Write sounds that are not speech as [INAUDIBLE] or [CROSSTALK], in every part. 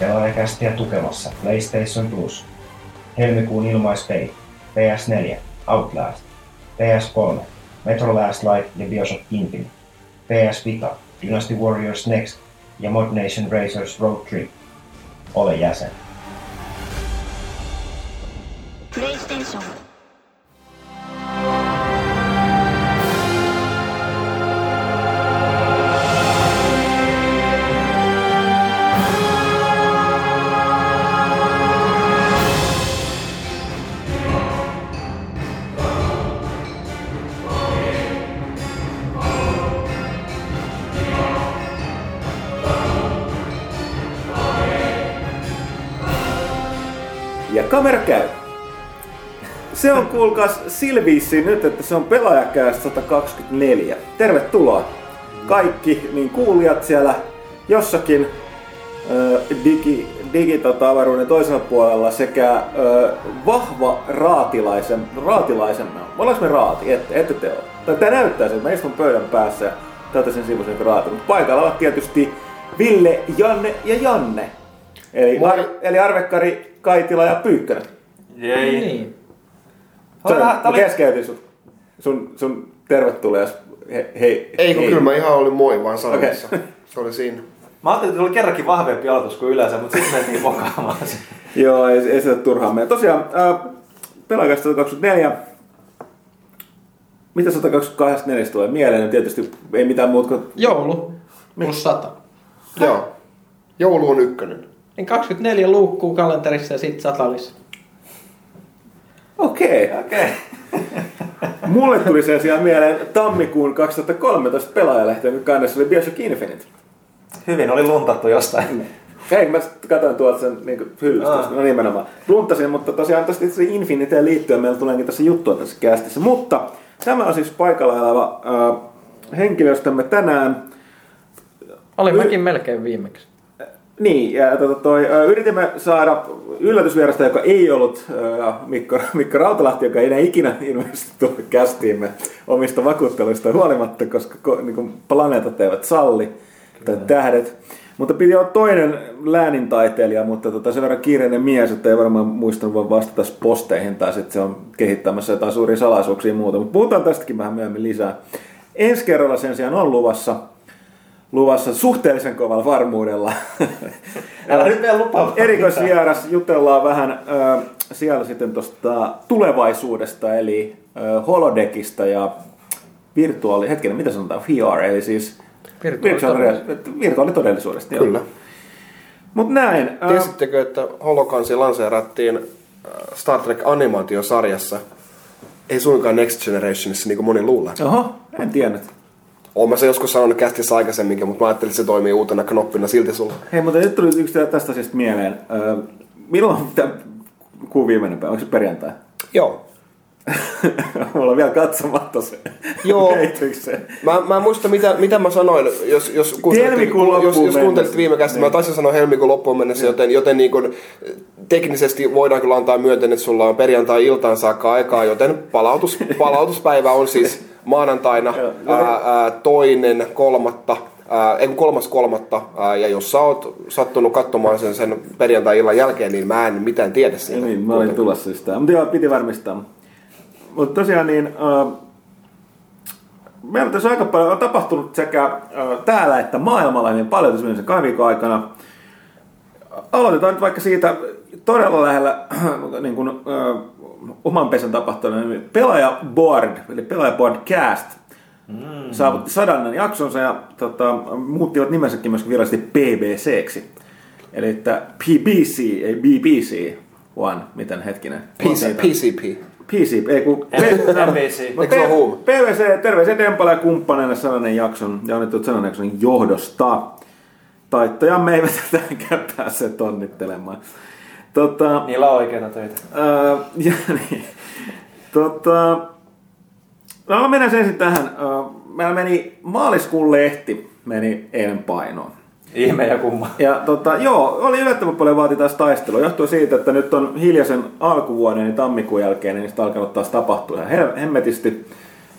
Pelaajakästiä tukemassa PlayStation Plus. Helmikuun ilmaispeli. PS4, Outlast. PS3, Metro Last Light ja Bioshock Infinite. PS Vita, Dynasty Warriors Next ja Mod Nation Racers Road Trip. Ole jäsen. PlayStation kuulkaas silviissi nyt, että se on pelaajakäästä 124. Tervetuloa kaikki niin kuulijat siellä jossakin ö, digi, digitota avaruuden toisella puolella sekä ö, vahva raatilaisen, raatilaisen, ollaanko me raati? Ette, ette te ole. Tai tää näyttää sen, mä istun pöydän päässä ja olette sen sivuisen raati. Mutta paikalla ovat tietysti Ville, Janne ja Janne. Eli, Moi. Ar- eli Arvekkari, Kaitila ja Pyykkönen. Jei. Niin. Sorry, Tää mä oli- keskeytin sun, sun, sun tervetulias. He, hei, Ei kun hei. kyllä mä ihan olin moi vaan sanomassa. Okei. Se oli siinä. Mä ajattelin, että se oli kerrankin vahvempi aloitus kuin yleensä, mutta sitten mentiin mokaamaan se. [LAUGHS] Joo, ei, ei sitä turhaan mene. Tosiaan, äh, pelaajakas 124. Mitä 124 tulee mieleen? Tietysti ei mitään muuta kuin... Joulu plus 100. Joo. Joulu on ykkönen. Niin 24 luukkuu kalenterissa ja sitten 100 lisää. Okei. Okay. Okei. [LAUGHS] Mulle tuli sen sijaan mieleen tammikuun 2013 pelaajalehti, jonka kannessa oli Bioshock Infinite. Hyvin oli luntattu jostain. Hei, mä katsoin tuolta sen niin hyllystä, Aa. no nimenomaan. Runtasin, mutta tosiaan tästä itse Infiniteen liittyen meillä tuleekin tässä juttua tässä kästissä. Mutta tämä on siis paikalla oleva äh, henkilöstömme tänään. Olin Y- mäkin melkein viimeksi. Niin, ja tota, toi, yritimme saada yllätysvierasta, joka ei ollut Mikko, [LAUGHS] Mikko Rautalahti, joka ei enää ikinä tullut kästiimme omista vakuutteluista huolimatta, koska ko, niin kuin planeetat eivät salli, tai tähdet. Mutta piti olla toinen läänintaiteilija, mutta tota, sen verran kiireinen mies, että ei varmaan muistanut vaan vastata posteihin, tai sitten se on kehittämässä jotain suuria salaisuuksia ja muuta. Mutta puhutaan tästäkin vähän myöhemmin lisää. Ensi kerralla sen sijaan on luvassa luvassa suhteellisen kovalla varmuudella. [LAUGHS] Älä nyt vielä lupaa. Erikoisvieras jutellaan vähän ö, siellä sitten tuosta tulevaisuudesta, eli ö, holodekista ja virtuaali, hetkinen, mitä sanotaan, VR, eli siis Virtuaalitodellisuudesta. virtuaalitodellisuudesta. Kyllä. Mutta näin. ö, Tiesittekö, että Holokansi lanseerattiin äh, Star Trek animaatiosarjassa? Ei suinkaan Next Generationissa, niin kuin moni luulee. Oho, en tiennyt. Oon mä se joskus sanonut kästissä aikaisemminkin, mutta mä ajattelin, että se toimii uutena knoppina silti sulla. Hei, mutta nyt tuli yksi tästä asiasta mieleen. Ö, milloin tämä kuun viimeinen päivä? Onko se perjantai? Joo. [LAUGHS] Mulla on vielä katsomatta se Joo. Mä, mä en muista, mitä, mitä mä sanoin, jos, jos, Helmikuun jos, jos kuuntelit viime kästä. Mä Niin. taisin sanoa helmikuun loppuun mennessä, joten, joten niin kun, teknisesti voidaan kyllä antaa myöten, että sulla on perjantai-iltaan saakka aikaa, joten palautus, [LAUGHS] palautuspäivä on siis maanantaina ää, ää, toinen kolmatta, ää, ei kolmas kolmatta, ää, ja jos sä oot sattunut katsomaan sen, sen perjantai-illan jälkeen, niin mä en mitään tiedä siitä. Niin, mä olin tulossa just tää. Mutta joo, piti varmistaa. Mutta tosiaan niin, äh, meillä on tässä aika paljon on tapahtunut sekä äh, täällä että maailmalla niin paljon tässä viimeisen kahden viikon aikana. Aloitetaan nyt vaikka siitä todella lähellä [CLEARS THROAT] niin kuin, äh, oman pesän tapahtuneen niin pelaaja board, eli pelaaja board cast, mm. saavutti sadannen jaksonsa ja tota, muuttivat nimensäkin myös virallisesti PBCksi. Eli että PBC, ei BBC, vaan miten hetkinen. PC, PCP. PC, ei kun... NBC. Eikö se ole huume? PVC, terveisiä Dempala ja kumppaneille sananen jakson ja onnittelut sananen jakson johdosta. Taittajamme eivät [LAUGHS] tähänkään päässeet onnittelemaan. Tota, Niillä on oikeita töitä. Öö, [LAUGHS] ja niin. Tota, no mennään ensin tähän. Öö, meillä meni maaliskuun lehti, meni eilen painoon. Ihme ja kumma. Ja tota, joo, oli yllättävän paljon vaati taas taistelua. Johtuu siitä, että nyt on hiljaisen alkuvuoden, niin tammikuun jälkeen, niin sitä alkanut taas tapahtua ihan hemmetisti.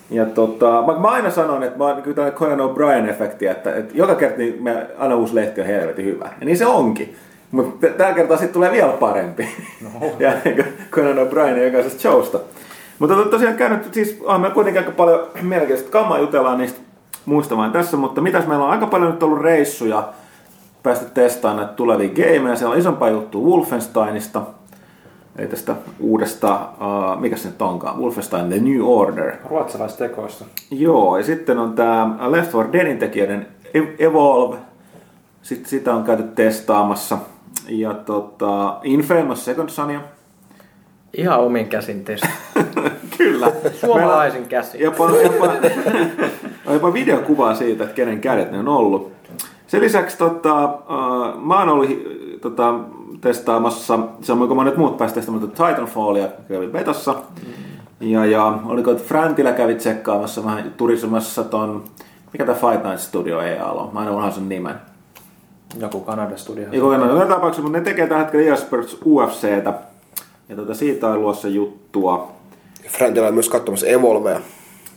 Ja tota, mä, mä aina sanon, että mä oon niin tämmöinen Conan O'Brien-efekti, että, että joka kerta niin me, aina uusi lehti on helvetin hyvä. Ja niin se onkin. Mutta tällä kertaa sitten tulee vielä parempi. No. [LAUGHS] ja Conan O'Brien jokaisesta showsta. Mutta to, tosiaan käynyt, siis on meillä kuitenkin aika paljon mielenkiintoista kammaa, jutellaan niistä muista vain tässä, mutta mitäs meillä on aika paljon nyt ollut reissuja, päästä testaamaan näitä tulevia gameja. Siellä on isompaa juttua Wolfensteinista, ei tästä uudesta, uh, mikä se nyt onkaan, Wolfenstein The New Order. Ruotsalaistekoista. Joo, ja sitten on tämä Left 4 Deadin tekijöiden E- Evolve. Sitten sitä on käyty testaamassa. Ja tota, Infamous Second Sonia. Ihan omin käsin testi. [LAUGHS] Kyllä. Suomalaisin käsin. Jopa, jopa, on [LAUGHS] jopa videokuvaa siitä, että kenen kädet ne on ollut. Sen lisäksi tota, uh, mä oon ollut tota, testaamassa, samoin kuin monet muut pääsi testaamaan tuota Titanfallia, kävin betossa. Ja, ja oliko, että Fräntilä kävi tsekkaamassa vähän turismassa ton, mikä tämä Fight Night Studio ei ole, mä aina unohan sen nimen. Joku Kanada Studio. Joku Kanada tapauksessa, mutta ne tekee tällä hetkellä eSports UFCtä. Ja tota, siitä on luossa juttua. Fräntilä on myös katsomassa Evolvea.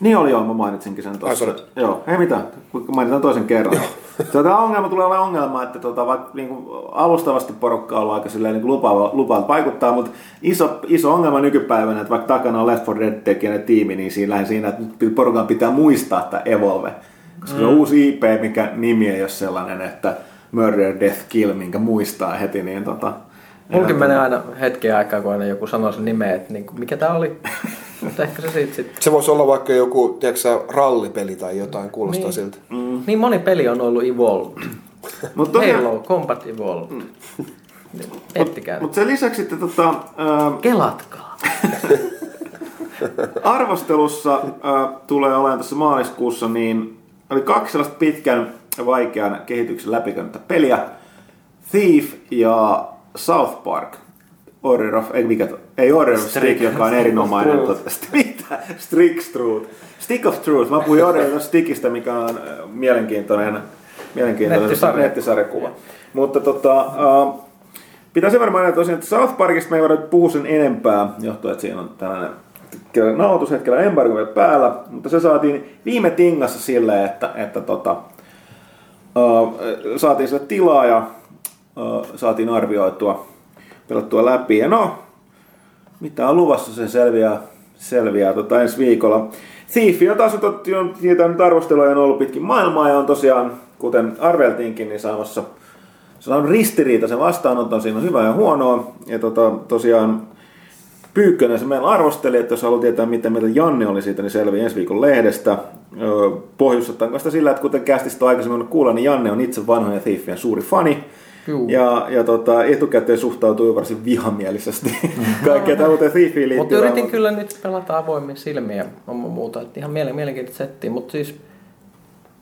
Niin oli joo, mä mainitsinkin sen tuossa. Ai, joo, ei mitään, mainitaan toisen kerran. [LAUGHS] Tämä ongelma tulee olemaan ongelma, että tota, vaikka niin kuin alustavasti porukka on ollut aika silleen, niin lupaava, lupaava vaikuttaa, mutta iso, iso ongelma nykypäivänä, että vaikka takana on Left 4 Dead tekijänä tiimi, niin siinä siinä, että porukan pitää muistaa tämä Evolve. Koska mm. se on uusi IP, mikä nimi ei ole sellainen, että Murder, Death, Kill, minkä muistaa heti, niin tota, Munkin menee aina hetken aikaa, kun aina joku sanoo sen nimeä, että niin kuin, mikä tää oli. [LAUGHS] Mutta ehkä se siitä sitten. Se voisi olla vaikka joku, tiedätkö, sä, rallipeli tai jotain, kuulostaa Niin. siltä. Mm. Niin moni peli on ollut Evolved. Mut tosiaan- Halo, Combat Evolved. Mm. Ettikää. Mutta sen lisäksi sitten tota, ää, Kelatkaa. [LAUGHS] arvostelussa äh, tulee olemaan tässä maaliskuussa, niin oli kaksi sellaista pitkän ja vaikean kehityksen läpikäynyttä peliä. Thief ja South Park. Order of, ei, mikä, to- ei Order of Stick, joka on erinomainen. [LAUGHS] Mitä? Stick Truth. Stick of Truth. Mä puhuin Order of Stickistä, mikä on äh, mielenkiintoinen, mielenkiintoinen Nettisarja. nettisarjakuva. Mutta tota, äh, Pitäisi varmaan mainita tosiaan, että South Parkista me ei voida puhua sen enempää, johtuen, että siinä on tällainen nauhoitushetkellä embargo vielä päällä, mutta se saatiin viime tingassa silleen, että, että tota, uh, saatiin sille tilaa ja uh, saatiin arvioitua, pelattua läpi. Ja no, mitä on luvassa, se selviää, selviää tota ensi viikolla. Thief on taas otettu, on, siitä on nyt arvosteluja on ollut pitkin maailmaa ja on tosiaan, kuten arveltiinkin, niin saamassa se on ristiriitaisen vastaanoton, siinä on hyvää ja huonoa. Ja tota, tosiaan Pyykkönen se meillä arvosteli, että jos haluaa tietää, mitä mieltä Janne oli siitä, niin selviää ensi viikon lehdestä. Pohjustetaan sitä sillä, että kuten kästistä on aikaisemmin ollut kuulla, niin Janne on itse vanhojen Thiefien suuri fani. Juu. Ja, ja tota, etukäteen suhtautui varsin vihamielisesti [LAUGHS] kaikkea tähän uuteen Thiefiin Mutta yritin kyllä nyt pelata avoimin silmiä ja muuta. Että ihan mielen, mielenkiintoista settiä, mutta siis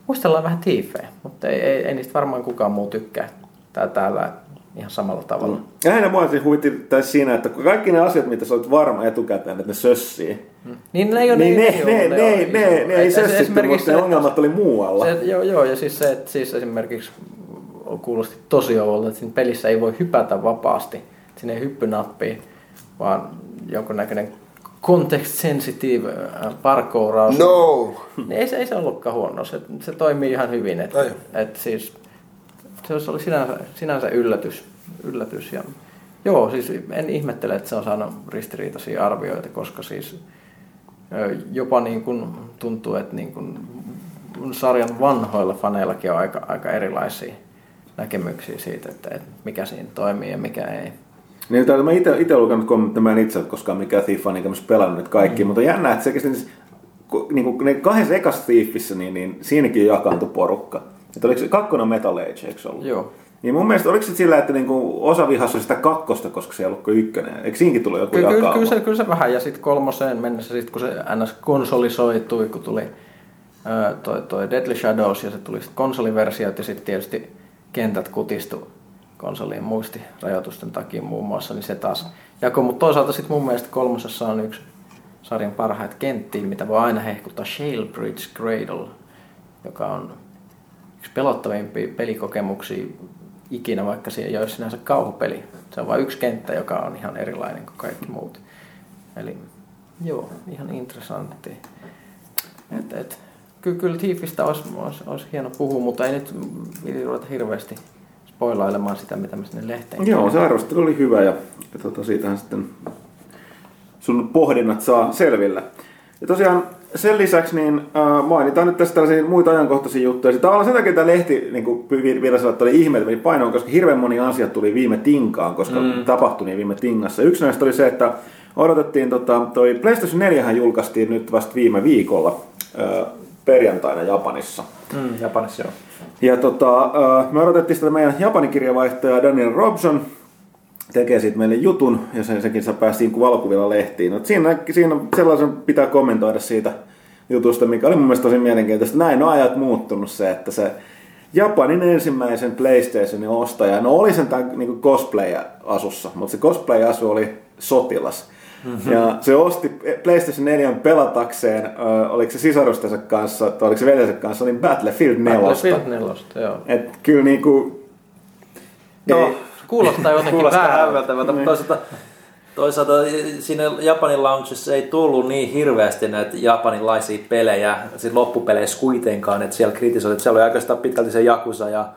muistellaan vähän tiifejä, mutta ei, ei, ei, niistä varmaan kukaan muu tykkää tää, täällä ihan samalla tavalla. Mm. Ja lähinnä mua siis huvitti tässä siinä, että kaikki ne asiat, mitä sä olet varma etukäteen, että ne sössii. Niin ne ei ole Niin ne, niin, ne, joo, ne, on ne, iso. ne, ne ei Et- et sössitty, esimerkiksi mutta ne se- ongelmat oli muualla. Se, joo, joo, ja siis se, että siis esimerkiksi kuulosti tosi oudolta, että siinä pelissä ei voi hypätä vapaasti. Siinä ei hyppynappi, vaan jonkunnäköinen context sensitive äh, parkouraus. No! Niin ei, se, ei se ollutkaan huono, se, se toimii ihan hyvin. Että Ai. et siis, se oli sinänsä, sinänsä yllätys. yllätys ja, joo, siis en ihmettele, että se on saanut ristiriitaisia arvioita, koska siis jopa niin kuin tuntuu, että niin kuin sarjan vanhoilla faneillakin on aika, aika erilaisia näkemyksiä siitä, että, että mikä siinä toimii ja mikä ei. Niin, täällä mä itse, lukenut kommentteja, mä en itse ole koskaan mikään Thief niin myös pelannut nyt kaikki, mm. mutta jännä, että se kesti siis, niin kuin ne kahdessa ekassa Thiefissä, niin, niin siinäkin jakaantui porukka. Että oliko se kakkonen on Metal Age, eikö se ollut? Joo. Niin mun mielestä oliko se sillä, että niinku osa vihasi sitä kakkosta, koska se ei ollut kuin ykkönen? Eikö siinkin tullut joku Kyllä, kyllä, jakauma? kyllä, se, kyllä se vähän, ja sitten kolmoseen mennessä, sit kun se NS konsolisoitui, kun tuli ää, toi, toi Deadly Shadows ja se tuli sitten konsoliversiot ja sitten tietysti kentät kutistu konsolien muistirajoitusten takia muun muassa, niin se taas jakoi. Mutta toisaalta sitten mun mielestä kolmosessa on yksi sarjan parhaita kenttiä, mitä voi aina hehkuttaa Shalebridge Cradle, joka on yksi pelottavimpia pelikokemuksia ikinä, vaikka se ei ole sinänsä kauhupeli. Se on vain yksi kenttä, joka on ihan erilainen kuin kaikki muut. Eli joo, ihan interessantti. Et, et, kyllä, kyllä Thiefistä olisi, olisi, olisi hieno puhua, mutta ei nyt viiti ruveta hirveästi spoilailemaan sitä, mitä mä sinne lehteen Joo, se arvostelu oli hyvä ja, ja tota, siitähän sitten sun pohdinnat saa selville. Ja tosiaan sen lisäksi niin äh, mainitaan nyt tästä tällaisia muita ajankohtaisia juttuja. Sitten tavallaan sen takia tämä lehti niin kuin vielä sanoa, että oli ihme, että meni painoon, koska hirveän moni asia tuli viime tinkaan, koska mm. tapahtui niin viime tingassa. Yksi näistä oli se, että odotettiin, tota, toi PlayStation 4 julkaistiin nyt vasta viime viikolla äh, perjantaina Japanissa. Mm, Japanissa joo. Ja tota, äh, me odotettiin sitä meidän japanikirjavaihtaja Daniel Robson tekee siitä meille jutun, ja sen, sekin saa päästiin valokuvilla lehtiin. No, siinä, siinä sellaisen pitää kommentoida siitä jutusta, mikä oli mun mielestä tosi mielenkiintoista. Näin on ajat muuttunut se, että se Japanin ensimmäisen PlayStationin ostaja, no oli sen tämän niin cosplay-asussa, mutta se cosplay-asu oli sotilas. Mm-hmm. Ja se osti PlayStation 4 pelatakseen, äh, oliko se sisarustensa kanssa, tai oliko se veljensä kanssa, niin Battlefield 4. Battlefield 4, joo. Et kyllä niinku... No, ei, kuulostaa jotenkin [LAUGHS] kuulostaa hämmentävältä, mutta toisaalta, toisaalta siinä Japanin launchissa ei tullut niin hirveästi näitä japanilaisia pelejä, sit loppupeleissä kuitenkaan, että siellä kritisoitiin, että siellä oli oikeastaan pitkälti se Jakusa ja,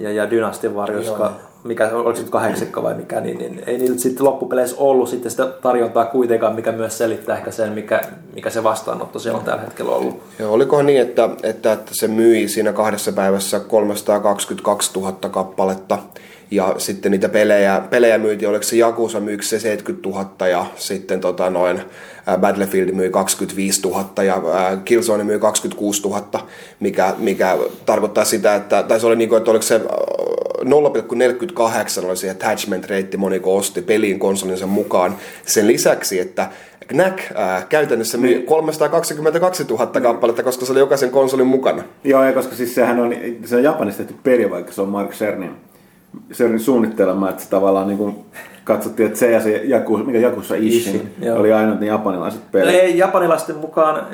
ja, ja Dynastin varjoska, mikä oliko se nyt kahdeksikko vai mikä, niin, niin ei niillä sitten loppupeleissä ollut sitten sitä tarjontaa kuitenkaan, mikä myös selittää ehkä sen, mikä, mikä se vastaanotto siellä on tällä hetkellä ollut. Joo, olikohan niin, että, että, että se myi siinä kahdessa päivässä 322 000 kappaletta ja sitten niitä pelejä, pelejä myytiin, oliko se Jakusa myykö se 70 000 ja sitten tota noin Battlefield myi 25 000 ja Killzone myi 26 000, mikä, mikä tarkoittaa sitä, että, tai se oli niin kuin, että oliko se 0,48 oli se attachment rate, moniko osti peliin konsolinsa mukaan. Sen lisäksi, että Knack ää, käytännössä myi 322 000 kappaletta, koska se oli jokaisen konsolin mukana. Joo, ja koska siis sehän on, se on Japanissa tehty peli, vaikka se on Mark Cernin, Cernin suunnittelema, että se tavallaan niin kuin katsottiin, että se ja se Jaku, mikä Jakussa Ishin, Ishin, oli ainoat ne japanilaiset pelit. Ei, japanilaisten mukaan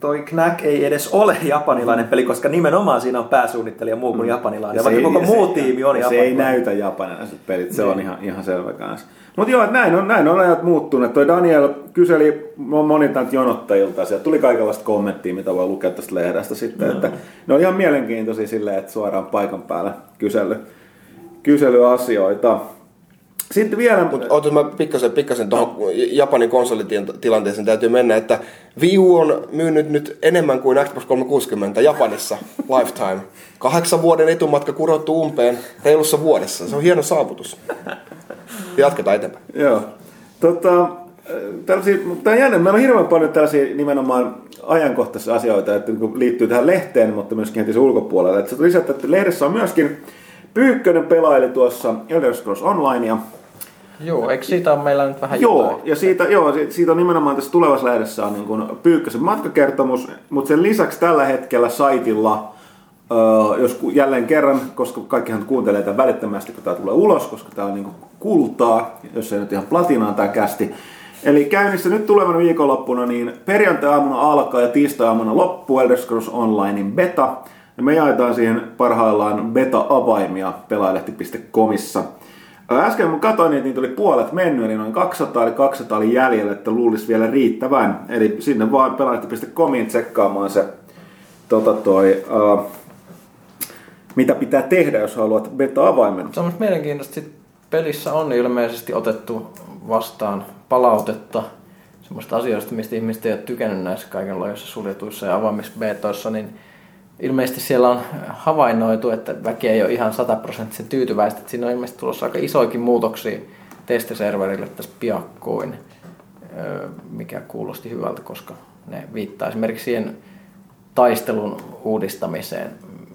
toi Knack ei edes ole japanilainen peli, koska nimenomaan siinä on pääsuunnittelija muu kuin japanilainen. Ja vaikka koko ja muu se, tiimi on ja japanilainen. Se ei näytä japanilaiset pelit, se on ihan, ihan selvä kanssa. Mutta joo, että näin on, näin on ajat muuttuneet. Toi Daniel kyseli monilta jonottajilta, sieltä tuli kaikenlaista kommenttia, mitä voi lukea tästä lehdestä sitten. No. Että ne on ihan mielenkiintoisia silleen, että suoraan paikan päällä kysely, kyselyasioita. Sitten vielä... Mutta ootas mä pikkasen, pikkasen tuohon Japanin konsolitilanteeseen täytyy mennä, että Wii U on myynyt nyt enemmän kuin Xbox 360 Japanissa [LAUGHS] lifetime. Kahdeksan vuoden etumatka kurottu umpeen reilussa vuodessa. Se on hieno saavutus. Jatketaan eteenpäin. Joo. Tota, tällaisia, tämä on jännä. Meillä on hirveän paljon tällaisia nimenomaan ajankohtaisia asioita, että liittyy tähän lehteen, mutta myöskin heti sen ulkopuolelle. Että se lisätä, että lehdessä on myöskin Pyykkönen pelaili tuossa Elder Scrolls Onlinea. Joo, eikö siitä ole meillä nyt vähän Joo, jotain? ja siitä, joo, si- siitä on nimenomaan tässä tulevassa lehdessä on niin kuin Pyykkösen matkakertomus, mutta sen lisäksi tällä hetkellä saitilla, öö, jos jälleen kerran, koska kaikkihan kuuntelee tämän välittömästi, kun tämä tulee ulos, koska tämä on niin kuin kultaa, jos ei nyt ihan platinaa tämä kästi. Eli käynnissä nyt tulevana viikonloppuna, niin perjantai-aamuna alkaa ja tiistai-aamuna loppuu Elder Scrolls Onlinein beta. Ja me jaetaan siihen parhaillaan beta-avaimia pelailehti.comissa. Äsken kun katsoin, niin niitä oli puolet mennyt, eli noin 200, eli 200 oli jäljellä, että luulisi vielä riittävän. Eli sinne vaan pelailehti.comiin tsekkaamaan se, tota toi, uh, mitä pitää tehdä, jos haluat beta-avaimen. Se on mielenkiintoista, että pelissä on ilmeisesti otettu vastaan palautetta semmoista asioista, mistä ihmiset ei ole tykännyt näissä kaikenlaisissa suljetuissa ja avaamisbetoissa, niin ilmeisesti siellä on havainnoitu, että väki ei ole ihan sataprosenttisen tyytyväistä. Että siinä on ilmeisesti tulossa aika isoikin muutoksia testiserverille tässä piakkoin, mikä kuulosti hyvältä, koska ne viittaa esimerkiksi siihen taistelun uudistamiseen,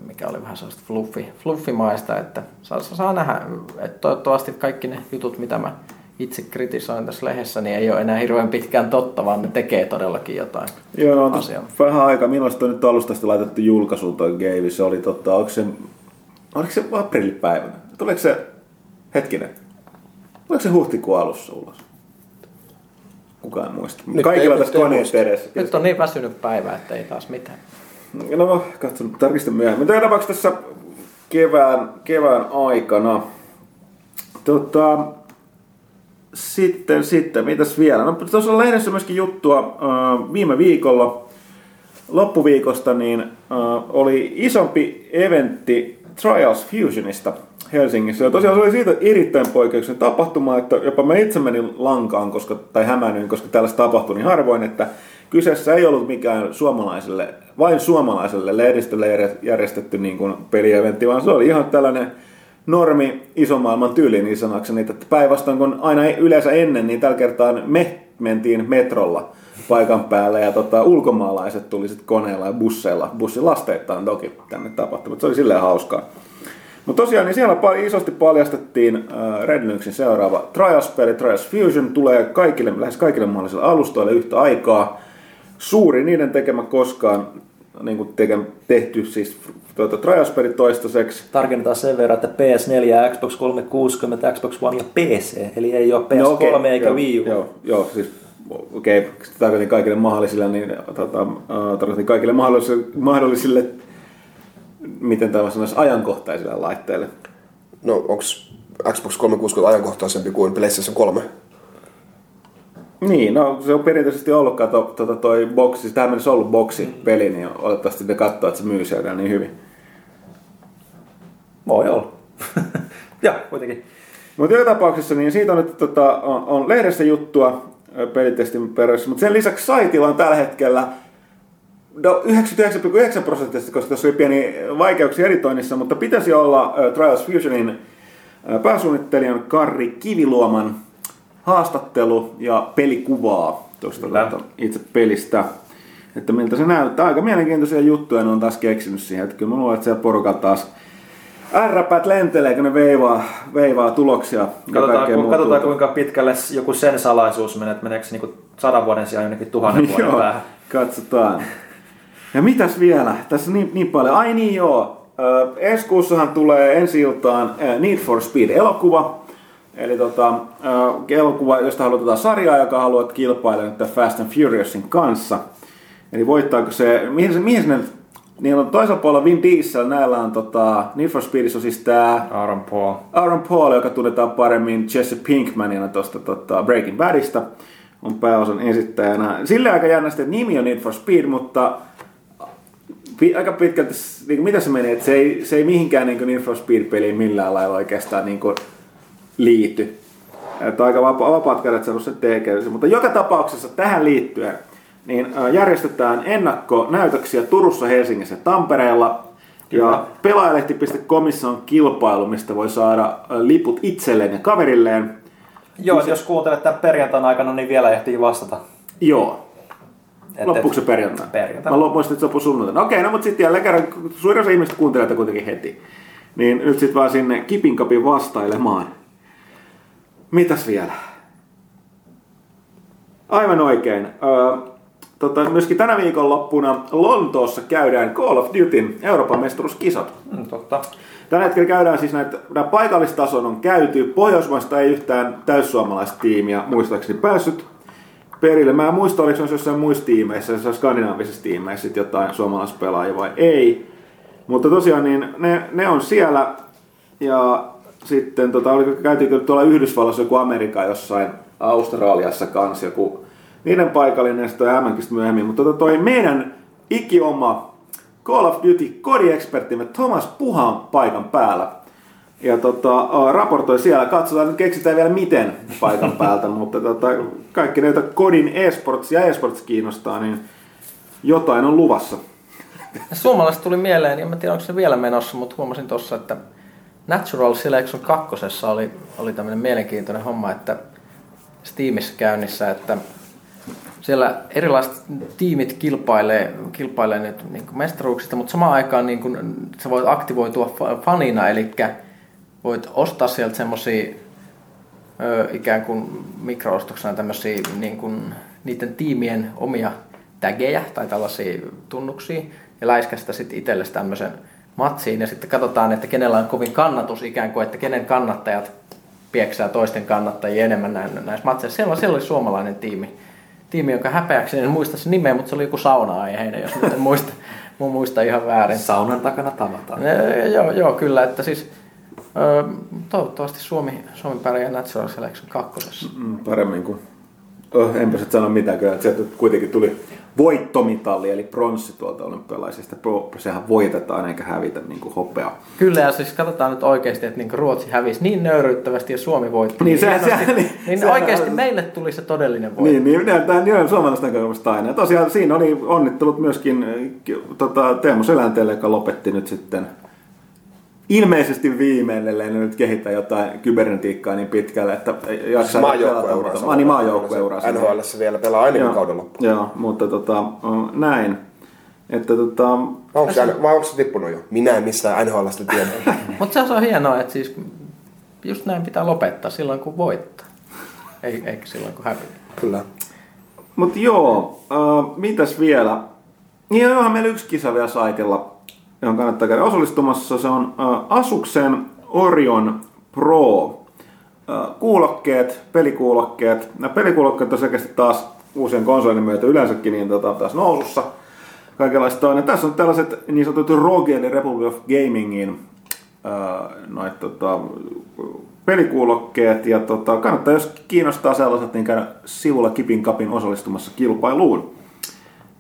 mikä oli vähän sellaista fluffi, fluffimaista, että saa, saa nähdä, että toivottavasti kaikki ne jutut, mitä mä itse kritisoin tässä lehdessä, niin ei ole enää hirveän pitkään totta, vaan ne tekee todellakin jotain Joo, no, on asiaa. vähän aika. Milloin se on nyt alustasta laitettu julkaisuun toi game? Se oli totta, onko se, oliko se aprillipäivänä? Tuleeko se, hetkinen, tuleeko se huhtikuun alussa ulos? Kukaan muista. Nyt Kaikilla ei- tässä koneet edessä. Nyt on niin väsynyt päivä, että ei taas mitään. No mä katson, tarkistan myöhemmin. Tämä tapauksessa tässä kevään, kevään aikana. Tota, sitten, sitten, mitäs vielä? No tuossa on lehdessä myöskin juttua äh, viime viikolla, loppuviikosta, niin äh, oli isompi eventti Trials Fusionista. Helsingissä. Ja tosiaan se oli siitä erittäin poikkeuksellinen tapahtuma, että jopa mä itse menin lankaan, koska, tai hämäännyin, koska tällaista tapahtui niin harvoin, että kyseessä ei ollut mikään suomalaiselle, vain suomalaiselle lehdistölle järjestetty niin kuin pelieventti, vaan se oli ihan tällainen normi isomaailman tyyli niin sanakseni, että päinvastoin kun aina yleensä ennen, niin tällä kertaa me mentiin metrolla paikan päälle ja tota, ulkomaalaiset tuli sitten koneella ja busseilla, bussilasteittain toki tänne tapahtumat. Se oli silleen hauskaa. Mutta tosiaan niin siellä paljon, isosti paljastettiin äh, Red Linuxin seuraava Trials-peli. Trials Fusion tulee kaikille, lähes kaikille mahdollisille alustoille yhtä aikaa. Suuri niiden tekemä koskaan niin kuin teke, tehty siis tuota, Trials-peli toistaiseksi. Tarkennetaan sen verran, että PS4, Xbox 360, Xbox One ja PC, eli ei ole PS3 No okei, eikä joo, Wii U. Joo, joo siis okei, okay, tarkoitin kaikille mahdollisille, niin tota, uh, tarkoitin kaikille mahdollisille, mahdollisille miten tämä sanoisi, ajankohtaisille laitteille. No onko Xbox 360 ajankohtaisempi kuin PlayStation 3? Niin, no se on perinteisesti ollut, kato, tota, toi boksi, siis tähän mennessä ollut boksi peli, niin olettavasti ne katsoo, että se myy siellä niin hyvin. Voi olla. [LAUGHS] ja, kuitenkin. Mutta joka tapauksessa, niin siitä on nyt tota, on, on lehdessä juttua pelitestin perässä, mutta sen lisäksi saitilla on tällä hetkellä no 99,9 prosenttisesti, koska tässä oli pieni vaikeuksia editoinnissa, mutta pitäisi olla uh, Trials Fusionin uh, pääsuunnittelijan Karri Kiviluoman haastattelu ja pelikuvaa tuosta itse pelistä. Että miltä se näyttää. Aika mielenkiintoisia juttuja ne on taas keksinyt siihen. Että kyllä mä luulen, että siellä porukalla taas ärräpäät lentelee, kun ne veivaa, veivaa tuloksia. Katsotaan, kaikkea ku, muuta. katsotaan kuinka pitkälle joku sen salaisuus menee, että meneekö se niinku sadan vuoden sijaan jonnekin tuhannen vuoden Joo, päähän. katsotaan. Ja mitäs vielä? Tässä niin, niin paljon. Ai niin joo. Ö, Ensi kuussahan tulee ensi iltaan Need for Speed-elokuva. Eli tota, elokuva, josta halutaan sarjaa, joka haluaa kilpailla nyt Fast and Furiousin kanssa. Eli voittaako se, mihin se, mihin se ne, niillä on toisella puolella Vin Diesel, näillä on tota, Need for Speedissä on siis tää Aaron Paul. Aaron Paul, joka tunnetaan paremmin Jesse Pinkmanina tuosta tota, Breaking Badista, on pääosan esittäjänä. Sillä aika jännästi, että nimi on Need for Speed, mutta aika pitkälti, niin kuin mitä se menee, että se ei, se ei mihinkään niin Need for Speed-peliin millään lailla oikeastaan niin kuin liity. Että aika vapa- vapaat kädet saanut sen tekemään. Mutta joka tapauksessa tähän liittyen niin järjestetään ennakkonäytöksiä Turussa, Helsingissä ja Tampereella. Ja pelaajalehti.comissa on kilpailu, mistä voi saada liput itselleen ja kaverilleen. Joo, jos kuuntelet tämän perjantain aikana, niin vielä ehtii vastata. Joo. Loppuuko se perjantai? Perjantai. Mä muistin, että se loppui sunnuntaina. Okei, no mutta sitten jälleen kerran, suurin osa ihmistä kuuntelee tätä kuitenkin heti. Niin nyt sitten vaan sinne kipinkapin vastailemaan. Mitäs vielä? Aivan oikein. Öö, tota, myöskin tänä viikonloppuna Lontoossa käydään Call of Dutyn Euroopan mestaruuskisat. Mm, totta. Tällä hetkellä käydään siis näitä, nämä paikallistason on käyty. Pohjoismaista ei yhtään täyssuomalaista tiimiä muistaakseni päässyt perille. Mä en muista, oliko se jossain muissa tiimeissä, jossain skandinaavisissa tiimeissä jotain suomalaispelaajia vai ei. Mutta tosiaan niin ne, ne on siellä ja sitten tota, oliko, käytiinkö tuolla Yhdysvalloissa joku Amerikka jossain Australiassa kanssa joku niiden paikallinen toi MNKistä myöhemmin. Mutta tota, toi meidän ikioma Call of Duty kodiekspertimme Thomas Puha on paikan päällä. Ja tota, raportoi siellä, katsotaan, nyt keksitään vielä miten paikan päältä, [LAUGHS] mutta tota, kaikki näitä kodin esports ja esports kiinnostaa, niin jotain on luvassa. Suomalaiset tuli mieleen, en mä tiedä onko se vielä menossa, mutta huomasin tuossa, että Natural Selection 2 oli, oli tämmöinen mielenkiintoinen homma, että Steamissa käynnissä, että siellä erilaiset tiimit kilpailee, kilpailee nyt niin mestaruuksista, mutta samaan aikaan niin kuin, sä voit aktivoitua fa- fanina, eli voit ostaa sieltä semmosia ö, ikään kuin mikroostoksena tämmöisiä niin kuin, niiden tiimien omia tägejä tai tällaisia tunnuksia ja läiskästä sitten itsellesi tämmöisen matsiin ja sitten katsotaan, että kenellä on kovin kannatus ikään kuin, että kenen kannattajat pieksää toisten kannattajia enemmän näissä matseissa. Siellä, siellä oli suomalainen tiimi, tiimi joka häpeäkseni en muista sen nimeä, mutta se oli joku sauna-aiheinen, jos nyt en muista, [LAUGHS] mun muista ihan väärin. Saunan takana tavataan. Ee, joo, joo, kyllä, että siis ö, toivottavasti Suomi, Suomi pärjää Natural Selection kakkosessa. Mm, paremmin kuin... Oh, enpä sit sano mitään kyllä, että sieltä kuitenkin tuli voittomitalli, eli pronssi tuolta olympialaisista. Sehän voitetaan eikä hävitä niin kuin hopea. Kyllä, ja siis katsotaan nyt oikeasti, että niin Ruotsi hävisi niin nöyryyttävästi ja Suomi voitti. Niin, se- hienosti, se- niin, niin sehän oikeasti on- meille tuli se todellinen voitto. Niin, niin näyttää niin suomalaisten näkökulmasta aina. Ja tosiaan siinä oli onnittelut myöskin äh, tota, Teemu Selänteelle, joka lopetti nyt sitten ilmeisesti viimein, ellei ne nyt kehitä jotain kybernetiikkaa niin pitkälle, että jaksaa Maajoukkueuraa. pelata. Niin, maajoukkueuraa. NHL vielä pelaa ainakin Joo. kauden loppuun. Joo, mutta tota, näin. Että tota, Onko se, vai onko se tippunut jo? Minä en missään NHLstä tiedä. [LAUGHS] Mutta se on hienoa, että siis just näin pitää lopettaa silloin, kun voittaa. Ei, eikä silloin, kun häviää. Kyllä. Mutta joo, äh, mitäs vielä? Niin onhan meillä yksi kisa vielä saitilla, johon kannattaa käydä osallistumassa. Se on Asuksen Orion Pro. Kuulokkeet, pelikuulokkeet. Nämä pelikuulokkeet on selkeästi taas uusien konsolin myötä yleensäkin niin tota, taas nousussa. Kaikenlaista on. Ja tässä on tällaiset niin sanotut ROG eli Republic of Gamingin noit, tota, pelikuulokkeet. Ja tota, kannattaa, jos kiinnostaa sellaiset, niin käydä sivulla Kipin Kapin osallistumassa kilpailuun.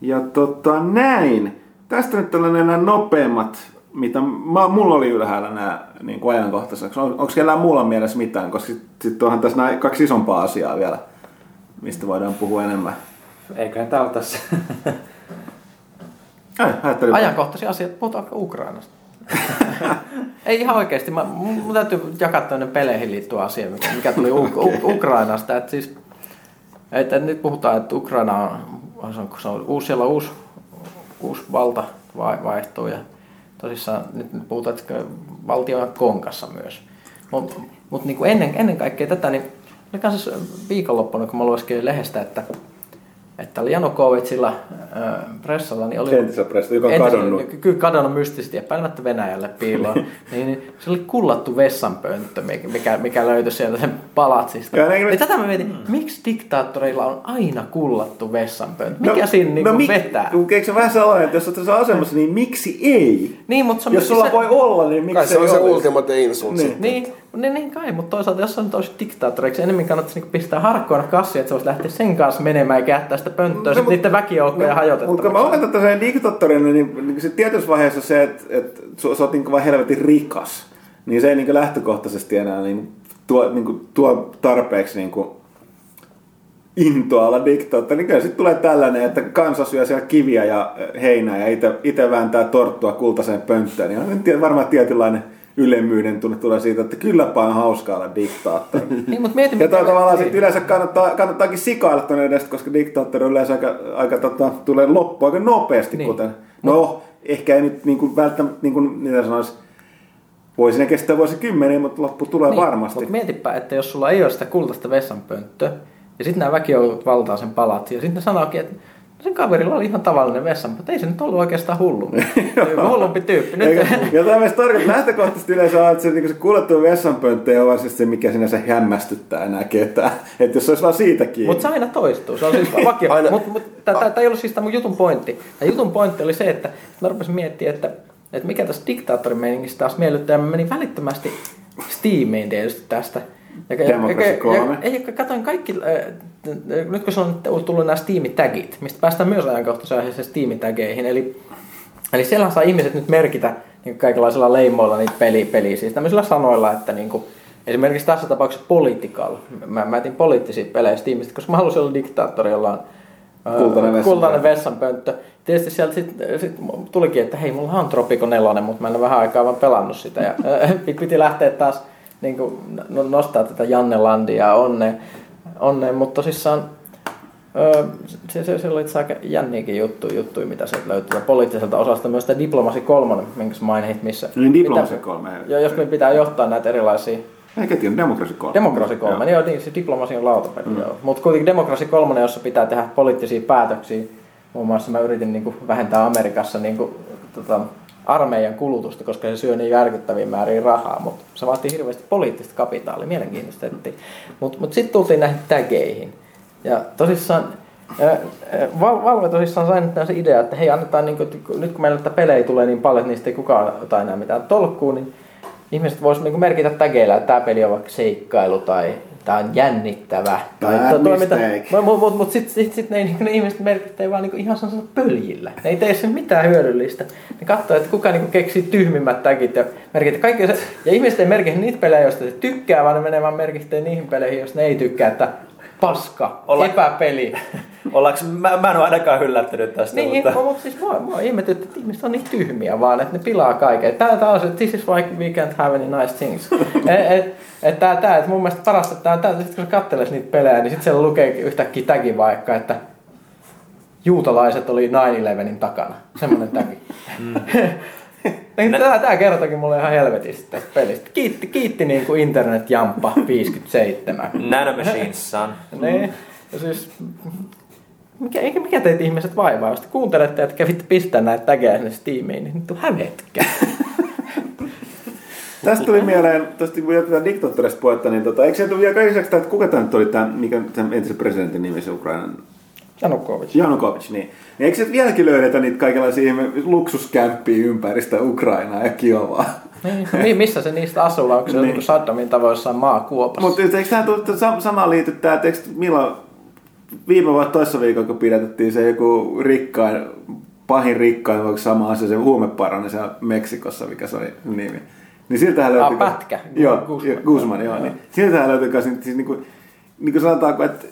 Ja tota, näin. Tästä nyt tällainen nämä nopeimmat, mitä mä, mulla oli ylhäällä nämä niin kuin ajankohtaiseksi. On, onko kellään muulla mielessä mitään, koska sitten sit onhan tässä nämä kaksi isompaa asiaa vielä, mistä voidaan puhua enemmän. Eiköhän tää ole tässä. [LAUGHS] Ai, vaan. Ajankohtaisia asioita, puhutaanko Ukrainasta? [LAUGHS] Ei ihan oikeasti. Mä, mun täytyy jakaa tämmöinen peleihin liittyvä asia, mikä, mikä tuli U- U- Ukrainasta. Että siis, että nyt puhutaan, että Ukraina on, on, se on, se on uusi, siellä on uusi, uusi valta vai- vaihtuu ja tosissaan nyt, puhutaan, että valtio on konkassa myös. Mutta mut niinku ennen, ennen kaikkea tätä, niin oli kanssa viikonloppuna, kun mä lueskelin lehdestä, että että oli Janukovitsilla äh, pressalla, niin oli... Entisellä pressalla, joka on entisellä- kadonnut. Kyllä kadonnut mystisesti, epäilemättä Venäjälle piiloon. niin, niin, se oli kullattu vessanpönttö, mikä- mikä, löytyi sieltä sen palatsista. Ja ne- Ja tätä mä mietin, miksi diktaattoreilla on aina kullattu vessanpönttö? Mikä siinä niinku no, mik- vetää? Eikö se vähän sellainen, että jos olet tässä asemassa, niin miksi ei? Niin, mutta se on Jos sulla se- voi olla, niin miksi Kai se on ei se ultimate insult Niin. Niin, niin, niin kai, mutta toisaalta jos on nyt olisi diktaattoreiksi, enemmän kannattaisi niinku pistää harkkoina kassia, että se voisi lähteä sen kanssa menemään ja jättää sitä pönttöä, No, sitten niiden väkijoukkoja No, hajotettavaksi. Mutta mä oletan, että se diktaattorina, niin, niin se tietyssä vaiheessa se, että, että sä, oot niin vaan helvetin rikas, niin se ei niin lähtökohtaisesti enää niin tuo, niin tuo tarpeeksi niin intoa olla diktaattori. Niin kyllä sitten tulee tällainen, että kansa syö siellä kiviä ja heinää ja itse- vääntää torttua kultaiseen pönttöön. Niin on varmaan tietynlainen ylemmyyden tunne tulee siitä, että kylläpä on hauskaa olla diktaattori. [LAUGHS] Niin, mutta Ja toi tavallaan niin. sit yleensä kannattaa, kannattaakin sikailla tuonne edestä, koska diktaattori yleensä aika, aika tota, tulee loppu aika nopeasti, Niin. kuten, no ehkä ei nyt niin kuin, välttämättä, niin kuin, mitä sanoisi, voisi ne kestää vuosikymmeniä, mutta loppu tulee niin, varmasti. Mutta mietipä, että jos sulla ei ole sitä kultaista vessanpönttöä, ja sitten nämä väkijoukot valtaa sen palat, ja sitten ne sanookin, että sen kaverilla oli ihan tavallinen vessanpönttö, ei se nyt ollut oikeastaan hullu. [LAUGHS] Hullumpi tyyppi. Nyt, Eikä, ja tämä myös tarkoittaa, lähtökohtaisesti yleensä on, että se, niin se kuljettu vessanpönttö ei ole siis se, mikä sinänsä hämmästyttää enää ketään. Että jos se olisi vaan siitä kiinni. Mutta se aina toistuu, se on siis [LAUGHS] vakio. Aina- Mutta mut, tämä ei ollut siis tämä mun jutun pointti. Tämä jutun pointti oli se, että mä rupesin miettimään, että, että mikä tässä diktaattorimeiningissä taas miellyttää. Ja mä menin välittömästi Steamiin tietysti tästä. Ja, ja, Democracy ja, 3. ja, ja katsoin kaikki, äh, nyt kun se on tullut nämä Steam-tagit, mistä päästään myös ajankohtaisesti Steam-tageihin, eli Eli siellä saa ihmiset nyt merkitä niin kaikenlaisilla leimoilla niitä peli, peliä, siis tämmöisillä sanoilla, että niin kuin, esimerkiksi tässä tapauksessa political. Mä, mä etin poliittisia pelejä Steamista, koska mä halusin olla diktaattori, jolla on Kultainen vessanpönttö. kultainen vessanpönttö. Tietysti sieltä sitten sit tulikin, että hei, mulla on Tropico 4, mutta mä en ole vähän aikaa vaan pelannut sitä. Ja, [LAUGHS] piti lähteä taas niin kuin, no- nostaa tätä Janne Landia onneen, onneen mutta tosissaan Öö, se, se, se oli itse aika jänniäkin juttu, juttuja, mitä sieltä löytyy poliittiselta osasta. Myös tämä Diplomasi kolmonen, minkä sä mainit, missä... Niin Diplomacy pitää- 3. Jo, jos me pitää johtaa näitä erilaisia... Eikä tiedä, Democracy 3. Demokrasi 3, niin, joo, niin se diplomasi on lautapeli, mm. joo. Mutta kuitenkin Demokrasi 3, jossa pitää tehdä poliittisia päätöksiä. Muun muassa mä yritin niin kuin, vähentää Amerikassa niin kuin, tota, armeijan kulutusta, koska se syö niin järkyttäviä määriä rahaa, mutta se vaatii hirveästi poliittista kapitaalia, mielenkiintoista. Mutta mut sitten tultiin näihin tägeihin. Ja tosissaan Valve tosissaan sai nyt se idea, että hei annetaan, niin kuin, nyt kun meillä tätä pelejä tulee niin paljon, että niistä ei kukaan ota enää mitään tolkkuu, niin ihmiset voisivat niin merkitä tägeillä, että tämä peli on vaikka seikkailu tai, Tää on jännittävä. Mistake. Mutta mut, mut, mut sitten sit, sit ne, niinku, ne ihmiset merkittää vaan niinku ihan sellaisella pöljillä. Ne ei tee sen mitään hyödyllistä. Ne katsoo, että kuka niinku keksii tyhmimmät tagit ja merkit. Kaikki se, ja ihmiset ei merkitse niitä pelejä, joista se tykkää, vaan ne menee vaan merkitteen niihin peleihin, joista ne ei tykkää. Että paska, Olla- epäpeli. Ollaanko, mä, mä en ole ainakaan yllättynyt tästä, Niin, mutta... mutta mut siis mua, mua ihmetytti, että ihmiset on niin tyhmiä vaan, että ne pilaa kaiken. Tää taas, että this is why we can't have any nice things. [LAUGHS] et, et, et tää, tää, et mun mielestä parasta, että tää, tää, sit kun sä katteles niitä pelejä, niin sit siellä lukee yhtäkkiä tagi vaikka, että juutalaiset oli 9-11 takana. Semmonen tagi. [LAUGHS] Mm. [LAUGHS] tää, tää kertokin mulle ihan helvetistä pelistä. Kiitti, kiitti niin kuin Internet Jamppa 57. Nanomachines, son. Niin. Ja siis, mikä, eikä- mikä teitä ihmiset vaivaa? Jos te kuuntelette, että kävitte pistää näitä tageja sinne Steamiin, niin nyt hävetkää. [LAUGHS] Tästä tuli mieleen, tästä kun jätetään diktaattorista puhetta, niin tota, eikö se tule vielä tämä, että kuka tämä nyt oli tämä, mikä tämän entisen presidentin nimi se Ukrainan? Janukovic. Janukovic, niin. niin eikö se vieläkin löydetä niitä kaikenlaisia ihme luksuskämppiä ympäristä Ukrainaa ja Kiovaa? Niin, mi- missä se niistä asuu, onko se Niin. Saddamin tavoin jossain maakuopassa? Mutta eikö tämä tule sam- sama liity tämä, että eikö milloin viime vai toissa viikolla, kun pidätettiin se joku rikkain, pahin rikkain, voiko sama asia, se huumeparani siellä Meksikossa, mikä se oli nimi. Niin siltähän löytyi... Ah, pätkä. Joo, Guzman. Guzman, Guzman joo. Niin. Siltähän löytyi myös, siis niin kuin, niin kuin sanotaanko, että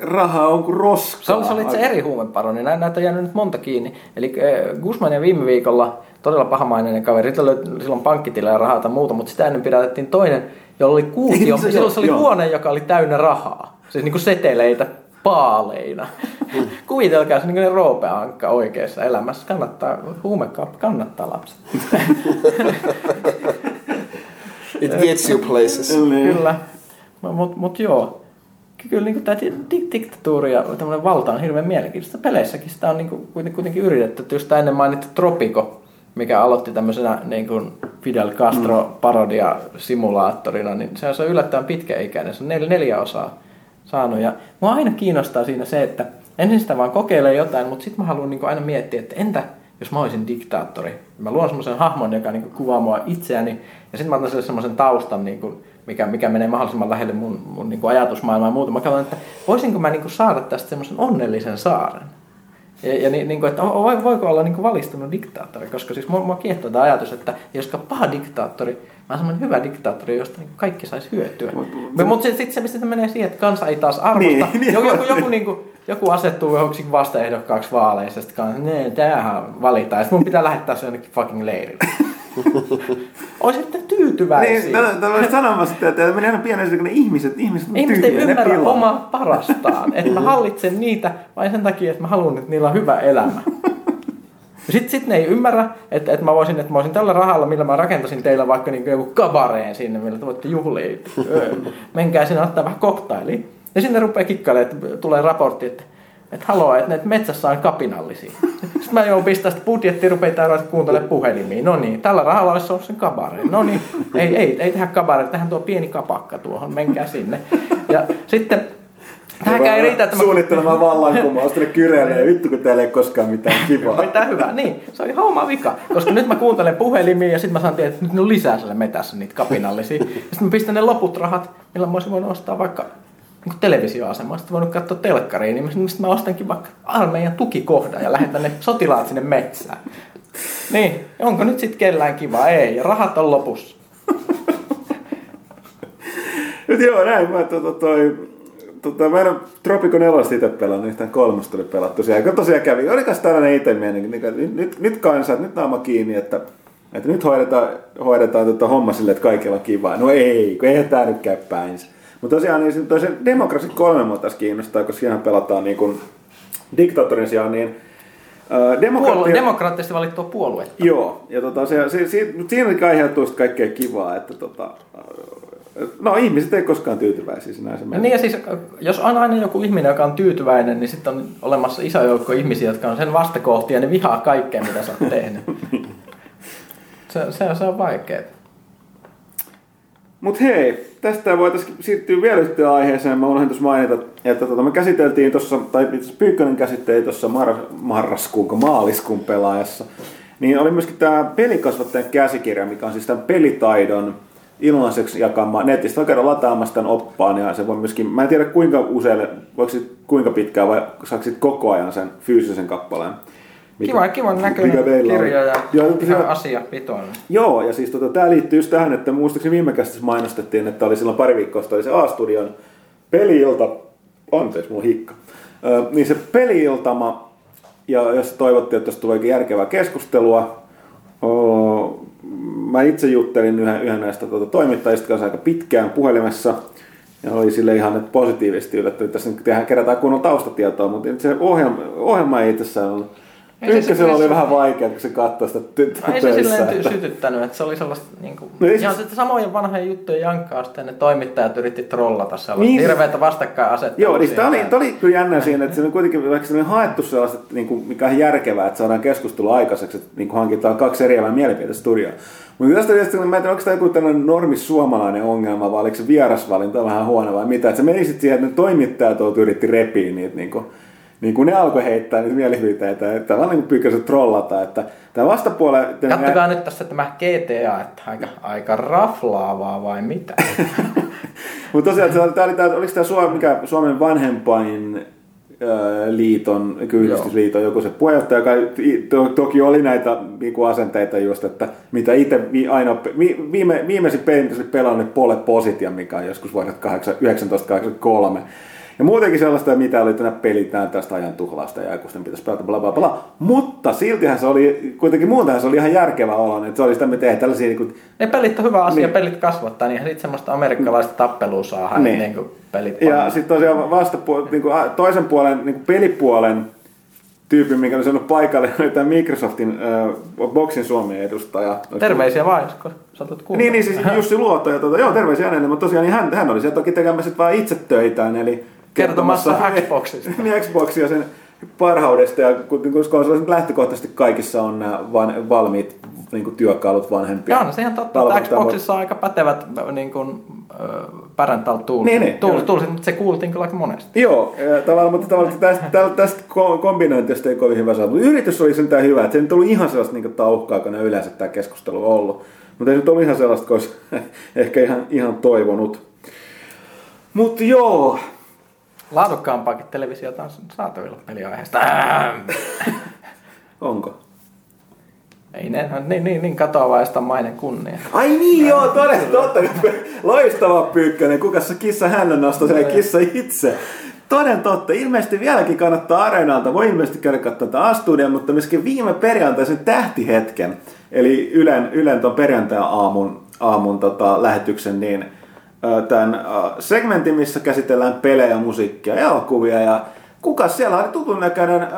raha on kuin roskaa. Se oli, se oli itse eri huumeparoni, Nä, näitä on jäänyt nyt monta kiinni. Eli äh, Guzman ja viime viikolla todella pahamaineinen kaveri, silloin pankkitilä ja rahaa tai muuta, mutta sitä ennen pidätettiin toinen, jolla oli kuutio, Se- silloin se oli joo. huone, joka oli täynnä rahaa. Siis niin kuin seteleitä paaleina. Kuvitelkaa se niin kuin roopeankka oikeassa elämässä. Kannattaa, huumekauppa kannattaa lapset. [LAUGHS] It gets you places. Niin. Kyllä. Mutta mut joo. Kyllä niin tämä di- diktatuuri ja tämmöinen valta on hirveän mielenkiintoista. Peleissäkin sitä on niin kuin, kuitenkin yritetty. Just tämä ennen mainittu Tropico, mikä aloitti tämmöisenä niin kuin Fidel Castro parodia simulaattorina, niin se on, se on yllättävän pitkäikäinen. Se on neljä, neljä osaa saanut. Ja mua aina kiinnostaa siinä se, että ensin sitä vaan kokeilee jotain, mutta sitten mä haluan niin aina miettiä, että entä jos mä olisin diktaattori. Mä luon semmoisen hahmon, joka niin kuvaa mua itseäni, ja sitten mä otan sille semmoisen taustan, niin kuin, mikä, mikä menee mahdollisimman lähelle mun, mun niin ajatusmaailmaa ja muuta. Mä katson, että voisinko mä niin saada tästä semmoisen onnellisen saaren. Ja, ja niin, niin kuin, että voi- voiko olla niin kuin valistunut diktaattori, koska siis mua, mua kiehtoo tämä ajatus, että jos paha diktaattori, vaan semmoinen hyvä diktaattori, josta niin kaikki saisi hyötyä. Mutta mut sitten sit se, mistä se menee siihen, että kansa ei taas arvosta. Niin, [LAUGHS] niin joku, joku, joku, niin kuin, joku asettuu johonkin vastaehdokkaaksi vaaleissa, ja sitten kanssa, nee, tämähän valitaan, ja sitten mun pitää lähettää se jonnekin fucking leirille. [LAUGHS] Olisitte tyytyväisiä. Niin, tätä, tätä voisi sanomassa, että että meni aina pienen kun ne ihmiset, ihmiset on Ihmiset ei tyhmiä, ne ymmärrä omaa parastaan. Että mä hallitsen niitä vain sen takia, että mä haluan, että niillä on hyvä elämä. [LAUGHS] Sitten sit ne ei ymmärrä, että, että mä voisin, että mä voisin tällä rahalla, millä mä rakentasin teillä vaikka niin joku kabareen sinne, millä te voitte juhlia. Öö, [LAUGHS] Menkää sinne ottaa vähän koktailia. Ja sinne rupeaa kikkailemaan, että tulee raportti, että että haloo, että näitä metsässä on kapinallisia. [LAUGHS] Sitten mä joudun pistää sitä budjettia, rupeaa täällä kuuntelemaan puhelimia. No niin, tällä rahalla olisi ollut sen kabareen. No niin, ei, ei, ei tehdä kabareen, tehdään tuo pieni kapakka tuohon, menkää sinne. Ja sitten, tähänkään ei riitä, että mä Suunnittelemaan vallankumousta, ne kyrelee, vittu kun täällä ei koskaan mitään kivaa. mitä hyvä. Niin, se on ihan oma vika. Koska nyt mä kuuntelen puhelimia ja sitten mä saan tietää, että nyt ne on lisää siellä metässä niitä kapinallisia. Ja sitten mä pistän ne loput rahat, millä mä olisin voinut ostaa vaikka niin televisioasemaa. Sitten voinut katsoa telkkariin, niin sitten mä ostankin vaikka armeijan tukikohdan ja lähetän ne sotilaat sinne metsään. Niin, onko nyt sitten kellään kiva? Ei, ja rahat on lopussa. Nyt joo, näin mä tota, toi, tota, mä en ole Tropico 4 itse pelannut, yhtään kolmosta tuli pelattu siellä. Kun tosiaan kävi, olikas tällainen itse niin, niin, nyt, nyt, nyt kansat, nyt naama kiinni, että, että nyt hoidetaan, hoidetaan tota homma sille, että kaikilla on kivaa. No ei, kun eihän tää nyt käy päinsä. Mutta tosiaan niin toi se Democracy 3 mua tässä kiinnostaa, koska siinä pelataan niin kuin diktaattorin sijaan, niin ää, Puolue, demokratia... demokraattisesti valittua puoluetta. Joo, ja tota, se, se, se, siinä aiheutuu sitten kaikkea kivaa, että tota, no ihmiset ei koskaan tyytyväisiä, Ja menee. niin ja siis, jos on aina joku ihminen, joka on tyytyväinen, niin sitten on olemassa iso joukko ihmisiä, jotka on sen vastakohtia ja ne vihaa kaikkea, mitä sä oot tehnyt. [LAUGHS] Se, se, se on vaikeaa. Mutta hei, tästä voitaisiin siirtyä vielä yhteen aiheeseen. Mä unohdin tuossa mainita, että tota, me käsiteltiin tuossa, tai itse Pyykkönen käsitteli tuossa mar- marraskuun, maaliskuun pelaajassa. Niin oli myöskin tämä pelikasvattajan käsikirja, mikä on siis tämän pelitaidon ilmaiseksi jakamaan. Netistä voi käydä lataamassa tämän oppaan ja se voi myöskin, mä en tiedä kuinka usein, voiko sit, kuinka pitkään vai saako sit koko ajan sen fyysisen kappaleen. Mikä- Kiva, kivan näköinen kirja ja Joo, ihan asia pitoinen. Joo, ja siis tota, tämä liittyy just tähän, että muistaakseni viime mainostettiin, että oli silloin pari viikkoa sitten oli se A-studion peli-ilta, anteeksi, mulla on hikka, Ö, niin se peli-iltama, ja jos toivottiin, että tästä tulee järkevää keskustelua, o, mä itse juttelin yhden, yhden näistä tuota, toimittajista kanssa aika pitkään puhelimessa, ja oli sille ihan että positiivisesti yllättynyt, että tässä nyt kerätään kunnon taustatietoa, mutta se ohjelma, ohjelma ei itsessään ollut. Se- Ykkösellä oli se- vähän vaikea, kun se katsoi sitä ty- Ei se silleen ty- että- sytyttänyt, että se oli sellaista niin kuin, No ihan sitten samojen vanhojen juttujen jankkaa sitten ne toimittajat yritti trollata sellaista Niin. niin. hirveätä vastakkainasettelua. Joo, niin tämä oli, tää oli kyllä jännä siinä, että se on kuitenkin vaikka se oli haettu sellaista, niin kuin, mikä on järkevää, että saadaan keskustelua aikaiseksi, että niin kuin hankitaan kaksi eriävää mielipiteitä studioon. Mutta tästä tietysti, mä en tiedä, onko tämä joku tällainen normis suomalainen ongelma, vai oliko se vierasvalinta vähän huono vai mitä. Että se meni sitten siihen, että ne toimittajat yritti repiä niitä niin kuin, niin kuin ne alkoi heittää niitä mielipiteitä, että tavallaan niin pyykänsä trollata, että tämä vastapuolelle... Kattokaa nyt tässä tämä GTA, että aika, aika raflaavaa vai mitä? [LAUGHS] Mutta tosiaan, tämä oli, tää, oliko tämä Suomen, mikä, Suomen vanhempain ö, liiton, yhdistysliiton joku se puheenjohtaja, joka to, toki oli näitä niinku asenteita just, että mitä itse aina, vi, viime, viimeisin peli, pelannut Pole Positia, mikä on joskus vuodet 8 1983. Ja muutenkin sellaista, mitä oli tänä pelit nää tästä ajan tuhlausta ja sitten pitäisi pelata bla bla bla. Mutta siltihän se oli, kuitenkin muutenhan se oli ihan järkevä olo, että se oli sitä, me tehdään tällaisia niin kuin, Ne pelit on hyvä asia, Niin. pelit kasvattaa, niin sitten semmoista amerikkalaista tappelua saa Niin. niin. kuin pelit Ja sitten tosiaan vastapuol- niin kuin toisen puolen, niin kuin pelipuolen tyypin, mikä oli sanonut paikalle, oli tämä Microsoftin äh, Boxin Suomen edustaja. Terveisiä vaan, kun satut kuulla. Niin, niin siis [LAUGHS] Jussi Luoto, ja tuota, joo, terveisiä hänelle, mutta tosiaan niin hän, hän oli siellä toki tekemässä sit vaan itse töitään, eli Kertomassa [LAUGHS] Xboxista. niin Xboxia sen parhaudesta, ja kun- koska on lähtökohtaisesti kaikissa on nämä van, valmiit niin kuin työkalut vanhempia. Joo, no se ihan totta, että Xboxissa on aika pätevät niin kuin, parental tools, Niin, niin, tools, tools, mutta se kuultiin kyllä aika monesti. Joo, tavallaan, mutta tavallaan tästä, tästä, tästä kombinointista ei kovin hyvä. Mutta yritys oli sentään hyvä, että se ei nyt ollut ihan sellaista niin tauhkaa, kun yleensä tämä keskustelu on ollut. Mutta ei nyt ollut ihan sellaista, kun olisi [LAUGHS] ehkä ihan, ihan toivonut. Mutta joo, Laadukkaampaakin televisiota on saatavilla peliaiheesta. [LAUGHS] Onko? Ei ne on niin, niin, niin katoavaista mainen kunnia. Ai niin joo, toden totta. Loistava pyykkönen. Kuka se kissa hännän nostaa sen kissa itse. Toden totta. Ilmeisesti vieläkin kannattaa Areenalta. Voi ilmeisesti käydä katsoa tätä Astudia, mutta myöskin viime perjantaisen tähtihetken. Eli Ylen, Ylen ton perjantai-aamun aamun, tota, lähetyksen, niin tämän segmentin, missä käsitellään pelejä, musiikkia ja elokuvia. Ja kuka siellä oli tutun näköinen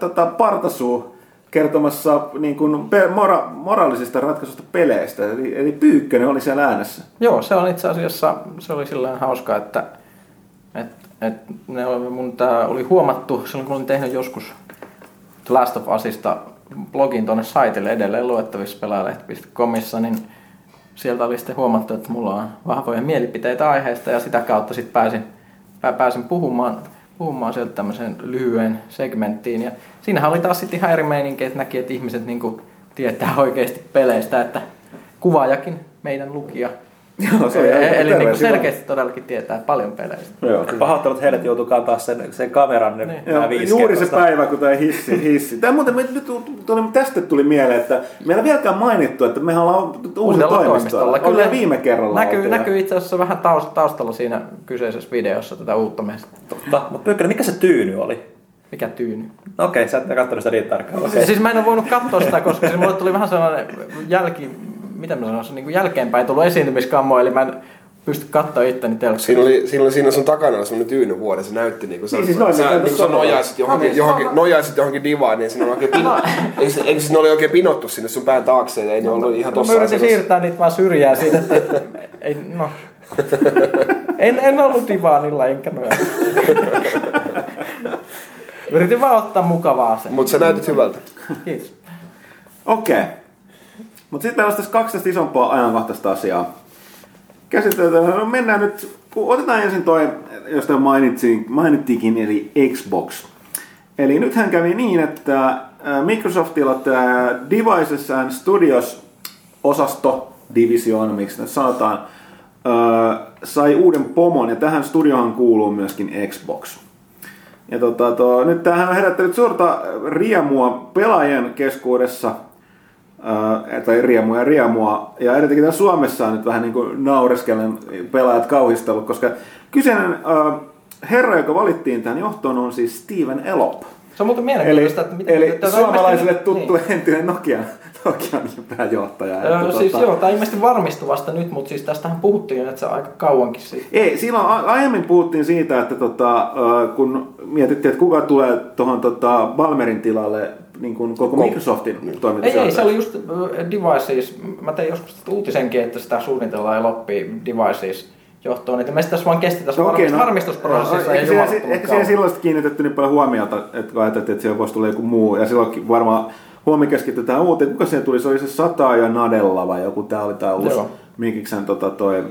tota, partasuu kertomassa niin kuin pe- mora- moraalisista ratkaisusta peleistä. Eli, eli Pyykkönen oli siellä äänessä. Joo, se on itse asiassa, se oli silleen hauska, että et, et ne oli, mun tää oli huomattu silloin, kun olin tehnyt joskus The Last of Usista blogin tuonne saitille edelleen luettavissa pelaajalehti.comissa, niin sieltä oli sitten huomattu, että mulla on vahvoja mielipiteitä aiheesta ja sitä kautta sitten pääsin, pää- pääsin puhumaan, puhumaan sieltä tämmöiseen lyhyen segmenttiin. Ja siinähän oli taas sitten ihan eri meininki, että näki, että ihmiset niinku tietää oikeasti peleistä, että kuvaajakin meidän lukija. Joo, se oli ihan Eli niinku terveisiä selkeästi todellakin tietää paljon peleistä. Joo. Pahoittelut heidät joutuu kantaa sen, sen kameran nyt Niin. Joo, viisi juuri se kerrosta. päivä, kun tämä hissi. hissi. Tämä muuten, me- nyt tuli, tästä tuli mieleen, että meillä ei vieläkään mainittu, että mehän ollaan Uudella toimistolla. toimistolla. Kyllä Kyllä viime kerralla näkyy, oltiin. näkyy itse asiassa vähän taust- taustalla siinä kyseisessä videossa tätä uutta mestaa. Totta. Mutta Pyykkönen, mikä se tyyny oli? Mikä tyyny? No okei, sä et katsonut sitä niin tarkkaan. Okay. Siis mä en ole voinut katsoa sitä, koska se mulle tuli vähän sellainen jälki, mitä mä sanoisin, niin kuin jälkeenpäin tullut esiintymiskammo, eli mä en pysty katsoa itteni telkkarista. Siinä oli, siinä oli siinä sun takana oli semmoinen tyyny vuode, se näytti niin kuin sä, Niin, siis noin, sä, mitä niin sä on. nojaisit johonkin, johonkin, nojaisit johonkin divaan, niin siinä oli oikein pino, eikö, se- eikö siinä oli oikein pinottu sinne sun pään taakse, ja ei ne ollut ihan Mä tossa yritin asennossa. siirtää niitä vaan syrjään siitä, että ei, no. En, en ollut divaanilla enkä noja. Yritin vaan ottaa mukavaa sen. Mutta sä näytit hyvältä. Kiitos. Okei. Mutta sitten meillä on tässä kaksi tästä isompaa ajankohtaista asiaa. Käsitellään, no mennään nyt, kun otetaan ensin toi, josta mainitsin, mainittiinkin, eli Xbox. Eli nythän kävi niin, että ää, Microsoftilla tämä Devices and Studios osasto Division, miksi nyt sanotaan, öö, sai uuden pomon ja tähän studiohan kuuluu myöskin Xbox. Ja tota, to, nyt tämähän on herättänyt suurta riemua pelaajien keskuudessa, ää, tai riemua ja riemua, ja etenkin täällä Suomessa on nyt vähän niin kuin naureskellen pelaajat kauhistellut, koska kyseinen herra, joka valittiin tähän johtoon, on siis Steven Elop. Se on muuten Eli, mielenkiintoista, että miten... eli on suomalaisille ilmeisesti- tuttu Niin. entinen Nokian, Nokian pääjohtaja. Öö, Että siis tota- joo, tämä ilmeisesti varmistui vasta nyt, mutta siis tästähän puhuttiin, että se aika kauankin sitten. Ei, silloin a- aiemmin puhuttiin siitä, että tota, kun mietittiin, että kuka tulee tuohon tota, Balmerin tilalle niin kuin koko Microsoftin Ei, toimitusjohtajaksi. ei, se oli just äh, Devices, mä tein joskus uutisenkin, että sitä suunnitellaan ja loppii Devices johtoon. Että meistä tässä vaan kesti tässä No, no, okei, no, harmistusprosessissa ehkä ja siihen, jumalattoman ehkä kauan. silloin sitten kiinnitetty niin paljon huomiota, että kun ajateltiin, että siellä voisi tulla joku muu. Ja silloinkin varmaan huomio keskittyi tähän uuteen. Kuka siihen tuli? Se oli se Sata ja Nadella vai joku. Tämä oli tämä uusi. Mikiksen tota, toi,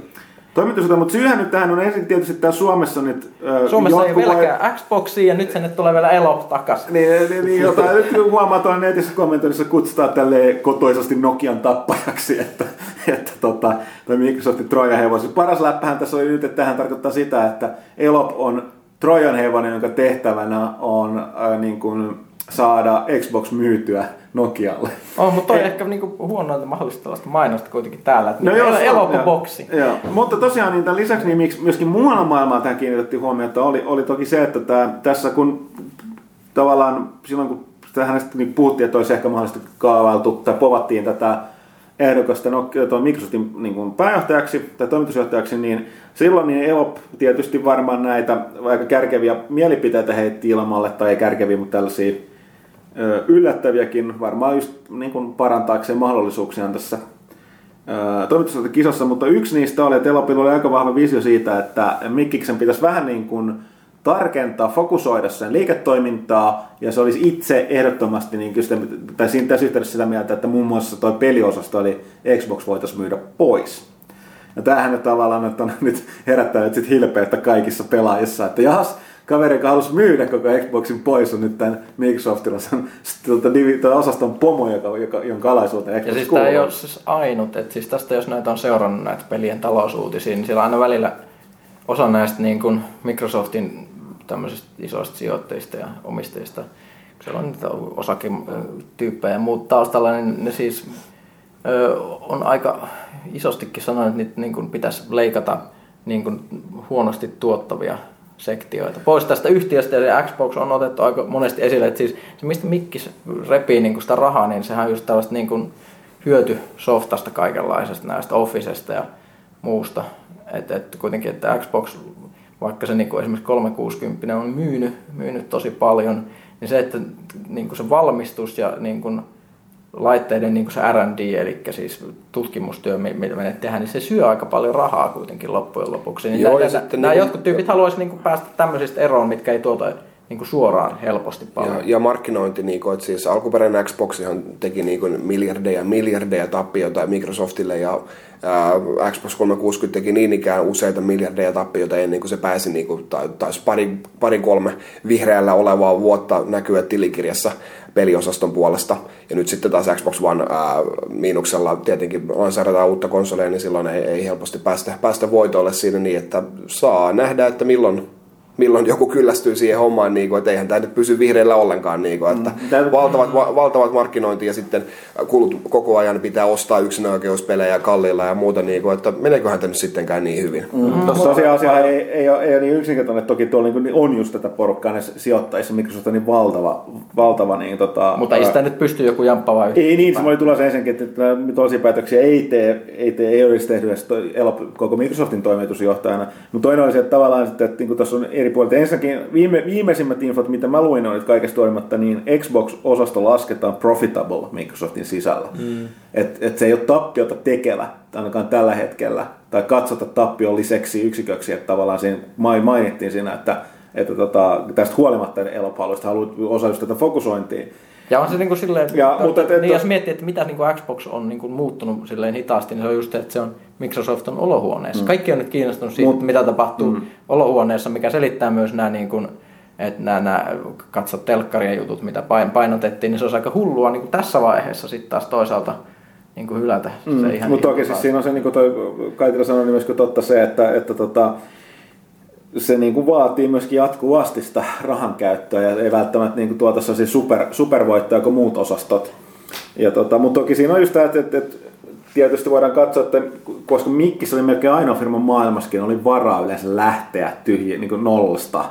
toimitusjohtaja. Mutta syyhän nyt tähän on ensin tietysti täällä Suomessa nyt... ö, Suomessa ei jotkut vai- Xboxia ja nyt se nyt tulee vielä Elop takas. Niin, niin, niin jota nyt huomaa tuolla netissä kommentoinnissa kutsutaan tälle kotoisasti Nokian tappajaksi, että, että tota, toi Microsoftin Trojan hevosi. Paras läppähän tässä oli nyt, että tähän tarkoittaa sitä, että Elop on Trojan hevonen, jonka tehtävänä on äh, niin kuin saada Xbox myytyä Nokialle. On, mutta toi Ei- ehkä niinku huono, että mahdollista tällaista mainosta kuitenkin täällä. Että No joo, El- se on, Elopo joo. Joo. Mutta tosiaan niin tämän lisäksi niin miksi myöskin muualla maailmalla tähän kiinnitettiin huomiota oli, oli toki se, että tämä, tässä kun tavallaan silloin kun tähän niin puhuttiin, että olisi ehkä mahdollisesti kaavailtu tai povattiin tätä ehdokasta Nokia- tuon Microsoftin niin kuin pääjohtajaksi tai toimitusjohtajaksi, niin silloin niin Elop tietysti varmaan näitä aika kärkeviä mielipiteitä heitti ilmalle, tai ei kärkeviä, mutta tällaisia yllättäviäkin, varmaan just niin kuin parantaakseen mahdollisuuksiaan tässä ö, toimitusjohtajakisassa, mutta yksi niistä oli, että Elopilla oli aika vahva visio siitä, että Mikkiksen pitäisi vähän niin kuin tarkentaa, fokusoida sen liiketoimintaa, ja se olisi itse ehdottomasti, niin sitä, tai siinä tässä yhteydessä sitä mieltä, että muun muassa tuo peliosasto, eli Xbox voitaisiin myydä pois. Ja tämähän nyt tavallaan nyt on [LAUGHS] nyt herättänyt sit hilpeyttä kaikissa pelaajissa, että jahas, kaveri, joka halusi myydä koko Xboxin pois, on nyt tämän Microsoftilla sen tuota, divi- tuota osaston pomo, joka, joka, jonka alaisuuteen Xbox Ja siis tämä ei kuuluu. ole siis ainut, että siis tästä jos näitä on seurannut näitä pelien talousuutisia, niin siellä aina välillä osa näistä niin kuin Microsoftin tämmöisistä isoista sijoittajista ja omistajista, kun siellä on niitä osaketyyppejä ja muut taustalla, niin ne siis ö, on aika isostikin sanonut, että niitä niin kuin pitäisi leikata niin kuin huonosti tuottavia sektioita pois tästä yhtiöstä ja se Xbox on otettu aika monesti esille, että siis se mistä Mikkis repii niin sitä rahaa, niin sehän on just tällaista niin kuin hyötysoftasta kaikenlaisesta näistä Officesta ja muusta. Että et kuitenkin, että Xbox, vaikka se niin kuin esimerkiksi 360 on myynyt, myynyt tosi paljon, niin se, että niin kuin se valmistus ja niin kuin laitteiden niin kuin se R&D, eli siis tutkimustyö, mi- mitä me tehdään, niin se syö aika paljon rahaa kuitenkin loppujen lopuksi. Niin Joo, nämä, nämä niin- jotkut tyypit haluaisivat niin kuin päästä tämmöisistä eroon, mitkä ei tuota niin kuin suoraan helposti paljon. Ja, ja markkinointi, niin kuin, että siis alkuperäinen Xboxihan teki niin kuin miljardeja miljardeja tappioita Microsoftille ja Xbox 360 teki niin ikään useita miljardeja tappioita ennen kuin se pääsi niin kuin, tai, taisi pari, pari kolme vihreällä olevaa vuotta näkyä tilikirjassa peliosaston puolesta. Ja nyt sitten taas Xbox One ää, miinuksella tietenkin lanseerataan uutta konsoleja, niin silloin ei, ei helposti päästä, päästä voitolle siinä niin, että saa nähdä, että milloin milloin joku kyllästyy siihen hommaan, niin kuin, että eihän tämä nyt pysy vihreillä ollenkaan. Niin kuin, että Mm, valtavat, va, valtavat markkinointi ja sitten kulut koko ajan pitää ostaa yksinäoikeuspelejä kalliilla ja muuta, niin kuin, että meneeköhän tämä nyt sittenkään niin hyvin. Mm. Tuossa tosiaan asia ei, ei, ole, ei ole niin yksinkertainen, että toki tuolla niin on just tätä porukkaa näissä sijoittajissa, Microsoft on niin valtava, valtava niin tota, Mutta ei sitä nyt pysty joku jamppava yhtiö. Ei niin, se oli tulossa ensinnäkin, että että toisia päätöksiä ei tee, ei, tee, ei olisi tehnyt edes koko Microsoftin toimitusjohtajana. Mutta toinen oli se, että tavallaan sitten, että niin tuossa on eri puolet. Ensinnäkin viime, viimeisimmät infot, mitä mä luin, on, että kaikesta huolimatta, niin Xbox-osasto lasketaan profitable Microsoftin sisällä. Mm. Että et se ei ole tappiota tekevä, ainakaan tällä hetkellä, tai katsota tappiolliseksi yksiköksi, että tavallaan siinä mai- mainittiin siinä, että että tota, tästä huolimatta Elop haluaisi haluaa osallistua tätä fokusointiin. Ja on se niin kuin silleen, Ja, että, mutta et- niin jos miettii, että mitä niin kuin Xbox on niin kuin muuttunut silleen hitaasti, niin se on just se, että se on Microsoft on olohuoneessa. Mm. Kaikki on nyt kiinnostunut siitä, Mut- mitä tapahtuu mm. olohuoneessa, mikä selittää myös nämä, niin kuin, että nämä, nämä katsot telkkarien jutut, mitä pain- painotettiin, niin se olisi aika hullua niin kuin tässä vaiheessa sitten taas toisaalta niin kuin hylätä. Se Mm, ihan mutta toki siis siinä on se, niin kuin toi Kaitila sanoi, niin myöskin totta se, että, että tota, se niin kuin vaatii myöskin jatkuvasti sitä rahan käyttöä ja ei välttämättä niin kuin tuota sellaisia super, supervoittoja kuin muut osastot. Ja tota, mutta toki siinä on just tämä, että, että, että tietysti voidaan katsoa, että koska Mikkis oli melkein ainoa firma maailmassakin, oli varaa yleensä lähteä tyhjiä niin nollasta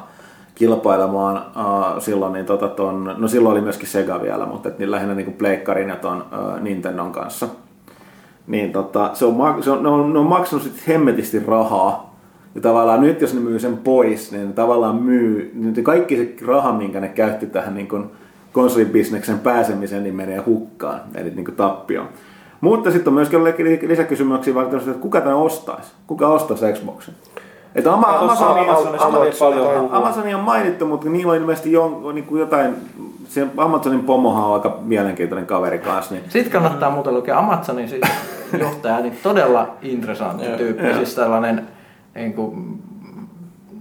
kilpailemaan uh, silloin, niin tota ton, no silloin oli myöskin Sega vielä, mutta et niin lähinnä niin kuin Pleikkarin ja ton uh, Nintendon kanssa. Niin tota, se on, se on, ne, on, ne on maksanut sit hemmetisti rahaa. Ja tavallaan nyt jos ne myy sen pois, niin ne tavallaan myy, niin kaikki se raha, minkä ne käytti tähän niin kuin konsolibisneksen pääsemiseen, niin menee hukkaan, eli niin kuin tappioon. Mutta sitten on myöskin lisäkysymyksiä, että kuka tämän ostaisi? Kuka ostaisi Xboxin? Että Ama- Amazon, paljon Amazon on mainittu, mutta niillä on ilmeisesti jo, niin kuin jotain, se Amazonin pomohan on aika mielenkiintoinen kaveri kanssa. Niin Sitten kannattaa muuten lukea Amazonin siis [LAUGHS] johtaja, niin todella interessantti tyyppi, siis tällainen niin kuin,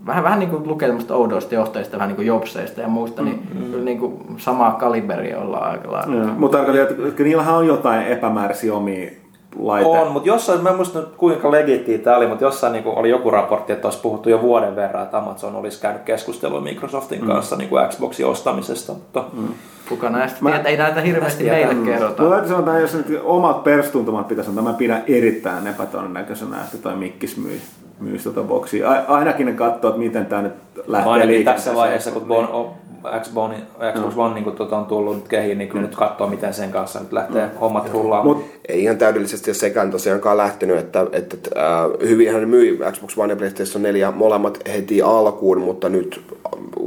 vähän, vähän niin kuin lukee tämmöistä oudoista johtajista, vähän niin kuin Jobseista ja muista, niin kyllä niin kuin samaa kaliberia ollaan aika lailla. Joo, Mutta tarkoitan, että niillähän on jotain epämääräisiä omia laitteita. On, mutta jossain, mä en muista nyt kuinka legittiä tämä oli, mutta jossain niin oli joku raportti, että olisi puhuttu jo vuoden verran, että Amazon olisi käynyt keskustelua Microsoftin mm. kanssa niin kuin Xboxin ostamisesta. Mutta mm. Kuka näistä Mä, tiedät, ei näitä hirveästi meille kerrota. Mutta täytyy sanoa, että jos nyt omat perstuntumat pitäisi sanoa, mä pidän erittäin epätodennäköisenä, että toi Mikkis myy, myy tota boksia. A- ainakin ne katsoo, että miten tämä nyt lähtee Ainakin tässä vaiheessa, kun bon, o, Xbox, Xbox One niin kun tuota on tullut nyt kehiin, niin kyllä nyt katsoo, miten sen kanssa nyt lähtee hommat rullaamaan. Mut ei ihan täydellisesti ole sekään tosiaankaan lähtenyt, että, että äh, hyvinhän ne myi Xbox One ja PlayStation 4 molemmat heti alkuun, mutta nyt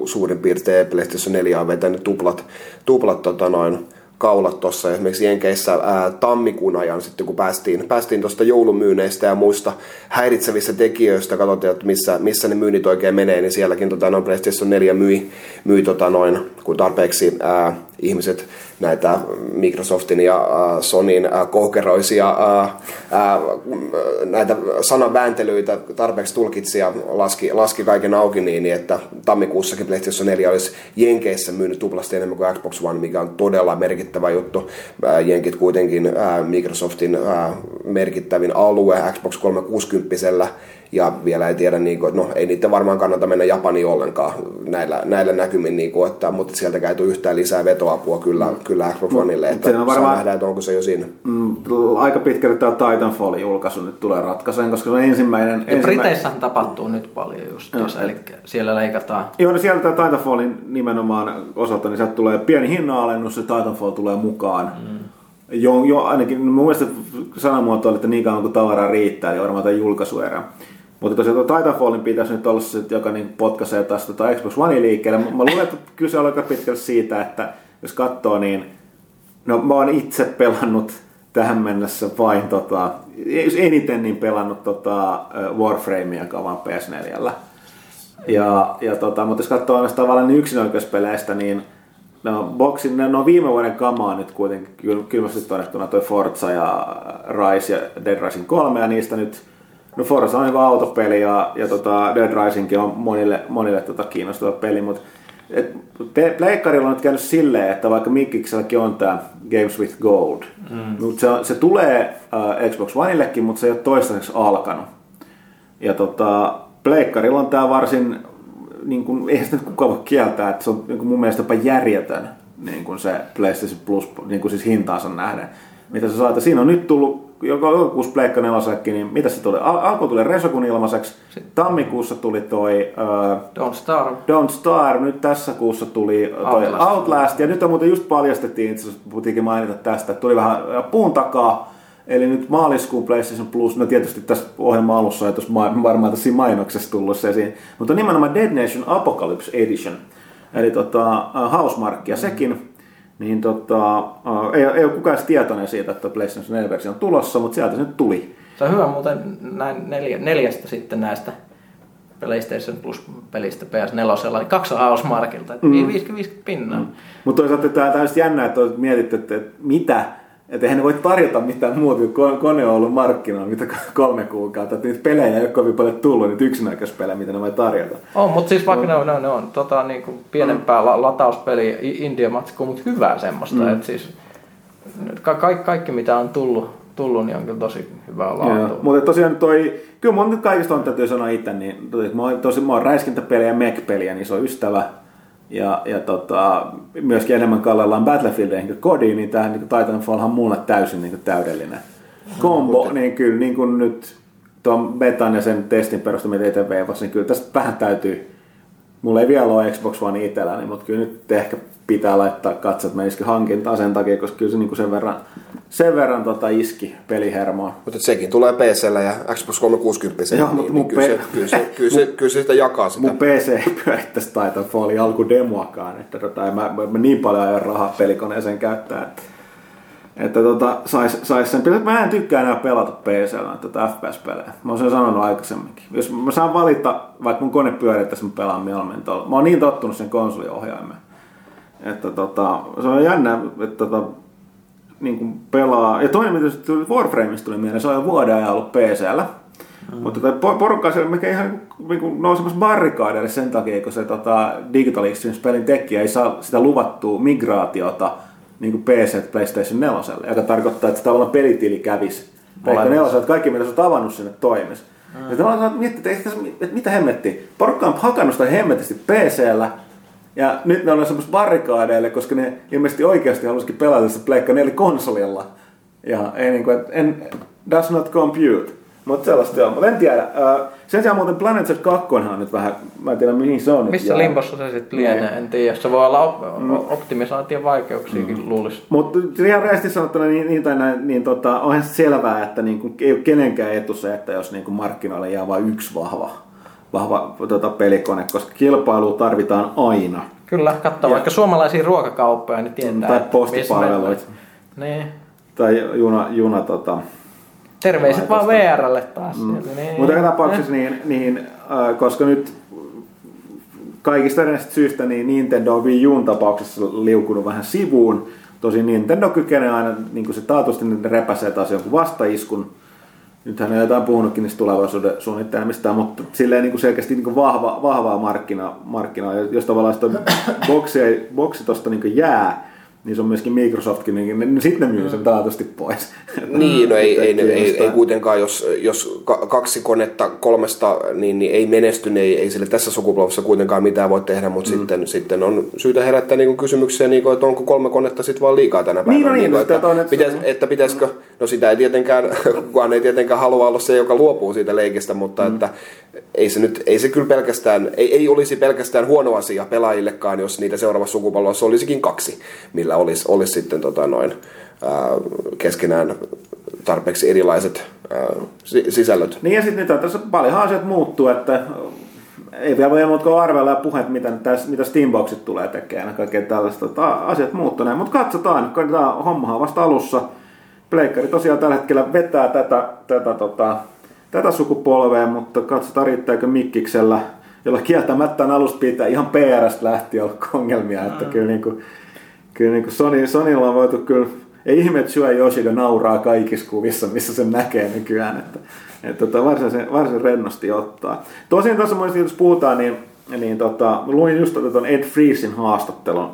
suurin piirtein PlayStation 4 on vetänyt tuplat, tuplat tota noin, kaulat tuossa esimerkiksi Jenkeissä ää, tammikuun ajan sitten, kun päästiin, päästiin tuosta joulumyyneistä ja muista häiritsevistä tekijöistä, katsottiin, että missä, missä ne myynnit oikein menee, niin sielläkin tota, noin PlayStation 4 myi, myi tota, noin, kun tarpeeksi ää, ihmiset näitä Microsoftin ja äh, äh, näitä sanavääntelyitä tarpeeksi tulkitsi ja laski, laski kaiken auki niin, että tammikuussakin PlayStation 4 olisi Jenkeissä myynyt tuplasti enemmän kuin Xbox One, mikä on todella merkittävä juttu. Jenkit kuitenkin Microsoftin merkittävin alue Xbox 360 ja vielä ei tiedä, niin kuin, että no ei niitä varmaan kannata mennä Japaniin ollenkaan näillä, näillä näkymin, niin kuin, että, mutta sieltä ei tule yhtään lisää vetoapua kyllä, kyllä Xbox Oneille, että se on varmaan- saa nähdä, että onko se jo siinä. mm, aika pitkälle tämä Titanfallin julkaisu nyt tulee ratkaiseen, koska se on ensimmäinen... Ja ensimmäinen Briteissähän tapahtuu nyt paljon just, jos, eli siellä leikataan. Joo, no sieltä tämä Titanfallin nimenomaan osalta, niin sieltä tulee pieni hinnanalennus ja Titanfall tulee mukaan. Mm. Jo, jo, ainakin mun mielestä sanamuoto oli, että niin kauan kuin tavaraa riittää, niin varmaan tämä julkaisuerä. Mutta tosiaan tuo Titanfallin pitäisi nyt olla se, joka niin potkaisee taas tota Xbox One liikkeelle. Mä luulen, että kyse on aika pitkälle siitä, että jos katsoo, niin no mä oon itse pelannut tähän mennessä vain tota, eniten niin pelannut tota Warframea, joka on vaan PS4. Ja, ja tota, mutta jos katsoo näistä tavallaan niin yksinäköispeleistä, niin no, boxin, ne, on viime vuoden kamaa nyt kuitenkin kyl, kylmästi todettuna toi Forza ja Rise ja Dead Rising 3 ja niistä nyt No Forza on hyvä autopeli ja, ja tota Dead Risingkin on monille, monille tota kiinnostava peli, mutta Pleikkarilla on nyt käynyt silleen, että vaikka Mikkikselläkin on tämä Games with Gold, mm. mutta se, se tulee uh, Xbox Oneillekin, mutta se ei ole toistaiseksi alkanut. Ja tota, Pleikkarilla on tämä varsin, niin kuin, eihän sitä kukaan voi kieltää, että se on niin kuin mun mielestä jopa järjetön niin kuin se PlayStation Plus, niin kuin siis hintaansa nähden. Mitä sä saat, siinä on nyt tullut joka jokuus Pleikka nelosekki, niin mitä se tuli? Al- alku tuli Resokun ilmaiseksi, tammikuussa tuli toi uh, Don't Starve. Don't Starve, nyt tässä kuussa tuli toi Outlast. Outlast, ja nyt on muuten just paljastettiin, itse asiassa puhutiinkin mainita tästä, että tuli vähän puun takaa, eli nyt maaliskuun PlayStation Plus, no tietysti tässä ohjelman alussa ei tuossa ma- varmaan tässä mainoksessa tullut se esiin, mutta nimenomaan Dead Nation Apocalypse Edition, eli tota, uh, Housemarkia sekin, niin tota, uh, ei, ei ole kukaan tietoinen siitä, että PlayStation 4 versio on tulossa, mutta sieltä se nyt tuli. Se on hyvä muuten näin neljä, neljästä sitten näistä PlayStation Plus-pelistä PS4, niin kaksi että mm. 50-50 pinnaa. Mm. Mutta toisaalta tämä on jännä, että olet mietitty, että, että mitä, että eihän ne voi tarjota mitään muuta, kun ko- kone on ollut markkinoilla mitä kolme kuukautta. Että niitä pelejä ei ole kovin paljon tullut, niitä yksinäköispelejä, mitä ne voi tarjota. On, mutta siis vaikka ne on, ne on, ne on tota, niin kuin pienempää la- latauspeliä, India matskua, mutta hyvää semmoista. Mm. Et siis, ka- kaikki, kaikki mitä on tullut tullut, niin on kyllä tosi hyvää Joo, laatua. mutta tosiaan toi, kyllä mun nyt kaikista on täytyy sanoa itse, niin toi- mä oon, tosi, mä oon räiskintäpeliä ja mech-peliä, niin se on ystävä. Ja, ja tota, myöskin enemmän kallellaan Battlefieldeihin kuin kodiin, niin tämä niin Titanfall on mulle täysin niin täydellinen kombo. Niin kyllä niin kuin nyt tuon betan ja sen testin perusteella, mitä itse niin kyllä tästä vähän täytyy Mulla ei vielä ole Xbox One itselläni, mutta kyllä nyt ehkä pitää laittaa katsot menisikin hankintaan sen takia, koska kyllä se niin kuin sen verran, sen verran tota iski pelihermoa. Mutta sekin tulee PCllä ja Xbox 360. Joo, niin, mutta niin mun kyllä, se, kyllä, se, kyllä, se, kyllä se sitä jakaa sitä. Mun PC ei pyörittäisi Titanfallin alkudemoakaan, että tota, mä, mä, mä, niin paljon ajan rahaa pelikoneeseen käyttää, että, että tota, sais, sais sen. Mä en tykkää enää pelata PCllä tätä FPS-pelejä. Mä oon sen sanonut aikaisemminkin. Jos mä saan valita, vaikka mun kone pyörittäisi, mä pelaan mieluummin tuolla. Mä oon niin tottunut sen konsoliohjaimeen. Että tota, se on jännä, että tota, niin kuin pelaa. Ja toinen, mitä tuli Warframeista tuli mieleen, se on jo vuoden ajan ollut PCllä. Mm. Mutta tota, por- porukka siellä melkein ihan niin kuin nousemassa barrikaadeille sen takia, kun se tota, Digital Extremes pelin tekijä ei saa sitä luvattua migraatiota niin kuin PC PlayStation 4, joka tarkoittaa, että se tavallaan pelitili kävisi Pleikka 4, että kaikki mitä sä oot avannut sinne toimisi. Mm. Ja tavallaan saat miettiä, että, että mitä hemmettiä. Porukka on hakannut sitä hemmetisti PCllä, ja nyt ne on semmoista barrikaadeille, koska ne ilmeisesti oikeasti halusikin pelata sitä Pleikka 4 konsolilla. Ja ei niinku, et, en, does not compute. Mutta sellaista on. Mutta en tiedä. Sen sijaan muuten Planet Z 2 on nyt vähän, mä en tiedä mihin se on nyt Missä jäänyt. limbossa se sitten lienee, en tiedä. Se voi olla op- optimisaation vaikeuksiakin mm. luulisi. Mutta ihan rehellisesti sanottuna niin, niin, tai näin, niin tota, onhan se selvää, että niin kuin, ei ole kenenkään etu se, että jos niin kuin markkinoille jää vain yksi vahva, vahva tota, pelikone, koska kilpailua tarvitaan aina. Kyllä, katso vaikka suomalaisia ruokakauppoja, niin tietää. Tai postipalveluita. Niin. Tai juna, juna tota, Terveiset vaan VRlle taas. Mm. Niin. Mutta joka tapauksessa, niin, niin, äh, koska nyt kaikista näistä syistä niin Nintendo on Wii Uun tapauksessa liukunut vähän sivuun. Tosin Nintendo kykenee aina, niin kuin se taatusti ne repäsee taas jonkun vastaiskun. Nythän on jotain puhunutkin niistä tulevaisuuden suunnittelemista, mutta silleen niin kuin selkeästi niin kuin vahva, vahvaa markkina, markkinaa. Jos tavallaan sitä boksi, ei- boksi tuosta niin jää, niin se on myöskin Microsoftkin, niin, niin sitten ne myy sen taatusti pois. [LAUGHS] Niin, no ei, ei, Että ei, ei, kuitenkaan, jos, jos ka- kaksi konetta kolmesta niin, niin ei menesty, niin ei, ei sille tässä sukupolvessa kuitenkaan mitään voi tehdä, mutta mm. sitten, sitten on syytä herättää niin kysymyksiä, niin kuin, että onko kolme konetta sitten vaan liikaa tänä päivänä. Niin, no niin, sitä että, toinen- pitäis, että pitäisikö, no sitä ei tietenkään, [LAUGHS] kukaan ei tietenkään halua olla se, joka luopuu siitä leikistä, mutta mm. että ei se nyt, ei se kyllä pelkästään, ei, ei olisi pelkästään huono asia pelaajillekaan, jos niitä seuraavassa sukupolvessa olisikin kaksi, millä olisi, olisi sitten tota noin, ää, keskenään tarpeeksi erilaiset ää, si- sisällöt. Niin ja sitten nyt tässä paljonhan asiat muuttuu, että ei vielä voi muuta kuin arvella ja puheet, mitä, mitä Steamboxit tulee tekemään ja kaikkea tällaista. Tota, asiat muuttuneet, mutta katsotaan, kun tämä hommahan on vasta alussa. Pleikkari tosiaan tällä hetkellä vetää tätä, tätä, tota, tätä sukupolvea, mutta katsotaan riittääkö Mikkiksellä, jolla kieltämättä on alusta pitää ihan PRstä lähtien ollut ongelmia, että kyllä, niin kuin, kyllä niin kuin Sony, Sonylla on voitu kyllä, ei ihme, että Shuei Yoshida nauraa kaikissa kuvissa, missä sen näkee nykyään, että, että tota, varsin, varsin rennosti ottaa. Tosiaan tässä muistin, jos puhutaan, niin, niin tota, luin just tota ton Ed Freesin haastattelun.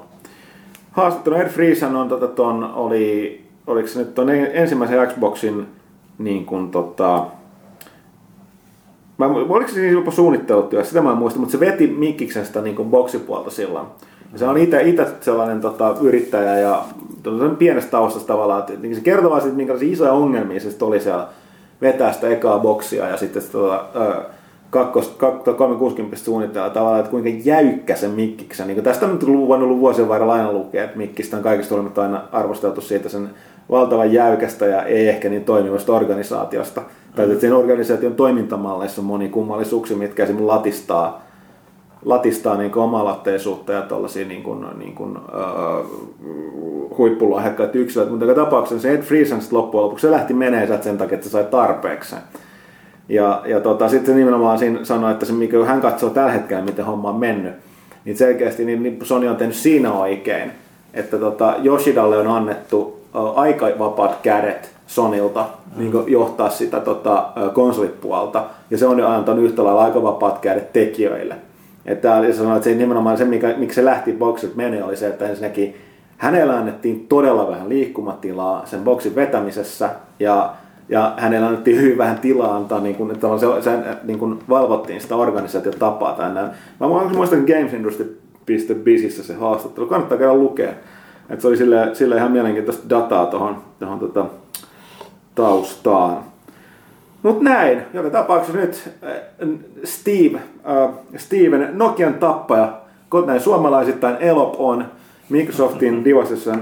Haastattelun Ed Freesan on tota ton, oli, oliko se nyt ton ensimmäisen Xboxin niin kuin tota, Mä, oliko se siis jopa suunnittelutyö, sitä mä en muista, mutta se veti Mikkiksestä niin kuin boksipuolta silloin. Ja se on itse, sellainen tota, yrittäjä ja pienestä taustasta tavallaan, että niin se kertoo vaan siitä, minkälaisia isoja ongelmia se oli siellä vetää sitä ekaa boksia ja sitten sitä tota, kakkos, kak, 360 suunnitella tavallaan, että kuinka jäykkä se Mikkiksen. Niin tästä on nyt ollut- voinut ollut vuosien varrella aina lukea, että Mikkistä on kaikista huolimatta aina arvosteltu siitä sen valtavan jäykästä ja ei ehkä niin toimivasta organisaatiosta. Tai että sen organisaation toimintamalleissa on monia kummallisuuksia, mitkä esimerkiksi latistaa, latistaa niin omalatteisuutta ja tuollaisia niin kuin, niin kuin, äh, huippulahjakkaita yksilöitä. Mutta joka tapauksessa se Ed Friesen loppujen lopuksi se lähti menee sieltä sen takia, että se sai tarpeeksi. Ja, ja tota, sitten se nimenomaan siinä sanoi, että se, mikä hän katsoo tällä hetkellä, miten homma on mennyt, niin selkeästi niin, niin Sony on tehnyt siinä oikein, että tota, Yoshidalle on annettu uh, aika vapaat kädet Sonilta mm. niin johtaa sitä tota, konsolipuolta, ja se on jo antanut yhtä lailla aika vapaat kädet tekijöille. Että se sanoi, että se nimenomaan se, mikä, miksi se lähti boksilta menee, oli se, että ensinnäkin hänellä annettiin todella vähän liikkumatilaa sen boksin vetämisessä ja, ja hänellä annettiin hyvin vähän tilaa antaa, niin kuin, että se, se, niin kuin valvottiin sitä organisaatiotapaa tai näin. Mä muistan Games Industry.bisissä se haastattelu, kannattaa käydä lukea. Et se oli sille, sille ihan mielenkiintoista dataa tuohon tota, taustaan. Mutta näin, joka tapauksessa nyt äh, Steve, äh, Steven Nokian tappaja, näin suomalaisittain Elop on Microsoftin Devices äh,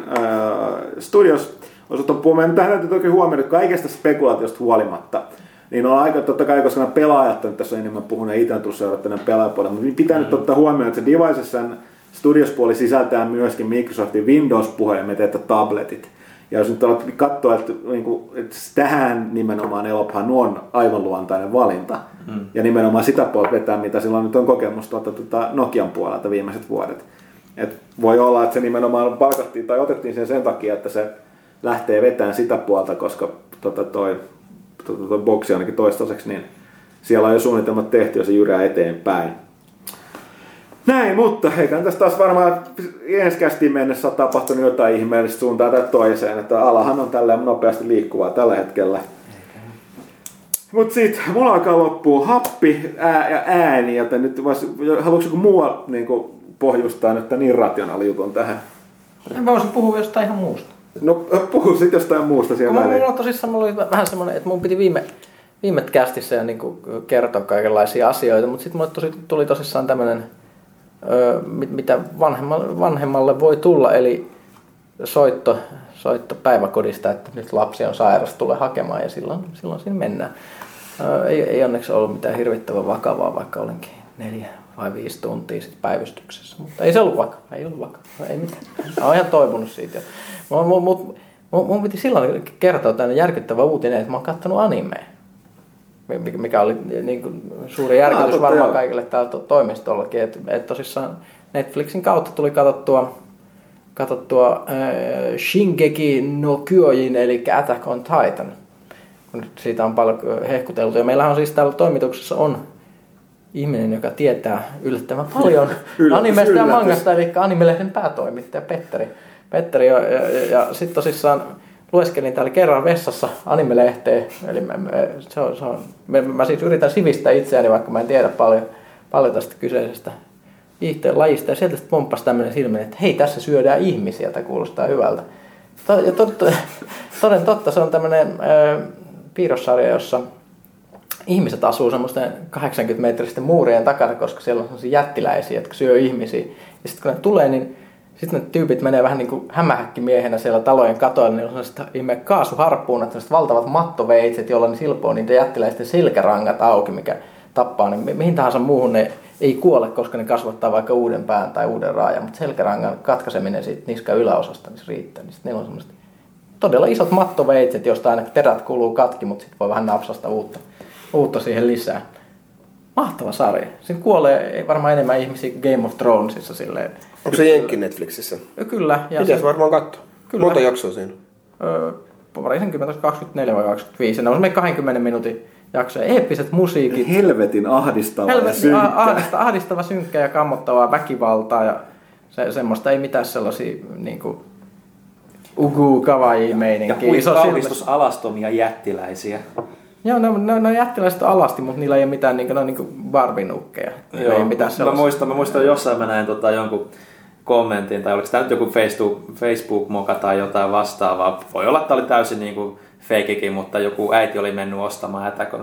Studios osattu puhumaan. Tähän täytyy toki huomioida, että kaikesta spekulaatiosta huolimatta, niin on aika totta kai, koska nämä pelaajat on tässä enemmän puhunut itse on tullut seurattu pelaajapuolella, mutta pitää mm. nyt ottaa huomioon, että se Devicesen Studios-puoli sisältää myöskin Microsoftin Windows-puhelimet että tabletit. Ja jos nyt alat katsoa, että, niin kuin, että tähän nimenomaan Elophan on aivan luontainen valinta. Mm. Ja nimenomaan sitä puolta vetää, mitä silloin nyt on kokemus tuota, tuota Nokian puolelta viimeiset vuodet. Et voi olla, että se nimenomaan palkattiin tai otettiin sen sen takia, että se lähtee vetämään sitä puolta, koska tota toi, tota toi boksi ainakin toistaiseksi, niin siellä on jo suunnitelmat tehty ja se jyrää eteenpäin. Näin, mutta eikä tästä taas varmaan ensi mennessä on tapahtunut jotain ihmeellistä suuntaan tai toiseen, että alahan on tällä nopeasti liikkuvaa tällä hetkellä. Mutta sitten mulla alkaa loppua happi ää, ja ääni, joten nyt vois, haluatko joku muu niin pohjustaa nyt tämän irrationaalijutun tähän? Mä voisin puhua jostain ihan muusta. No puhu sitten jostain muusta siellä väliin. Mulla tosissaan mulla oli vähän semmoinen, että mun piti viime, viime kästissä ja niin kertoa kaikenlaisia asioita, mutta sitten mulle tosi, tuli tosissaan tämmöinen mitä vanhemmalle, voi tulla, eli soitto, soitto päiväkodista, että nyt lapsi on sairas, tule hakemaan ja silloin, silloin siinä mennään. Ei, ei onneksi ollut mitään hirvittävän vakavaa, vaikka olenkin neljä vai viisi tuntia sitten päivystyksessä. Mutta ei se ollut vakava, ei ollut vakava, ei mitään. Mä oon ihan toipunut siitä. Mun, mun, mun, mun piti silloin kertoa tänne järkyttävä uutinen, että mä oon kattonut animea mikä oli niin kuin suuri järkytys ah, varmaan kaikille täällä toimistollakin, että et tosissaan Netflixin kautta tuli katsottua, katsottua äh, Shingeki no Kyojin, eli Attack on Titan. Siitä on paljon hehkuteltu. Ja meillähän on siis täällä toimituksessa on ihminen, joka tietää yllättävän paljon [LAUGHS] animesta ja mangasta, eli animelehden päätoimittaja Petteri. Petteri ja, ja, ja, ja sitten tosissaan lueskelin täällä kerran vessassa anime-lehteen, eli mä, mä, se on, se on, mä, mä siis yritän sivistää itseäni, vaikka mä en tiedä paljon, paljon tästä kyseisestä viihteen lajista, ja sieltä sitten pomppasi tämmöinen silminen, että hei, tässä syödään ihmisiä, tämä kuulostaa hyvältä. Ja totta, [LAUGHS] toden totta, se on tämmöinen piirrossarja, jossa ihmiset asuu semmoisten 80 metristen muurien takana, koska siellä on sellaisia jättiläisiä, jotka syö ihmisiä. Ja sitten kun ne tulee, niin sitten ne tyypit menee vähän niin kuin hämähäkkimiehenä siellä talojen katoilla, niin on sellaiset ihme kaasuharppuunat, sellaiset valtavat mattoveitset, joilla ne silpoo niitä jättiläisten selkärangat auki, mikä tappaa, niin mihin tahansa muuhun ne ei kuole, koska ne kasvattaa vaikka uuden pään tai uuden raajan, mutta selkärangan katkaiseminen siitä niska yläosasta, niin se riittää. Niin sitten on semmoiset todella isot mattoveitset, joista aina terät kuluu katki, mutta sitten voi vähän napsasta uutta, uutta siihen lisää. Mahtava sarja. Siinä kuolee ei varmaan enemmän ihmisiä Game of Thronesissa silleen. Onko se Jenkki Netflixissä? Kyllä. Ja Pitäisi se... varmaan katsoa. Kyllä. Monta jaksoa siinä? Öö, parisenkymmentä, 24 vai 25. Ne on semmoinen 20 minuutin jaksoja. Eeppiset musiikit. Helvetin ahdistava Helvetin ja synkkä. Ahdista, ahdistava, synkkä ja kammottavaa väkivaltaa ja se, semmoista ei mitään sellaisia niin kuin, ugu kawaii meininkiä. Ja kauhistus alastomia jättiläisiä. Joo, ne, ne, ne jättiläiset alasti, mutta niillä ei ole mitään, niin kuin, ne on niin barbinukkeja. Joo, ei mitään mä, muistan, mä muistan jossain mä näin tota, jonkun kommentin, tai oliko tämä nyt joku Facebook, Facebook-moka tai jotain vastaavaa. Voi olla, että oli täysin niin kuin feikikin, mutta joku äiti oli mennyt ostamaan Attack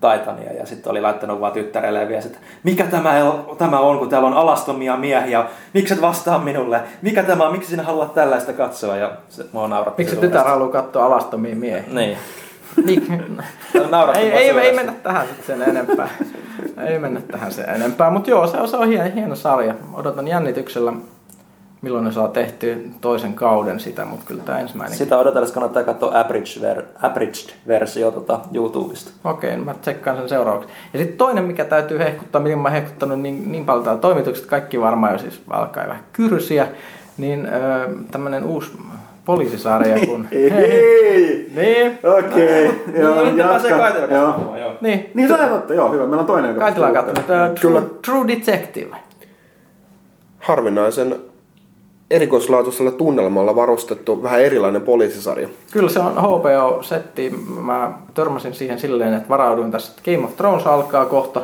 Titania ja sitten oli laittanut vaan tyttärelle viesti, että mikä tämä, tämä on, kun täällä on alastomia miehiä, miksi et vastaa minulle, mikä tämä on, miksi sinä haluat tällaista katsoa ja se, mua nauratti. Miksi tytär haluaa katsoa alastomia miehiä? Niin. Niin. ei, ei, ei, mennä tähän sen enempää. ei mennä tähän sen enempää, mutta joo, se on, se on hieno, hieno sarja. Odotan jännityksellä, milloin ne saa tehtyä toisen kauden sitä, mutta kyllä tämä ensimmäinen. Sitä odotellessa kannattaa katsoa abridged, ver, abridged versio tota YouTubesta. Okei, okay, mä tsekkaan sen seuraavaksi. Ja sitten toinen, mikä täytyy hehkuttaa, mitä mä hehkuttanut niin, niin paljon täällä toimitukset, kaikki varmaan jo siis alkaa vähän kyrsiä, niin öö, tämmöinen uusi poliisisarja. Kun... [LAUGHS] Hei! Hei. Niin. Okei. Okay. Joo, niin, jatka. Joo. joo. Niin. Niin sä totta, joo, hyvä. Meillä on toinen. Kaitila on katsonut. True, True Detective. Harvinaisen erikoislaatuisella tunnelmalla varustettu vähän erilainen poliisisarja. Kyllä se on HBO-setti. Mä törmäsin siihen silleen, että varauduin tässä, että Game of Thrones alkaa kohta,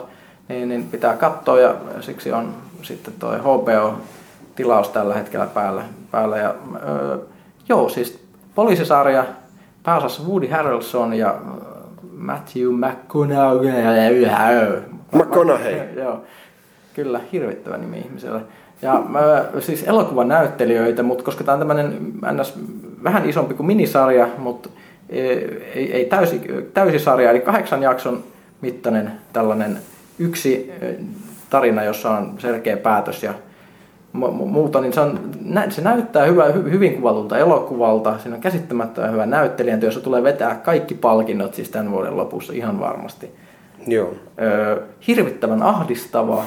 niin, niin pitää katsoa ja siksi on sitten toi HBO-tilaus tällä hetkellä päällä. päällä. Ja, öö, joo, siis poliisisarja, pääosassa Woody Harrelson ja öö, Matthew McConaughey. McConaughey. Joo, kyllä, hirvittävä nimi ihmiselle. Ja mä, siis elokuvanäyttelijöitä, mutta koska tämä on tämmöinen ns. vähän isompi kuin minisarja, mutta ei, ei täysi, täysisarja, eli kahdeksan jakson mittainen tällainen yksi tarina, jossa on selkeä päätös ja muuta, niin se, on, se näyttää hyvä, hyvin kuvatulta elokuvalta. Siinä on käsittämättömän hyvä näyttelijän työ, jossa tulee vetää kaikki palkinnot siis tämän vuoden lopussa ihan varmasti. Joo. Öö, hirvittävän ahdistava,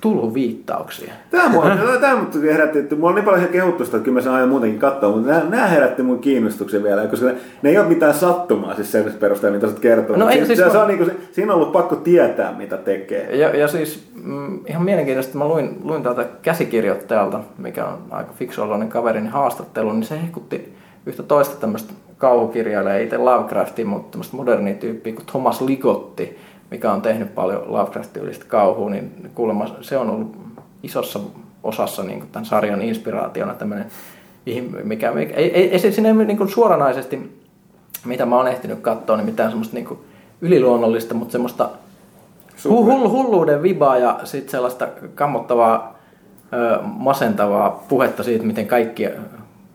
tullut viittauksia. Tämä mua, tämä herätti, että mulla on niin paljon kehuttu sitä, että kyllä mä sen aion muutenkin katsoa, mutta nämä, nämä herätti mun kiinnostuksen vielä, koska ne, ne ei ole mitään sattumaa siis sen perusteella, mitä sä kertoo. No, ei, siis se, se on niin kuin, siinä on ollut pakko tietää, mitä tekee. Ja, ja siis mm, ihan mielenkiintoista, että mä luin, luin täältä käsikirjoittajalta, mikä on aika fiksuoloinen kaverin haastattelu, niin se hehkutti yhtä toista tämmöistä kauhukirjailijaa, itse Lovecraftia, mutta tämmöistä modernia tyyppiä kuin Thomas Ligotti, mikä on tehnyt paljon Lovecraft-tyylistä kauhua, niin kuulemma se on ollut isossa osassa niin kuin tämän sarjan inspiraationa tämmöinen, mikä, mikä ei, ei, ei sinne niin kuin suoranaisesti, mitä mä oon ehtinyt katsoa, niin mitään semmoista niin kuin yliluonnollista, mutta semmoista hull, hulluuden vibaa ja sitten sellaista kammottavaa, masentavaa puhetta siitä, miten kaikki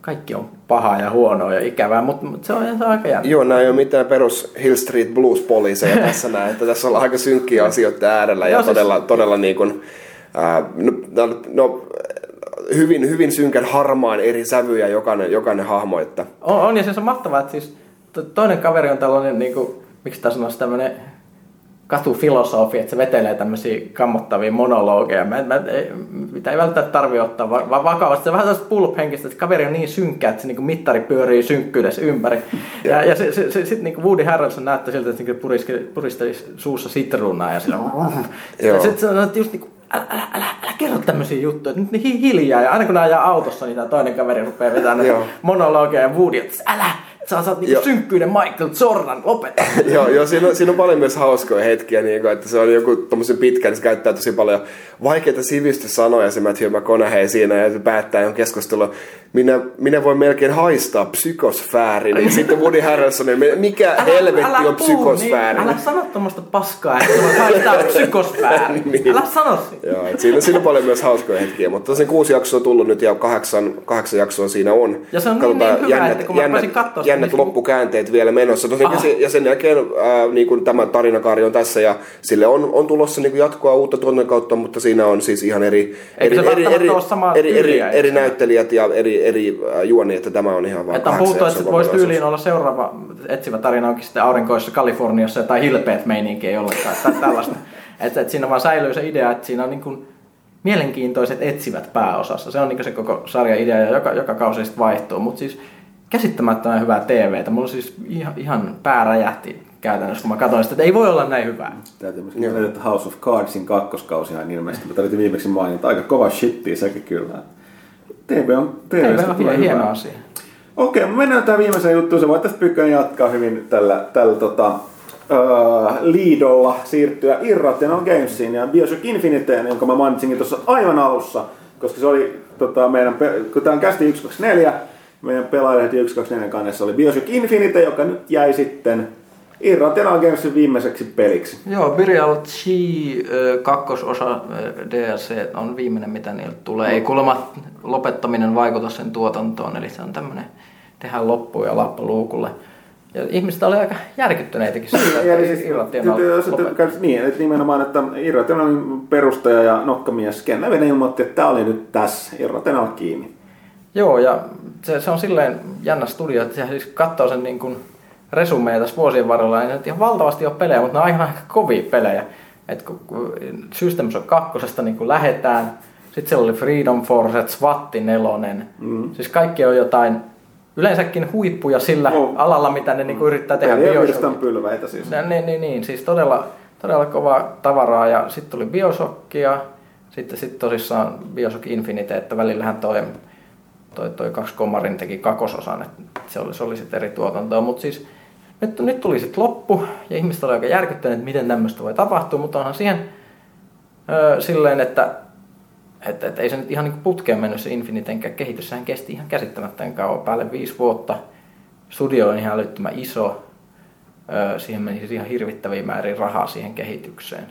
kaikki on pahaa ja huonoa ja ikävää, mutta, mutta se, on, se on aika jännä. Joo, nämä ei ole mitään perus Hill Street Blues-poliiseja [LAUGHS] tässä näin, että tässä ollaan aika synkkiä asioita äärellä ja Joo, siis... todella, todella niin kuin, ää, no, no, hyvin, hyvin synkän harmaan eri sävyjä jokainen, jokainen hahmo. Että... On, on, ja se on mahtavaa, että siis toinen kaveri on tällainen, niin kuin, miksi tämä sanoisi, tämmöinen katufilosofi, että se vetelee tämmöisiä kammottavia monologeja. Mä, mä, ei, mitä ei välttämättä tarvi ottaa va- vakavasti. Se on vähän tällaista pulp-henkistä, että kaveri on niin synkkä, että se niin mittari pyörii synkkyydessä ympäri. Ja, ja se, se, se, sitten niin Woody Harrelson näyttää siltä, että se puristelisi suussa sitruunaa ja sillä Sitten [LAUGHS] se on just niin kuin, älä, älä, älä, älä kerro tämmöisiä juttuja, nyt niin hiljaa. Ja aina kun ajaa autossa, niin tämä toinen kaveri rupeaa vetämään monologeja ja Woody, että älä, sä saat niinku synkkyyden Michael Jordan, lopeta. [LAUGHS] joo, joo siinä, on, siinä on paljon myös hauskoja hetkiä, niin kuin, että se on joku tommosen pitkä, niin se käyttää tosi paljon vaikeita sivistyssanoja se Matthew McConaughey siinä ja päättää jon keskustelua. Minä, minä voin melkein haistaa psykosfäärin. Ja sitten Woody Harrelson, mikä älä, helvetti älä on psykosfääri? Niin, älä sano tuommoista paskaa, että voit haistaa [LAUGHS] psykosfääri. niin. Älä sano sitä. Joo, siinä, siinä on paljon myös hauskoja hetkiä, mutta sen kuusi jaksoa on tullut nyt ja kahdeksan, kahdeksan jaksoa siinä on. Ja se on niin, niin hyvä, jännät, että kun mä jännät, katsoa jännät loppukäänteet vielä menossa. Tosin, ja, sen, ja sen jälkeen ää, niin kuin tämä tarinakaari on tässä ja sille on, on tulossa niin kuin jatkoa uutta tuotannon kautta, mutta siinä on siis ihan eri, eri, eri, eri, eri, eri, eri näyttelijät ja eri, eri juoni, että tämä on ihan vaan Että on puhuttu, että voisi tyyliin olla seuraava etsivä tarina onkin sitten aurinkoissa Kaliforniassa tai hilpeät meininki ei ollenkaan tai tällaista. [LAUGHS] että, että siinä vaan säilyy se idea, että siinä on niin kuin mielenkiintoiset etsivät pääosassa. Se on niin se koko sarjan idea ja joka, joka kausi sitten vaihtuu. Mutta siis käsittämättömän hyvää TVtä. Mulla siis ihan, ihan pää räjähti käytännössä, kun mä katsoin sitä, että ei voi olla näin hyvää. Täytyy myös nimetä, että House of Cardsin kakkoskausi ihan ilmeisesti, mutta täytyy viimeksi mainita. Aika kova shittiä sekin kyllä. TV on, TV on hieno, hieno asia. Okei, okay, mennään tähän viimeiseen juttuun. Se voi tästä Pyykkönen jatkaa hyvin tällä, tällä tota, uh, liidolla siirtyä Irrational Gamesiin ja Bioshock Infiniteen, jonka mä mainitsinkin tuossa aivan alussa, koska se oli tota, meidän, kun tämä on kästi 124, meidän pelaajat 124 kannessa oli Bioshock Infinite, joka nyt jäi sitten Irrational Gamesin viimeiseksi peliksi. Joo, Burial Chi kakkososa DLC on viimeinen, mitä niiltä tulee. Ei kuulemma lopettaminen vaikuta sen tuotantoon, eli se on tämmöinen tehdään loppuun ja lappu luukulle. Ja ihmiset oli aika järkyttyneitäkin siitä, että siis, Irrational Niin, että nimenomaan, että Irrationalin perustaja ja nokkamies Ken ilmoitti, että tämä oli nyt tässä, Irrational kiinni. Joo, ja se, se on silleen jännä studio, että siis katsoo sen niin kuin resumeja tässä vuosien varrella, niin ihan valtavasti ole pelejä, mutta ne on aika, aika kovia pelejä. Et kun, Systems on kakkosesta niin lähetään, sitten siellä oli Freedom Force, SWAT nelonen. Mm. Siis kaikki on jotain yleensäkin huippuja sillä no. alalla, mitä ne niin yrittää tehdä. Bioshock. pylväitä siis. Niin, niin, niin, siis todella, todella kovaa tavaraa. Ja sitten tuli Bioshockia, sitten sit tosissaan Bioshock Infinite, että välillähän toi, toi, toi kaksi komarin teki kakososan, että se oli, se oli sitten eri tuotantoa, mutta siis nyt, nyt tuli sitten loppu ja ihmiset oli aika järkyttyneet, että miten tämmöistä voi tapahtua, mutta onhan siihen öö, silleen, että että, että ei se nyt ihan niin putkeen mennyt se Infinitenkään kehitys, sehän kesti ihan käsittämättömän kauan, päälle viisi vuotta. Studio on ihan älyttömän iso, öö, siihen meni siis ihan hirvittäviä määrin rahaa siihen kehitykseen.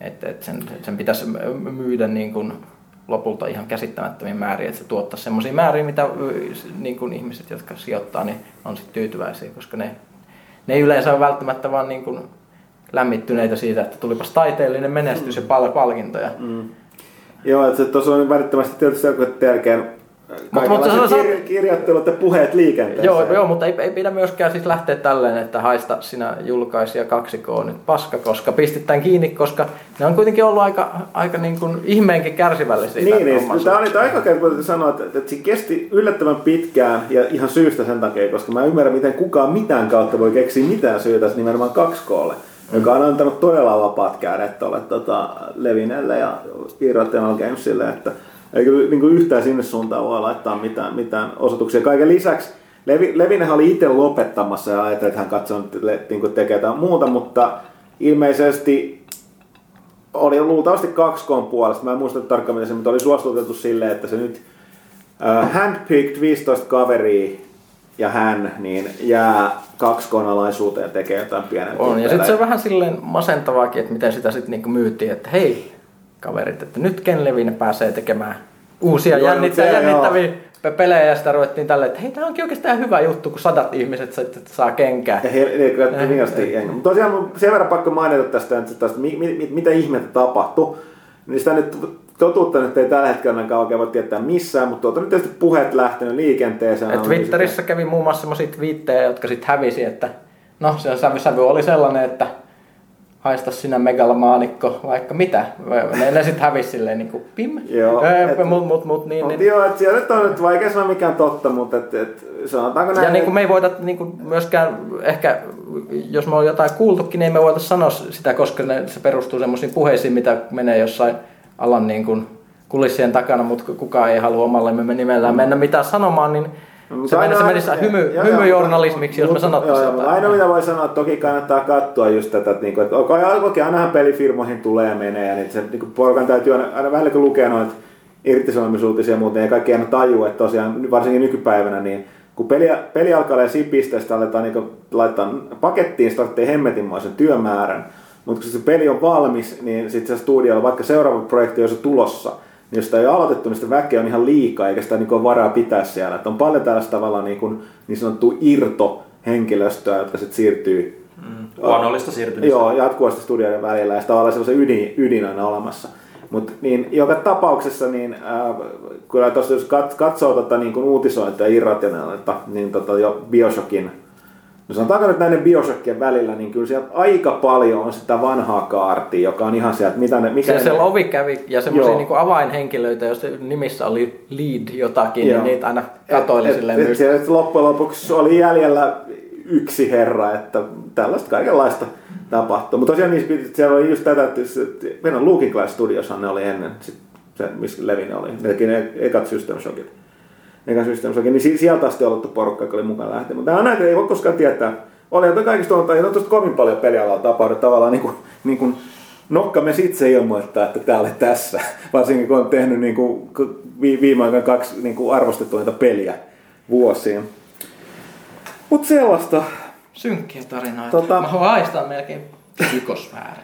Että et sen, sen pitäisi myydä niin kuin lopulta ihan käsittämättömiä määriä, että se tuottaisi semmoisia määriä, mitä niin kuin ihmiset, jotka sijoittaa, niin on sitten tyytyväisiä, koska ne, ne ei yleensä ole välttämättä vaan niin kuin lämmittyneitä siitä, että tulipas taiteellinen menestys ja pal- palkintoja. Mm. Joo, että tuossa on välittömästi tietysti selkeä tärkeän mutta, mutta se, kir- kirjoittelut ja puheet liikenteessä. Joo, joo mutta ei, ei pidä myöskään siis lähteä tälleen, että haista sinä julkaisija 2K nyt paska, koska pistetään kiinni, koska ne on kuitenkin ollut aika, aika niin kuin ihmeenkin kärsivällisiä. Niin, niin tämä oli aika kertaa sanoa, että, että, se kesti yllättävän pitkään ja ihan syystä sen takia, koska mä ymmärrän, miten kukaan mitään kautta voi keksiä mitään syytä nimenomaan 2Klle joka on antanut todella vapaat kädet tuolle tota, Levinelle ja Irrational Gamesille, että ei kyllä niin kuin yhtään sinne suuntaan voi laittaa mitään, mitään osoituksia. Kaiken lisäksi Levi, Levinenhän oli itse lopettamassa ja ajatteli, että hän katsoi, niin tekee jotain muuta, mutta ilmeisesti oli luultavasti kaksi puolesta. Mä en muista tarkkaan se, mutta oli suostutettu silleen, että se nyt uh, handpicked 15 kaveria ja hän niin jää kaksikonalaisuuteen ja tekee jotain pienempää. On, ja sitten se on vähän silleen masentavaakin, että miten sitä sitten niinku myytiin, että hei kaverit, että nyt Ken Levine pääsee tekemään uusia joo, jännittäviä, jännittäviä joo. pelejä ja sitä ruvettiin tälle, että hei, tämä onkin oikeastaan hyvä juttu, kun sadat ihmiset saa kenkää. Ja he, he, Mutta tosiaan sen verran pakko mainita tästä, että tästä, mi, mi, mitä ihmettä tapahtui. Niin sitä nyt totuutta nyt ei tällä hetkellä ainakaan oikein voi tietää missään, mutta tuota nyt tietysti puheet lähtenyt liikenteeseen. Et Twitterissä kävi muun muassa sellaisia twiittejä, jotka sitten hävisi, että no se sävy oli sellainen, että haista sinä megalomaanikko, vaikka mitä. Ne, ne sitten hävisi silleen niin kuin pim. Joo. Öö, mut, mut, mut, niin, niin. Joo, että siellä nyt on nyt vaikea sanoa mikään totta, mutta et, et, sanotaanko näin. Ja niin kuin me ei voida niin kuin myöskään, ehkä jos me on jotain kuultukin, niin ei me voida sanoa sitä, koska ne, se perustuu semmoisiin puheisiin, mitä menee jossain alan niin kuin kulissien takana, mutta kukaan ei halua omalle nimellään mennä mitään sanomaan, niin No, se, meni, se menisi hymy, joo, hymyjournalismiksi, jos me sanottaisiin jotain. Ainoa mitä voi sanoa, että toki kannattaa katsoa just tätä, että, niinku, että okei, ainahan pelifirmoihin tulee ja menee, ja niin se niin porukan täytyy aina, aina vähän kun lukea noita irtisanomisuutisia ja muuten, ja kaikki aina tajuu, että tosiaan varsinkin nykypäivänä, niin kun peli, peli alkaa olla sipisteistä, aletaan niin laittaa pakettiin, sitä hemmetinmaisen työmäärän, mutta kun se peli on valmis, niin sitten se studio, vaikka seuraava projekti on se tulossa, niin jos sitä ei ole aloitettu, niin sitä väkeä on ihan liikaa, eikä sitä niin ole varaa pitää siellä. Että on paljon tällaista tavalla niin, kuin, niin sanottu irto henkilöstöä, jotka sitten siirtyy mm, luonnollista siirtymistä. Joo, jatkuvasti studioiden välillä ja sitä tavallaan sellaisen ydin, ydin aina olemassa. Mutta niin, joka tapauksessa, niin, äh, kyllä tuossa jos katsoo tota, niin kuin uutisointia irrationaalista, niin tota, jo Bioshockin No sanotaanko nyt näiden Bioshockien välillä, niin kyllä siellä aika paljon on sitä vanhaa kaartia, joka on ihan sieltä, mitä ne... Mikä se, se lovi kävi ja semmoisia niin avainhenkilöitä, jos nimissä oli lead jotakin, Joo. niin niitä aina katoili et, silleen. Et, et, loppujen lopuksi oli jäljellä yksi herra, että tällaista kaikenlaista tapahtuu. Mutta tosiaan niin, siellä oli just tätä, että meidän Looking Glass Studioshan ne oli ennen, sit, se, missä Levin oli, ne ekat System Shockit Mega Systems oikein, niin sieltä asti on ollut porukka, joka oli mukana lähteä. Mutta nämä on näitä, ei voi koskaan tietää. Oli jotain kaikista tuolta, ei ole kovin paljon pelialaa tapahdu tavallaan niin kuin, niin kuin nokkamme itse ilmoittaa, että tämä oli tässä. [LAUGHS] Varsinkin kun on tehnyt niin kuin, viime aikoina kaksi niin kuin arvostettuinta peliä vuosiin. Mutta sellaista. Synkkiä tarinoita. Tota, Mä haistaa melkein Ykosfääri.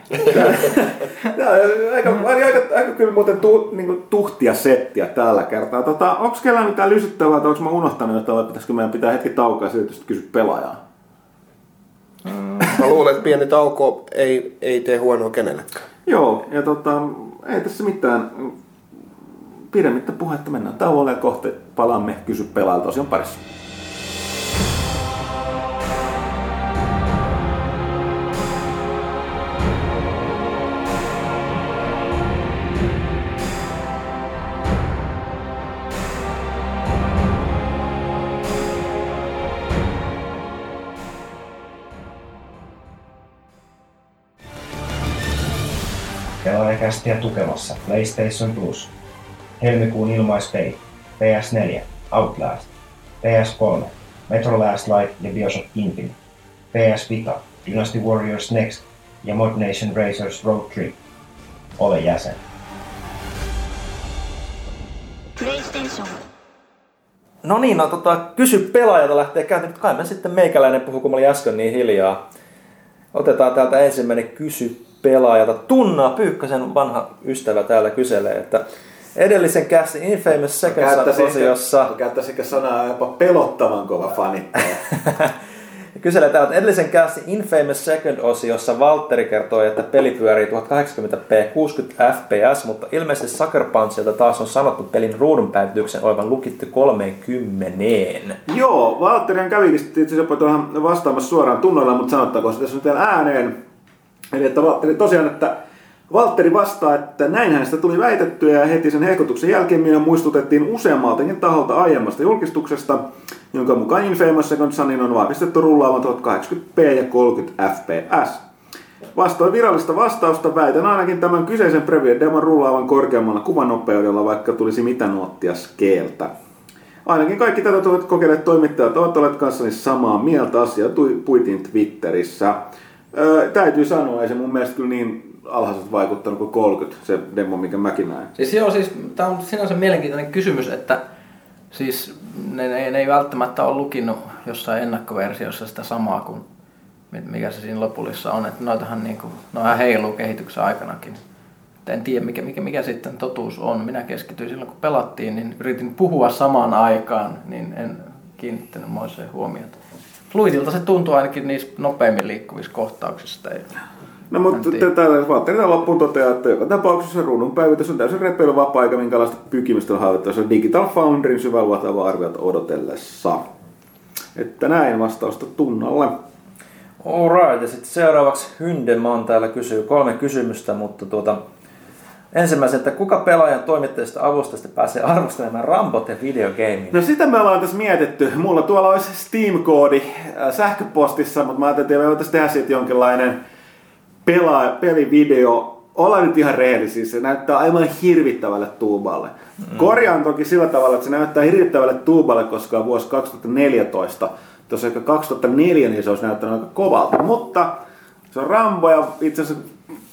aika, aika, aika, kyllä muuten tu, niin tuhtia settiä tällä kertaa. Tota, onko kellään mitään lysyttävää, että onko mä unohtanut jotain, vai pitäisikö meidän pitää hetki taukoa ja sitten kysyä pelaajaa? Mm. Mä luulen, että pieni tauko ei, ei tee huonoa kenellekään. Joo, ja tota, ei tässä mitään pidemmittä puhetta. Mennään tauolle ja kohta palaamme kysy pelaajalta tosiaan parissa. Pelaajakästiä tukemassa PlayStation Plus. Helmikuun ilmaispeli. PS4, Outlast. PS3, Metro Last Light ja Bioshock Infinite. PS Vita, Dynasty Warriors Next ja Mod Nation Racers Road Trip. Ole jäsen. PlayStation. No niin, no tota, kysy pelaajalta lähtee käyntiin. Nyt kai mä sitten meikäläinen puhu, kun mä olin äsken niin hiljaa. Otetaan täältä ensimmäinen kysy pelaajalta. Tunnaa Pyykkösen vanha ystävä täällä kyselee, että edellisen kästi Infamous Seconds-osiossa... Käyttäisikö sanaa jopa pelottavan kova fanittaja? [LAUGHS] Kyselee täältä edellisen kästi Infamous Second-osiossa Valtteri kertoi, että peli pyörii 1080p 60 fps, mutta ilmeisesti Sucker Punchilta taas on sanottu pelin ruudunpäivityksen olevan lukittu 30. Joo, Valtterihan kävikin sitten itse jopa tuohon vastaamassa suoraan tunnoilla, mutta sanottaako se tässä nyt vielä ääneen. Eli että Valtteri tosiaan, että Valtteri vastaa, että näinhän sitä tuli väitettyä ja heti sen hehkutuksen jälkeen minä muistutettiin useammaltakin taholta aiemmasta julkistuksesta, jonka mukaan Infamous Second Sonin on vahvistettu rullaavan 1080p ja 30 fps. Vastoin virallista vastausta väitän ainakin tämän kyseisen Preview Demon rullaavan korkeammalla kuvanopeudella, vaikka tulisi mitä nuottia skeeltä. Ainakin kaikki tätä kokeilleet toimittajat ovat olleet kanssani samaa mieltä. Asia tui- puitiin Twitterissä. Öö, täytyy sanoa, ei se mun mielestä kyllä niin alhaiset vaikuttanut kuin 30, se demo, mikä mäkin näin. Siis joo, siis tämä on sinänsä mielenkiintoinen kysymys, että siis ne, ne, ne ei välttämättä ole lukinut jossain ennakkoversiossa sitä samaa kuin mi- mikä se siinä lopullissa on. Että noitahan niinku, noihän heiluu kehityksen aikanakin. Et en tiedä mikä, mikä, mikä sitten totuus on. Minä keskityin silloin kun pelattiin, niin yritin puhua samaan aikaan, niin en kiinnittänyt moiseen huomiota. Fluidilta se tuntuu ainakin niissä nopeimmin liikkuvissa kohtauksissa. Ei. No mutta täällä Valtteri loppuun toteaa, että joka tapauksessa ruudun päivitys on täysin repeilyvapaa eikä minkälaista pykimistä on havaittavissa Digital Foundryn syväluotavaa arviota odotellessa. Että näin vastausta tunnalle. Alright, ja sitten seuraavaksi Hyndeman täällä kysyy kolme kysymystä, mutta tuota, ensimmäisen, että kuka pelaajan toimittajista avustajista pääsee arvostelemaan Rambot ja videogaming? No sitä me ollaan tässä mietitty. Mulla tuolla olisi Steam-koodi äh, sähköpostissa, mutta mä ajattelin, että me voitaisiin tehdä siitä jonkinlainen pelaa, pelivideo. Ollaan nyt ihan rehellisiä, se näyttää aivan hirvittävälle tuuballe. Mm. Korjaan toki sillä tavalla, että se näyttää hirvittävälle tuuballe, koska vuosi 2014. Tuossa ehkä 2004 niin se olisi näyttänyt aika kovalta, mutta se on Rambo ja itse asiassa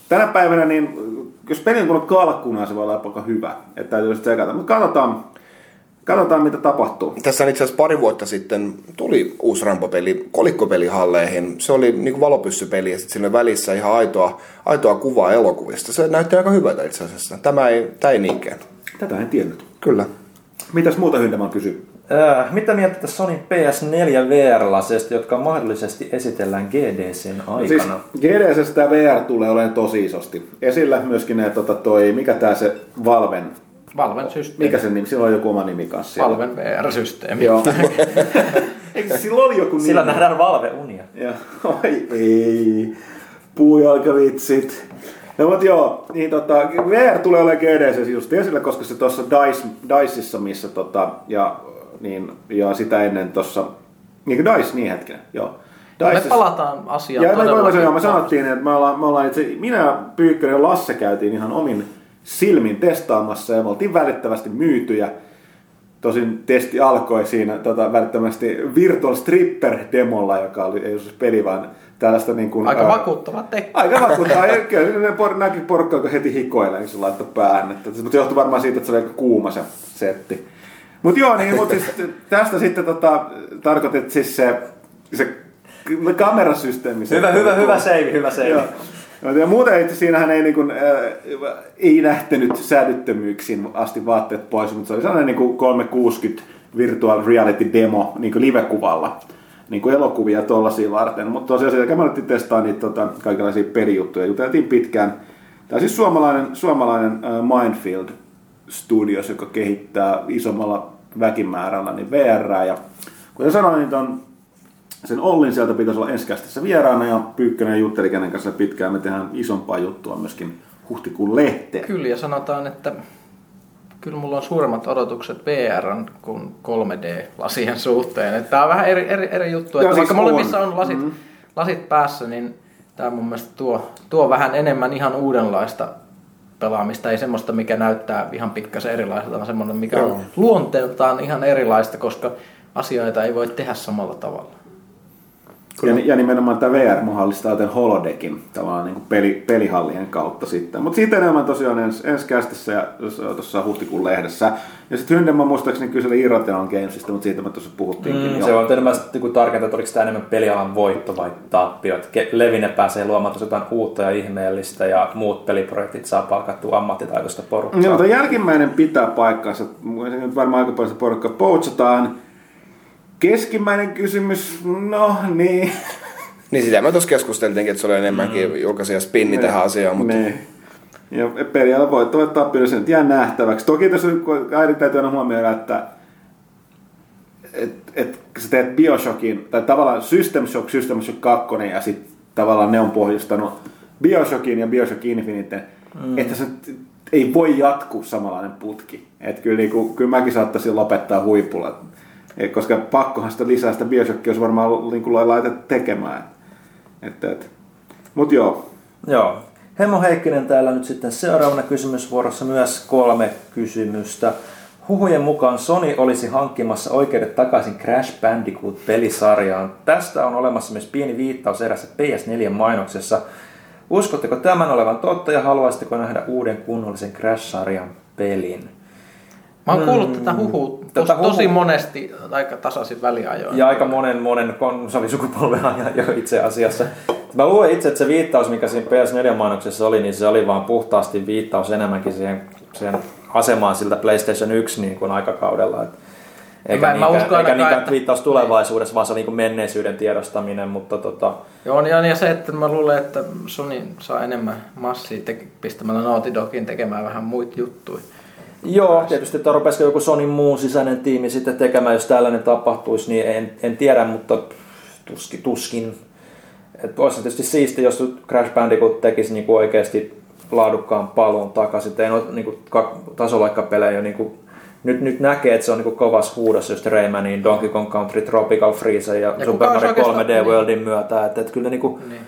tänä päivänä niin jos peli on tullut kalkkuna, se voi olla aika hyvä. Että täytyy sitten tsekata. Mutta katsotaan, katsotaan mitä tapahtuu. Tässä itse asiassa pari vuotta sitten tuli uusi Rambo-peli kolikkopelihalleihin. Se oli niin kuin valopyssypeli ja sitten siinä välissä ihan aitoa, aitoa kuvaa elokuvista. Se näytti aika hyvältä itse asiassa. Tämä ei, tämä ei niinkään. Tätä en tiennyt. Kyllä. Mitäs muuta Hyndeman kysyy? Äh, mitä mieltä tästä Sonin PS4 VR-laseista, jotka mahdollisesti esitellään GDCn aikana? Siis GDS tämä VR tulee olemaan tosi isosti. Esillä myöskin ne, tota, toi, mikä tää se Valven, Valven systeemi. mikä se nimi, sillä on joku oma nimi kanssa. siellä. Valven VR-systeemi. Joo. [LAUGHS] Eikö sillä oli joku Sillä nimi? nähdään Valve-unia. Joo. Oi ei. Puujalkavitsit. No mutta joo, niin tota, VR tulee olemaan GDC just esillä, koska se tuossa Dice, Diceissa, missä tota, ja, niin, ja sitä ennen tuossa, niin kuin Dice, niin hetkinen, joo. Me Diceissa- palataan asiaan ja me, todellakin. me, me sanottiin, että me ollaan, me ollaan itse, minä, Pyykkönen ja Lasse käytiin ihan omin silmin testaamassa ja me oltiin välittävästi myytyjä. Tosin testi alkoi siinä tota, välittömästi Virtual Stripper-demolla, joka oli, ei ole siis peli, vaan tällaista niin kuin, Aika vakuuttava tekko. Aika vakuuttavaa. [LAUGHS] Ja Kyllä ne por, näki porukka, joka heti hikoilee, kun se laittoi päähän. Että, mutta se johtui varmaan siitä, että se oli aika kuuma se setti. Mutta joo, niin, mutta siis tästä sitten tota, tarkoitit siis se, se kamerasysteemi. se- Hyvä, hyvä, hyvä save, hyvä save. Joo. Ja muuten itse siinähän ei, niin kuin, äh, ei lähtenyt säädyttömyyksiin asti vaatteet pois, mutta se oli sellainen niin kuin 360 virtual reality demo niin kuin live-kuvalla. Niin kuin elokuvia tuollaisia varten. Mutta tosiaan siellä me alettiin testaa niitä tota, kaikenlaisia pelijuttuja. Juteltiin pitkään. Tämä on siis suomalainen, suomalainen äh, Mindfield Studios, joka kehittää isommalla väkimäärällä niin VR. Ja kuten sanoin, niin on sen Ollin sieltä pitäisi olla ensi kästissä vieraana ja Pyykkönen jutteli kenen kanssa pitkään. Me tehdään isompaa juttua myöskin huhtikuun lehteen. Kyllä, ja sanotaan, että kyllä mulla on suuremmat odotukset VR kuin 3D-lasien suhteen. Että tämä on vähän eri, eri, eri juttu. Että siis vaikka molemmissa on. on lasit, lasit päässä, niin tämä mun mielestä tuo, tuo vähän enemmän ihan uudenlaista pelaamista, ei semmoista, mikä näyttää ihan pikkasen erilaiselta, vaan semmoinen, mikä on luonteeltaan ihan erilaista, koska asioita ei voi tehdä samalla tavalla. Ja, ja nimenomaan tämä VR mahdollistaa tämän holodekin tavallaan niin peli, pelihallien kautta sitten. Mutta siitä enemmän tosiaan ens, ensi kästissä ja tuossa huhtikuun lehdessä. Ja sitten Hyndeman muistaakseni kyseli Irrational Gamesista, mutta siitä me tuossa puhuttiinkin. Mm, jo. se on enemmän niin tarkentaa, että oliko tämä enemmän pelialan voitto vai tappio. Levine pääsee luomaan jotain uutta ja ihmeellistä ja muut peliprojektit saa palkattua ammattitaitoista porukkaa. Joo, mutta jälkimmäinen pitää paikkansa. Nyt varmaan aika paljon sitä porukkaa poutsataan. Keskimmäinen kysymys, no niin. Niin sitä me tuossa keskusteltiinkin, että se oli enemmänkin mm. julkaisija spinni tähän asiaan, mutta Niin. Ja periaalla voittavat tappiolla sen nyt jää nähtäväksi. Toki tässä äidin täytyy aina huomioida, että et, et, sä teet Bioshockin, tai tavallaan System Shock, System Shock 2, ja sitten tavallaan ne on pohjustanut Bioshockin ja Bioshock Infinite, mm. että se ei voi jatkuu samanlainen putki. Että kyllä, niinku, kyllä mäkin saattaisin lopettaa huipulla. Et, koska pakkohan sitä lisää sitä Bioshockia olisi varmaan niinku laitettu tekemään. Että, et. Mut joo, Joo. Hemmo Heikkinen täällä nyt sitten seuraavana kysymysvuorossa myös kolme kysymystä. Huhujen mukaan Sony olisi hankkimassa oikeudet takaisin Crash Bandicoot-pelisarjaan. Tästä on olemassa myös pieni viittaus erässä PS4-mainoksessa. Uskotteko tämän olevan totta ja haluaisitteko nähdä uuden kunnollisen Crash-sarjan pelin? Mä oon kuullut tätä huhua Tätä huhu- tosi monesti aika tasaisin väliajoin. Ja aika monen, monen konsolisukupolven ajan jo itse asiassa. Mä luulen itse, että se viittaus, mikä siinä PS4-mainoksessa oli, niin se oli vaan puhtaasti viittaus enemmänkin siihen, siihen asemaan siltä PlayStation 1 niin kuin aikakaudella. Et eikä Mä- mä niinkään, uskon eikä niinkään että- viittaus tulevaisuudessa, vaan se on niin kuin menneisyyden tiedostaminen, mutta tota, Joo, ja, ja se, että mä luulen, että Sony saa enemmän massia te- pistämällä Naughty Dogin tekemään vähän muita juttuja. Joo, tietysti, että rupeisiko joku Sonin muun sisäinen tiimi sitten tekemään, jos tällainen tapahtuisi, niin en, en tiedä, mutta tuskin. tuskin. Että olisi tietysti siisti, jos Crash Bandicoot tekisi niinku oikeasti laadukkaan paluun takaisin. Ei niinku ka- tasolaikkapelejä niin kuin, nyt, nyt näkee, että se on niinku kovas huudossa just Raymaniin, Donkey Kong Country, Tropical Freeze ja, Ja Super Mario oikeastaan- 3D Worldin myötä. Että, että kyllä, niinku, Niin.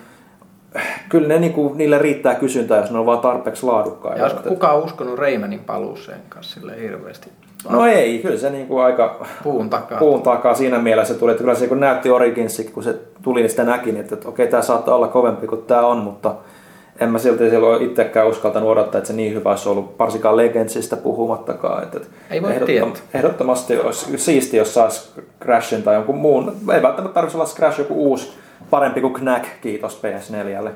Kyllä ne niinku, niille riittää kysyntää, jos ne on vaan tarpeeksi laadukkaita. Ja olisiko kukaan uskonut Raymanin paluuseen kanssa sille hirveästi No ei, kyllä se niinku aika puun takaa. puun takaa siinä mielessä tuli, että kyllä se kun näytti Originsi, kun se tuli, niin sitä näki, että, että okei, tämä saattaa olla kovempi kuin tämä on, mutta en mä silti silloin itsekään uskaltanut odottaa, että se niin hyvä olisi ollut, varsinkaan Legendsista puhumattakaan. Että, että Ei voi tietää. Ehdottomasti olisi siisti, jos saisi Crashin tai jonkun muun. Ei välttämättä tarvitsisi olla Crash joku uusi, parempi kuin Knack, kiitos PS4.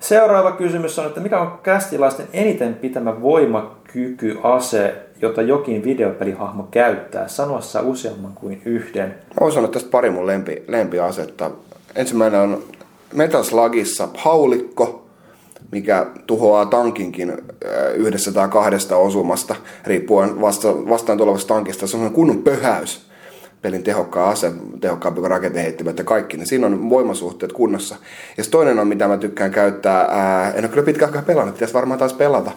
Seuraava kysymys on, että mikä on kästilaisten eniten pitämä voimakykyase, jota jokin videopelihahmo käyttää? Sanoa saa useamman kuin yhden. Mä voin sanoa tästä pari mun lempi, lempiasetta. Ensimmäinen on Metal Slugissa haulikko, mikä tuhoaa tankinkin äh, yhdessä tai kahdesta osumasta, riippuen vasta, vastaan tulevasta tankista. Se on kunnon pöhäys pelin tehokkaan ase, tehokkaampi kuin raketeheittimet ja kaikki, niin siinä on voimasuhteet kunnossa. Ja toinen on, mitä mä tykkään käyttää, ää, en ole kyllä pitkään aikaa pelannut, pitäisi varmaan taas pelata,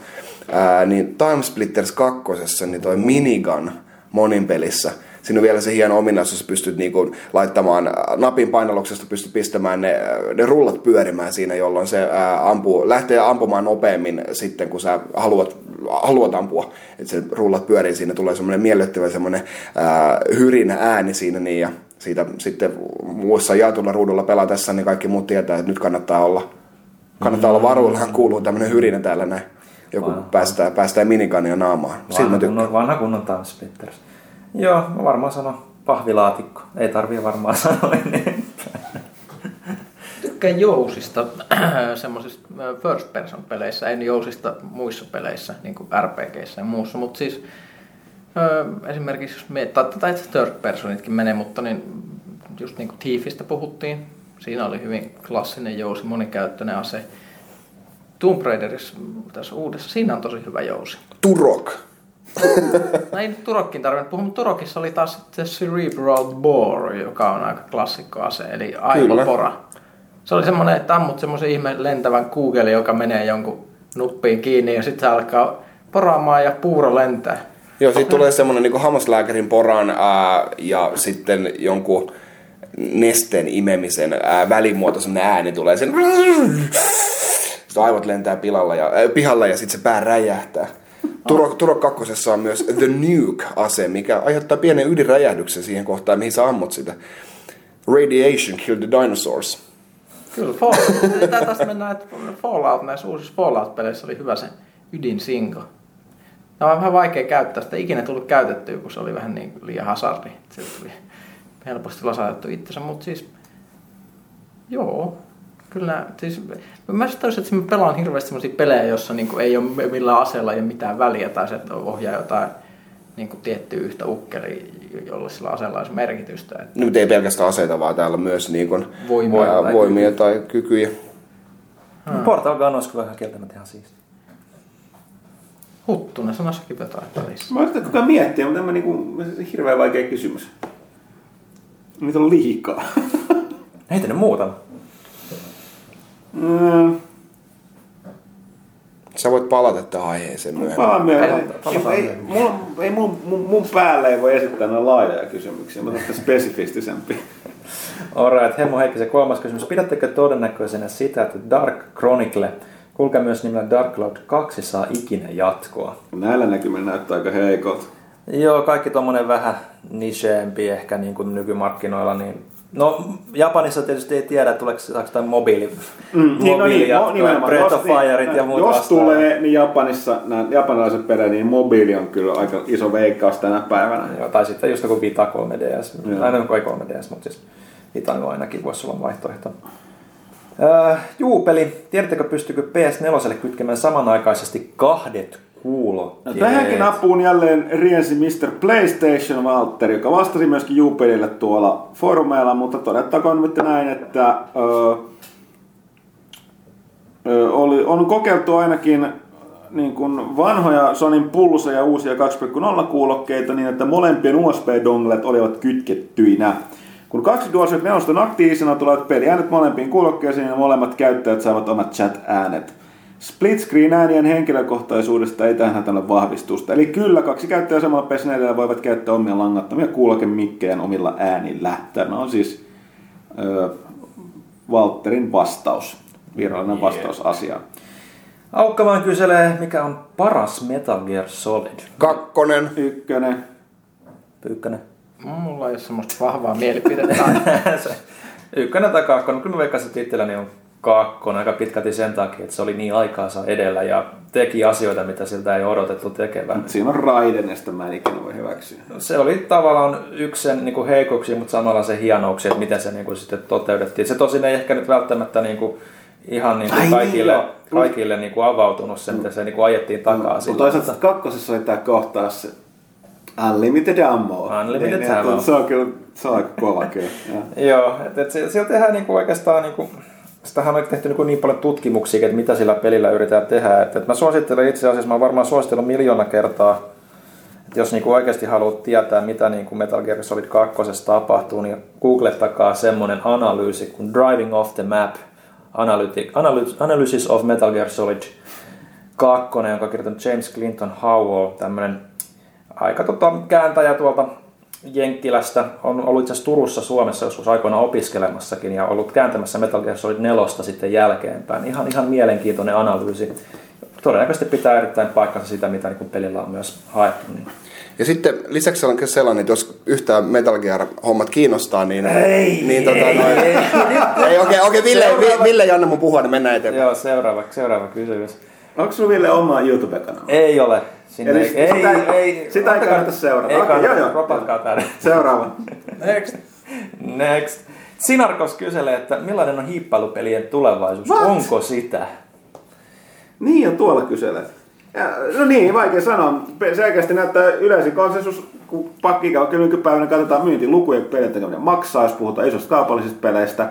ää, niin Time Splitters 2, niin toi minigun monin pelissä, siinä on vielä se hieno ominaisuus, että pystyt niinku laittamaan ää, napin painalluksesta, pystyt pistämään ne, ää, ne rullat pyörimään siinä, jolloin se ää, ampuu, lähtee ampumaan nopeammin sitten, kun sä haluat, haluat ampua. Että se rullat pyörii siinä, tulee semmoinen miellyttävä semmoinen ää, hyrinä ääni siinä, niin ja siitä sitten muissa jaetulla ruudulla pelatessa, niin kaikki muut tietää, että nyt kannattaa olla, kannattaa olla varuillaan, kuuluu tämmöinen hyrinä täällä näin. Joku Wow. päästää, päästää minikania naamaan. Vanha kunnon, vanha kunnon Time Splitters. Joo, mä varmaan sanon pahvilaatikko. Ei tarvii varmaan [LAUGHS] sanoa enempää. Tykkään jousista [CLEARS THROAT] semmoisista first person peleissä, en jousista muissa peleissä, niin kuin RPGissä ja muussa, mutta siis ö, esimerkiksi jos miettii, tai third personitkin menee, mutta niin just niin kuin Thiefistä puhuttiin, siinä oli hyvin klassinen jousi, monikäyttöinen ase. Tomb Raiderissa tässä uudessa, siinä on tosi hyvä jousi. Turok. No ei nyt Turokkin tarvinnut puhua, mutta Turokissa oli taas sitten Cerebral Bore, joka on aika klassikko ase, eli aivopora. Se oli semmoinen, että ammut semmoisen ihme lentävän kuugelin, joka menee jonkun nuppiin kiinni ja sitten se alkaa poraamaan ja puuro lentää. Joo, siitä tulee semmoinen niin hammaslääkärin poran ää, ja sitten jonkun nesteen imemisen ää, välimuotoisen ääni tulee sen Sitten aivot lentää pilalla ja, äh, pihalla ja sitten se pää räjähtää. Turo, Turo kakkosessa on myös The Nuke-ase, mikä aiheuttaa pienen ydinräjähdyksen siihen kohtaan, mihin sä ammut sitä. Radiation killed the dinosaurs. Kyllä, Fallout, tästä mennään, että Fallout näissä uusissa Fallout-peleissä oli hyvä se ydinsinko. Tämä on vähän vaikea käyttää, sitä ikinä tullut käytettyä, kun se oli vähän niin liian hasardi. Se tuli helposti lasautettu itsensä, mutta siis joo, kyllä. Siis, mä sanoisin, että mä pelaan hirveästi sellaisia pelejä, jossa niin ei ole millään aseella ei ole mitään väliä, tai se että ohjaa jotain niin kuin tiettyä yhtä ukkelia, jolle sillä aseella olisi merkitystä. Että Nyt ei pelkästään aseita, vaan täällä on myös niin kuin, Voimia ää, tai voimia tai kykyjä. Portal Gun olisi kyllä ihan kieltämättä ihan siisti. Huttunen sanassakin jotain pelissä. Mä yritän koko ajan miettiä, mutta tämä niinku, hirveän vaikea kysymys. Niitä on liikaa. Heitä ne muuta. Mm, Sä voit palata tähän aiheeseen myöhemmin. Palaan myöhemmin. Palataan Ei, myöhemmin. mulla, ei mun, mun, mun päälle ei voi esittää näin laajoja kysymyksiä. Mä otan sitä spesifistisempi. Alright, Hemmo Heikkisen kolmas kysymys. Pidättekö todennäköisenä sitä, että Dark Chronicle, kulkee myös nimellä Dark Cloud 2, saa ikinä jatkoa? Näillä näkymillä näyttää aika heikolta. Joo, kaikki tuommoinen vähän nicheempi ehkä niin kuin nykymarkkinoilla, niin No, Japanissa tietysti ei tiedä, tuleeko saako tämä mobiili, mm, Niin, no niin, no, nimenomaan. Breath of Fireit ja niin, muut jos vastaavat. tulee, niin Japanissa nämä japanilaiset pelit, niin mobiili on kyllä aika iso veikkaus tänä päivänä. Joo, tai sitten just joku Vita 3DS, Joo. aina ei 3DS, mutta siis Vita nyt ainakin voisi olla vaihtoehto. Äh, juupeli, tiedättekö pystyykö PS4 kytkemään samanaikaisesti kahdet No, kuulokkeet? tähänkin apuun jälleen riensi Mr. PlayStation Valtteri, joka vastasi myöskin Juupelille tuolla foorumeilla, mutta todettakoon nyt näin, että ö, ö, oli, on kokeiltu ainakin niin kuin vanhoja Sonin pulseja ja uusia 2.0 kuulokkeita niin, että molempien USB-donglet olivat kytkettyinä. Kun kaksi DualShock 4 on aktiivisena, tulevat peliäänet molempiin kuulokkeisiin ja molemmat käyttäjät saavat omat chat-äänet. Split screen äänien henkilökohtaisuudesta ei tähän tällä vahvistusta. Eli kyllä, kaksi käyttäjää samalla ps voivat käyttää omia langattomia kuulokemikkejään omilla äänillä. Tämä on siis ö, Walterin vastaus, virallinen yeah. vastaus asiaan. Aukka vaan kyselee, mikä on paras Metal Gear Solid. Kakkonen. Ykkönen. Pyykkönen. Mulla ei ole semmoista vahvaa mielipidettä. [LAUGHS] [LAUGHS] Ykkönen tai kakkonen. Kyllä mä veikkasin, että itselläni on kakkonen aika pitkälti sen takia, että se oli niin aikaansa edellä ja teki asioita, mitä siltä ei odotettu tekevän. Mut Siinä on Raidenesta, mä en ikinä voi hyväksyä. Se oli tavallaan yksi sen niin heikouksia, mutta samalla se hienouksia, että miten se niin kuin, sitten toteutettiin. Se tosin ei ehkä nyt välttämättä niin kuin, ihan niin kuin niin, kaikille, joo. kaikille niin kuin avautunut se, miten se niin kuin ajettiin takaa. Mutta sillä. toisaalta kakkosessa oli tää kohtaus se Unlimited Ammo. Unlimited Niin, ammo. että Se on kyllä, se on kova kyllä. Joo, [LAUGHS] että et, sillä tehdään niin kuin oikeastaan, niin kuin, sitähän on tehty niin, niin paljon tutkimuksia, että mitä sillä pelillä yritetään tehdä. Että, että mä suosittelen itse asiassa, mä varmaan suositellut miljoona kertaa, että jos niin kuin oikeasti haluat tietää, mitä niin kuin Metal Gear Solid 2 tapahtuu, niin googlettakaa semmoinen analyysi kuin Driving off the Map, Analysis of Metal Gear Solid 2, jonka on kirjoittanut James Clinton Howell, tämmöinen aika tota, kääntäjä tuolta Jenkkilästä. On ollut itse asiassa Turussa Suomessa joskus aikoina opiskelemassakin ja ollut kääntämässä Metal Gear Solid 4 sitten jälkeenpäin. Ihan, ihan mielenkiintoinen analyysi. Todennäköisesti pitää erittäin paikkansa sitä, mitä niin pelillä on myös haettu. Niin. Ja sitten lisäksi on sellainen, että jos yhtään Metal Gear-hommat kiinnostaa, niin... Ei, niin, tota, ei, noin, ei, ei, okei, okei, Ville, Seuraava- Ville ja Janne mun puhua, niin mennään eteenpäin. Joo, seuraava, seuraava kysymys. Onko sulla Ville oma YouTube-kanava? Ei ole. Sinne Eli ei, sitä ei- ei, sitä ei kannata seurata. Ei Okei, kannata, joo, joo. ropatkaa tänne. Seuraava. [LAUGHS] Next. Next. Sinarkos kyselee, että millainen on hiippailupelien tulevaisuus? What? Onko sitä? Niin, ja tuolla kyselet. Ja, no niin, vaikea sanoa. Selkeästi näyttää yleisin konsensus, kun pakkikaa kyllä nykypäivänä katsotaan myyntilukuja, kun pelin tekeminen maksaa, jos puhutaan isosta kaupallisista peleistä.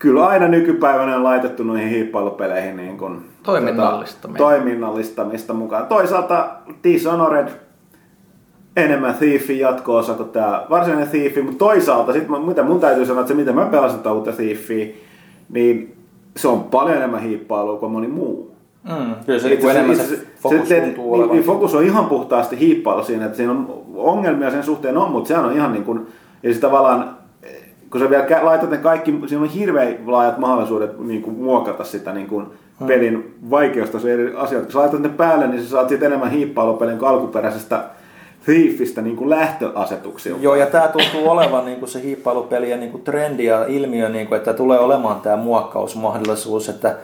Kyllä aina nykypäivänä on laitettu noihin hiippailupeleihin niin kuin, Toiminnallistaminen. Tota, toiminnallistamista mukaan. Toisaalta Dishonored enemmän Thiefin jatko-osa kuin tämä varsinainen Thiefi, mutta toisaalta sit, mä- mitä mun täytyy sanoa, että se miten mä pelasin tätä uutta Thiefia, niin se on paljon enemmän hiippailua kuin moni muu. Mm, kyllä se, Itse niin enemmän itse- se fokus se- tuntuu niin, niin, fokus on ihan puhtaasti hiippailu siinä, että siinä on ongelmia sen suhteen on, mutta sehän on ihan niin kuin, ja se tavallaan, kun sä vielä laitat ne kaikki, siinä on hirveän laajat mahdollisuudet niin kuin muokata sitä niin kuin pelin vaikeusta eri asioita. Kun sä laitat ne päälle, niin sä saat siitä enemmän hiippailupelin kuin alkuperäisestä Thiefistä niin kuin lähtöasetuksia. Joo, ja tämä tuntuu olevan niin kuin se hiippailupelien niin kuin trendi ja ilmiö, niin kuin, että tulee olemaan tämä muokkausmahdollisuus, että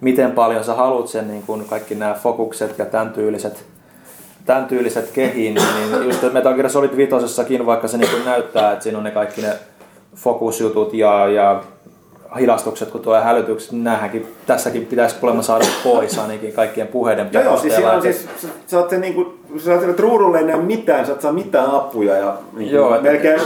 miten paljon sä haluat sen niin kuin kaikki nämä fokukset ja tämän tyyliset, tämän tyyliset kehiin, niin just Metal Gear Solid 5 vaikka se niin kuin näyttää, että siinä on ne kaikki ne fokusjutut ja, ja hidastukset, kun tulee hälytykset, niin näähänkin, tässäkin pitäisi kuulemma saada pois ainakin kaikkien puheiden Joo, joo, siis perusteella. siinä on siis, sä, sä oot se niinku, sä saat että ruudulle ei mitään, sä et saa mitään apuja ja niin Joo, et- melkein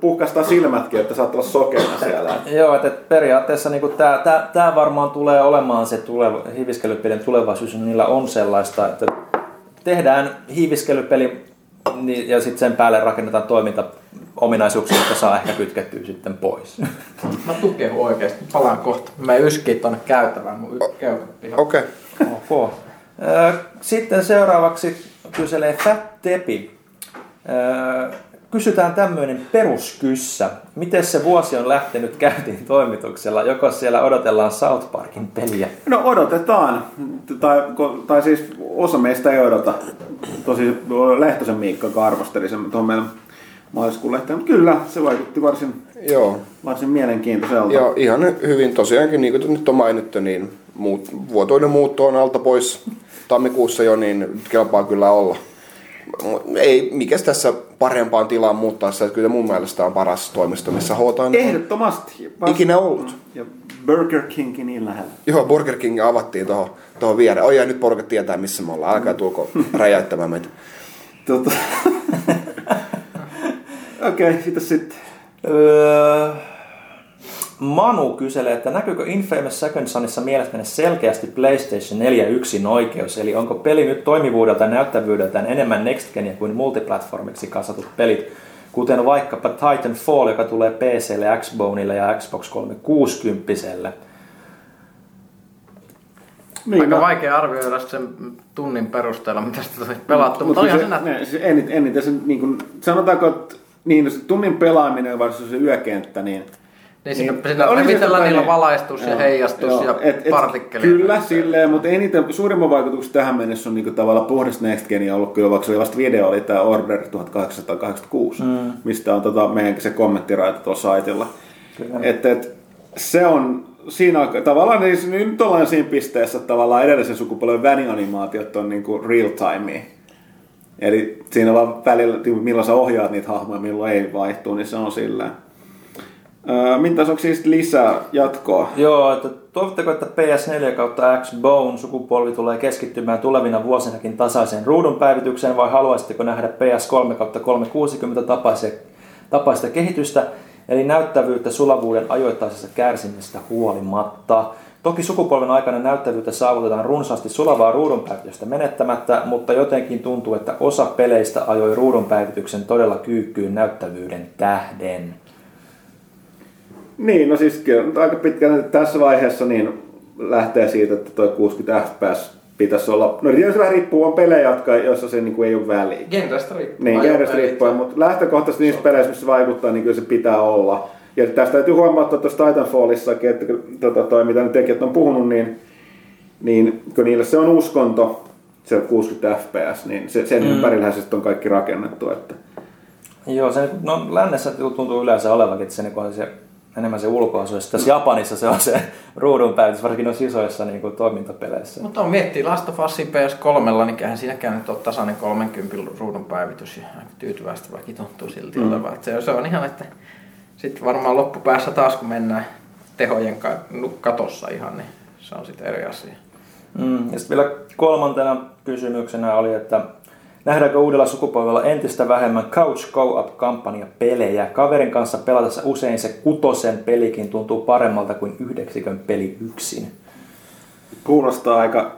puhkastaa silmätkin, että saat olla sokeana siellä. [LAUGHS] Joo, että et periaatteessa niin tämä tää, tää varmaan tulee olemaan se tuleva, hiiviskelypelin tulevaisuus, ja niillä on sellaista, että tehdään hiiviskelypeli niin, ja sitten sen päälle rakennetaan toimintaominaisuuksia, jotka saa ehkä kytkettyä sitten pois. [LAUGHS] Mä tuken oikeesti. Palaan kohta. Mä yskiin tonne käytävään mun. Okei. Ok. Ö, Sitten seuraavaksi kyselee Fat Tepi. Kysytään tämmöinen peruskyssä. Miten se vuosi on lähtenyt käyntiin toimituksella? Joko siellä odotellaan South Parkin peliä? No odotetaan, tai, tai siis osa meistä ei odota. Tosi Lehtosen Miikka, joka arvosteli sen tuohon meidän maaliskuun lehteen, mutta kyllä se vaikutti varsin, Joo. varsin mielenkiintoiselta. Ja ihan hyvin tosiaankin, niin kuin nyt on mainittu, niin muut, vuotoinen muutto on alta pois tammikuussa jo, niin kelpaa kyllä olla. Ei, mikäs tässä parempaan tilaan muuttaa sitä, että kyllä mun mielestä on paras toimisto, missä H on Ehdottomasti. ikinä ollut. Ja Burger Kingin niin lähellä. Joo, Burger King avattiin tuohon tohon viereen. Oi, ja nyt porukat tietää, missä me ollaan. Älkää tulko [LAUGHS] räjäyttämään meitä. Tota... Okei, okay, sitten sitten. Öö, Manu kyselee, että näkyykö Infamous Second Sonissa mielestäni selkeästi PlayStation 4 yksin oikeus, eli onko peli nyt toimivuudelta ja näyttävyydeltään enemmän Next Genia kuin multiplatformiksi kasatut pelit, kuten vaikkapa Titanfall, joka tulee PClle, Xboneille ja Xbox 360. Niin, Aika vaikea arvioida sen tunnin perusteella, mitä sitä pelattu, mutta Mutta onhan se, se nähty. ne, siis eniten, eniten se, niin kuin, sanotaanko, että niin, se tunnin pelaaminen varsinkin se yökenttä, niin Niin siinä, Niin, siinä oli tota niillä niin- valaistus ja Joo, heijastus joo, ja et- et partikkelit. Kyllä silleen, mutta eniten, suurimman vaikutuksen tähän mennessä on niinku tavallaan puhdas Next Genia ollut kyllä, vaikka se oli vasta video, oli tämä Order 1886, mm. mistä on tota, meidän se kommenttiraita tuolla saitilla. Et, et, se on siinä on, tavallaan niin, nyt ollaan siinä pisteessä, että tavallaan edellisen sukupolven vänianimaatiot on niinku real timea. Eli siinä vaan välillä, milloin sä ohjaat niitä hahmoja, milloin ei vaihtuu, niin se on sillä. Öö, Mintäs onko siis lisää jatkoa? Joo, että toivotteko, että PS4 kautta X-Bone sukupolvi tulee keskittymään tulevina vuosinakin tasaiseen ruudun päivitykseen vai haluaisitteko nähdä PS3 kautta 360 tapaista, tapaista kehitystä, eli näyttävyyttä sulavuuden ajoittaisesta kärsimistä huolimatta. Toki sukupolven aikana näyttävyyttä saavutetaan runsaasti sulavaa ruudunpäivitystä menettämättä, mutta jotenkin tuntuu, että osa peleistä ajoi ruudunpäivityksen todella kyykkyyn näyttävyyden tähden. Niin, no siis kyllä aika pitkään tässä vaiheessa niin lähtee siitä, että tuo 60 fps pitäisi olla, no tietysti vähän riippuu on pelejä, jotka, joissa se niin kuin ei ole väliä. Genrestä riippuu. Niin, riippuen, ja- mutta lähtökohtaisesti niissä peleissä, missä se vaikuttaa, niin kyllä se pitää olla. Ja tästä täytyy huomata tuossa Titanfallissakin, että tota, toi, mitä ne tekijät on puhunut, niin, niin kun niille se on uskonto, se 60 fps, niin se, sen mm. ympärillähän se on kaikki rakennettu. Että. Joo, se no, lännessä tuntuu yleensä olevakin, että se, niin on se enemmän se ulkoasu. Ja tässä Japanissa se on se ruudun päivitys, varsinkin noissa isoissa niin kuin, toimintapeleissä. Mutta on miettii Last of Usin PS3, niin eihän siinäkään nyt ole tasainen 30 ruudun päivitys ja aika tyytyväistä väki tuntuu silti mm. olevan. Se, se on ihan, että sitten varmaan loppupäässä taas kun mennään tehojen katossa ihan, niin se on sitten eri asia. Mm. Ja sitten vielä kolmantena kysymyksenä oli, että nähdäänkö uudella sukupolvella entistä vähemmän Couch Co-op-kampanjapelejä? Kaverin kanssa pelatessa usein se kutosen pelikin tuntuu paremmalta kuin yhdeksikön peli yksin. Kuulostaa aika...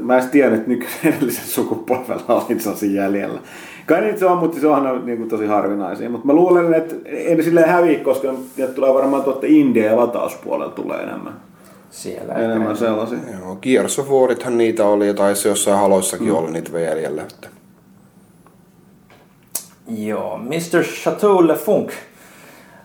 Mä en tiedä, että nykyisen [LAUGHS] edellisen sukupolvella oli sellaisia jäljellä. Kai niitä se on, mutta se on niin kuin tosi harvinaisia. Mutta mä luulen, että ei ne silleen häviä, koska ne tulee varmaan tuotta India ja latauspuolella tulee enemmän. Siellä. Enemmän sellaisia. Joo, Gears of Warithan niitä oli, ja taisi jossain haloissakin mm. olla niitä vielä jäljellä. Että. Joo, Mr. Chateau Le Funk.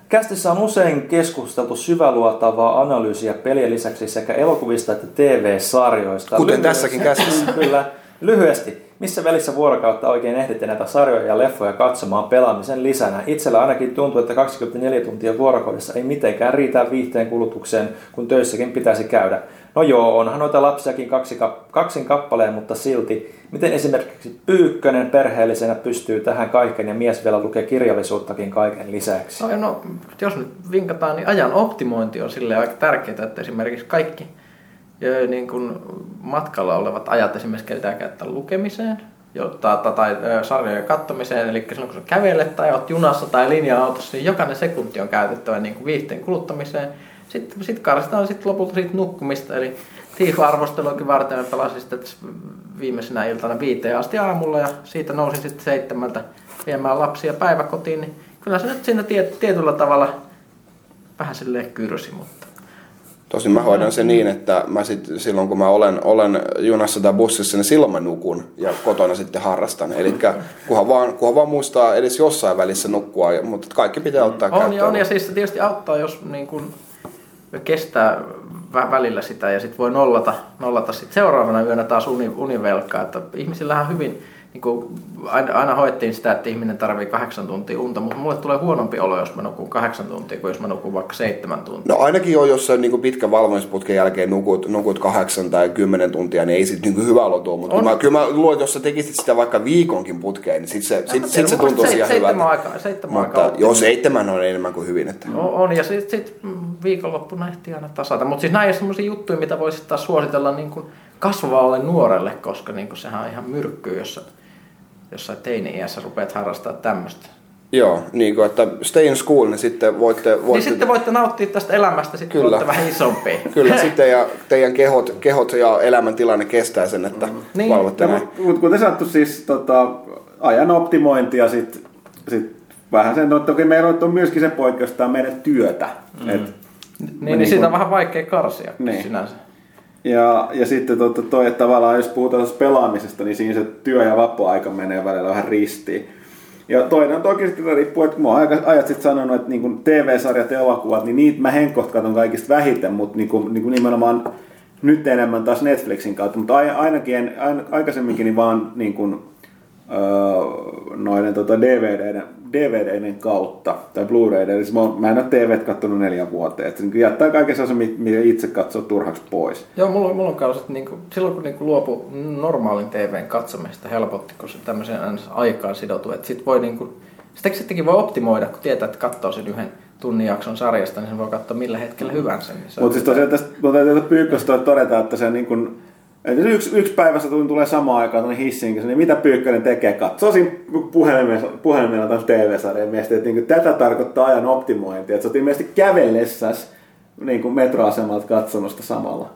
Kästissä on usein keskusteltu syväluotavaa analyysiä pelien lisäksi sekä elokuvista että TV-sarjoista. Kuten Lyhyesti- tässäkin kästissä. [LAUGHS] Kyllä. Lyhyesti, missä välissä vuorokautta oikein ehditte näitä sarjoja ja leffoja katsomaan pelaamisen lisänä? Itsellä ainakin tuntuu, että 24 tuntia vuorokaudessa ei mitenkään riitä viihteen kulutukseen, kun töissäkin pitäisi käydä. No joo, onhan noita lapsiakin kaksi, kaksin kappaleen, mutta silti. Miten esimerkiksi Pyykkönen perheellisenä pystyy tähän kaiken ja mies vielä lukee kirjallisuuttakin kaiken lisäksi? No, no, jos nyt vinkataan, niin ajan optimointi on sille aika tärkeää, että esimerkiksi kaikki ö, niin kuin matkalla olevat ajat esimerkiksi käytetään käyttää lukemiseen jotta, tai, tai sarjojen kattomiseen, eli silloin kun sä kävelet tai oot junassa tai linja-autossa, niin jokainen sekunti on käytettävä niin kuin viihteen kuluttamiseen. Sitten sit karsitaan sit lopulta siitä nukkumista, eli tiifa-arvosteluakin varten pelasin sitten viimeisenä iltana viiteen asti aamulla ja siitä nousin sitten seitsemältä viemään lapsia päiväkotiin, niin kyllä se nyt siinä tiet, tietyllä tavalla vähän silleen kyrsi, mutta Tosin mä hoidan sen niin, että mä sit, silloin kun mä olen, olen junassa tai bussissa, niin silloin mä nukun ja kotona sitten harrastan. Eli kunhan vaan, kunhan vaan muistaa edes jossain välissä nukkua, mutta kaikki pitää ottaa on, käyttöön. ja on ja siis se tietysti auttaa, jos niin kun kestää vä- välillä sitä ja sitten voi nollata, nollata sit seuraavana yönä taas uni, univelkaa. Että ihmisillähän on hyvin, niin kuin aina, aina hoettiin sitä, että ihminen tarvii kahdeksan tuntia unta, mutta mulle tulee huonompi olo, jos mä nukun kahdeksan tuntia kuin jos mä nukun vaikka seitsemän tuntia. No ainakin jo, jos sä niin pitkän valmennusputken jälkeen nukut, nukut kahdeksan tai kymmenen tuntia, niin ei sit niin hyvä olo tuo. Mutta On. kyllä mä, kyllä mä luulen, että jos sä tekisit sitä vaikka viikonkin putkeen, niin sit se, sit, sit se tuntuu ihan hyvältä. aikaa- seitsemän Mutta aikaa joo, seitsemän on enemmän kuin hyvin. Että. On, on ja sitten sit mm, viikonloppuna ehtii aina tasata. Mutta siis näin on sellaisia juttuja, mitä voisi taas suositella niin kuin kasvavalle nuorelle, koska niin kuin sehän on ihan myrkkyä, jos jossain teini-iässä rupeat harrastaa tämmöistä. Joo, niin kuin, että stay in school, niin sitten voitte... voitte Niin sitten voitte nauttia tästä elämästä, sitten Kyllä. olette vähän isompia. [LAUGHS] Kyllä, [LAUGHS] sitten ja teidän kehot, kehot ja elämäntilanne kestää sen, että Niin. valvotte näin. Mutta mut kuten sanottu, siis tota, ajan optimointi ja sitten sit vähän sen, no toki meillä on myöskin se poikkeus, että tämä on meidän työtä. Mm. Et, Niin, niin niin siitä kun- on vähän vaikea karsia Niin. sinänsä. Ja, ja sitten tota, toi, että tavallaan jos puhutaan pelaamisesta, niin siinä se työ- ja vappu-aika menee välillä vähän ristiin. Ja toinen toki sitten riippuu, että mä oon ajat sitten sanonut, että niin TV-sarjat ja elokuvat, niin niitä mä henkkoht katson kaikista vähiten, mutta niin kuin, niin kuin nimenomaan nyt enemmän taas Netflixin kautta, mutta ai- ainakin aina, aikaisemminkin niin vaan niin kuin, noiden tota DVDiden, DVDiden kautta tai Blu-rayden. Eli mä, oon- mä en ole TVt katsonut neljä vuoteen. Että niin jättää kaiken mit- mitä itse katsoo turhaksi pois. Joo, mulla, mulla on kanssa, että niinku, silloin kun niinku luopui normaalin TVn katsomista helpotti, kun se tämmöiseen aikaan sidotui. Että sit voi niinku, sitä sittenkin voi optimoida, kun tietää, että katsoo sen yhden tunnin jakson sarjasta, niin sen voi katsoa millä hetkellä hyvänsä. Niin se on Mutta siis tosiaan tästä mun täytyy Pyykköstä todeta, että se niin kun, että se yksi, yksi päivässä tuli, tulee samaan aikaan tuonne hissiin, niin mitä Pyykkönen tekee? Katsoo siinä puhelimella, puhelimella tämän TV-sarjan miestä, että niin tätä tarkoittaa ajan optimointi, että sä oot ilmeisesti kävellessäs niin kuin metroasemalta katsonut sitä samalla.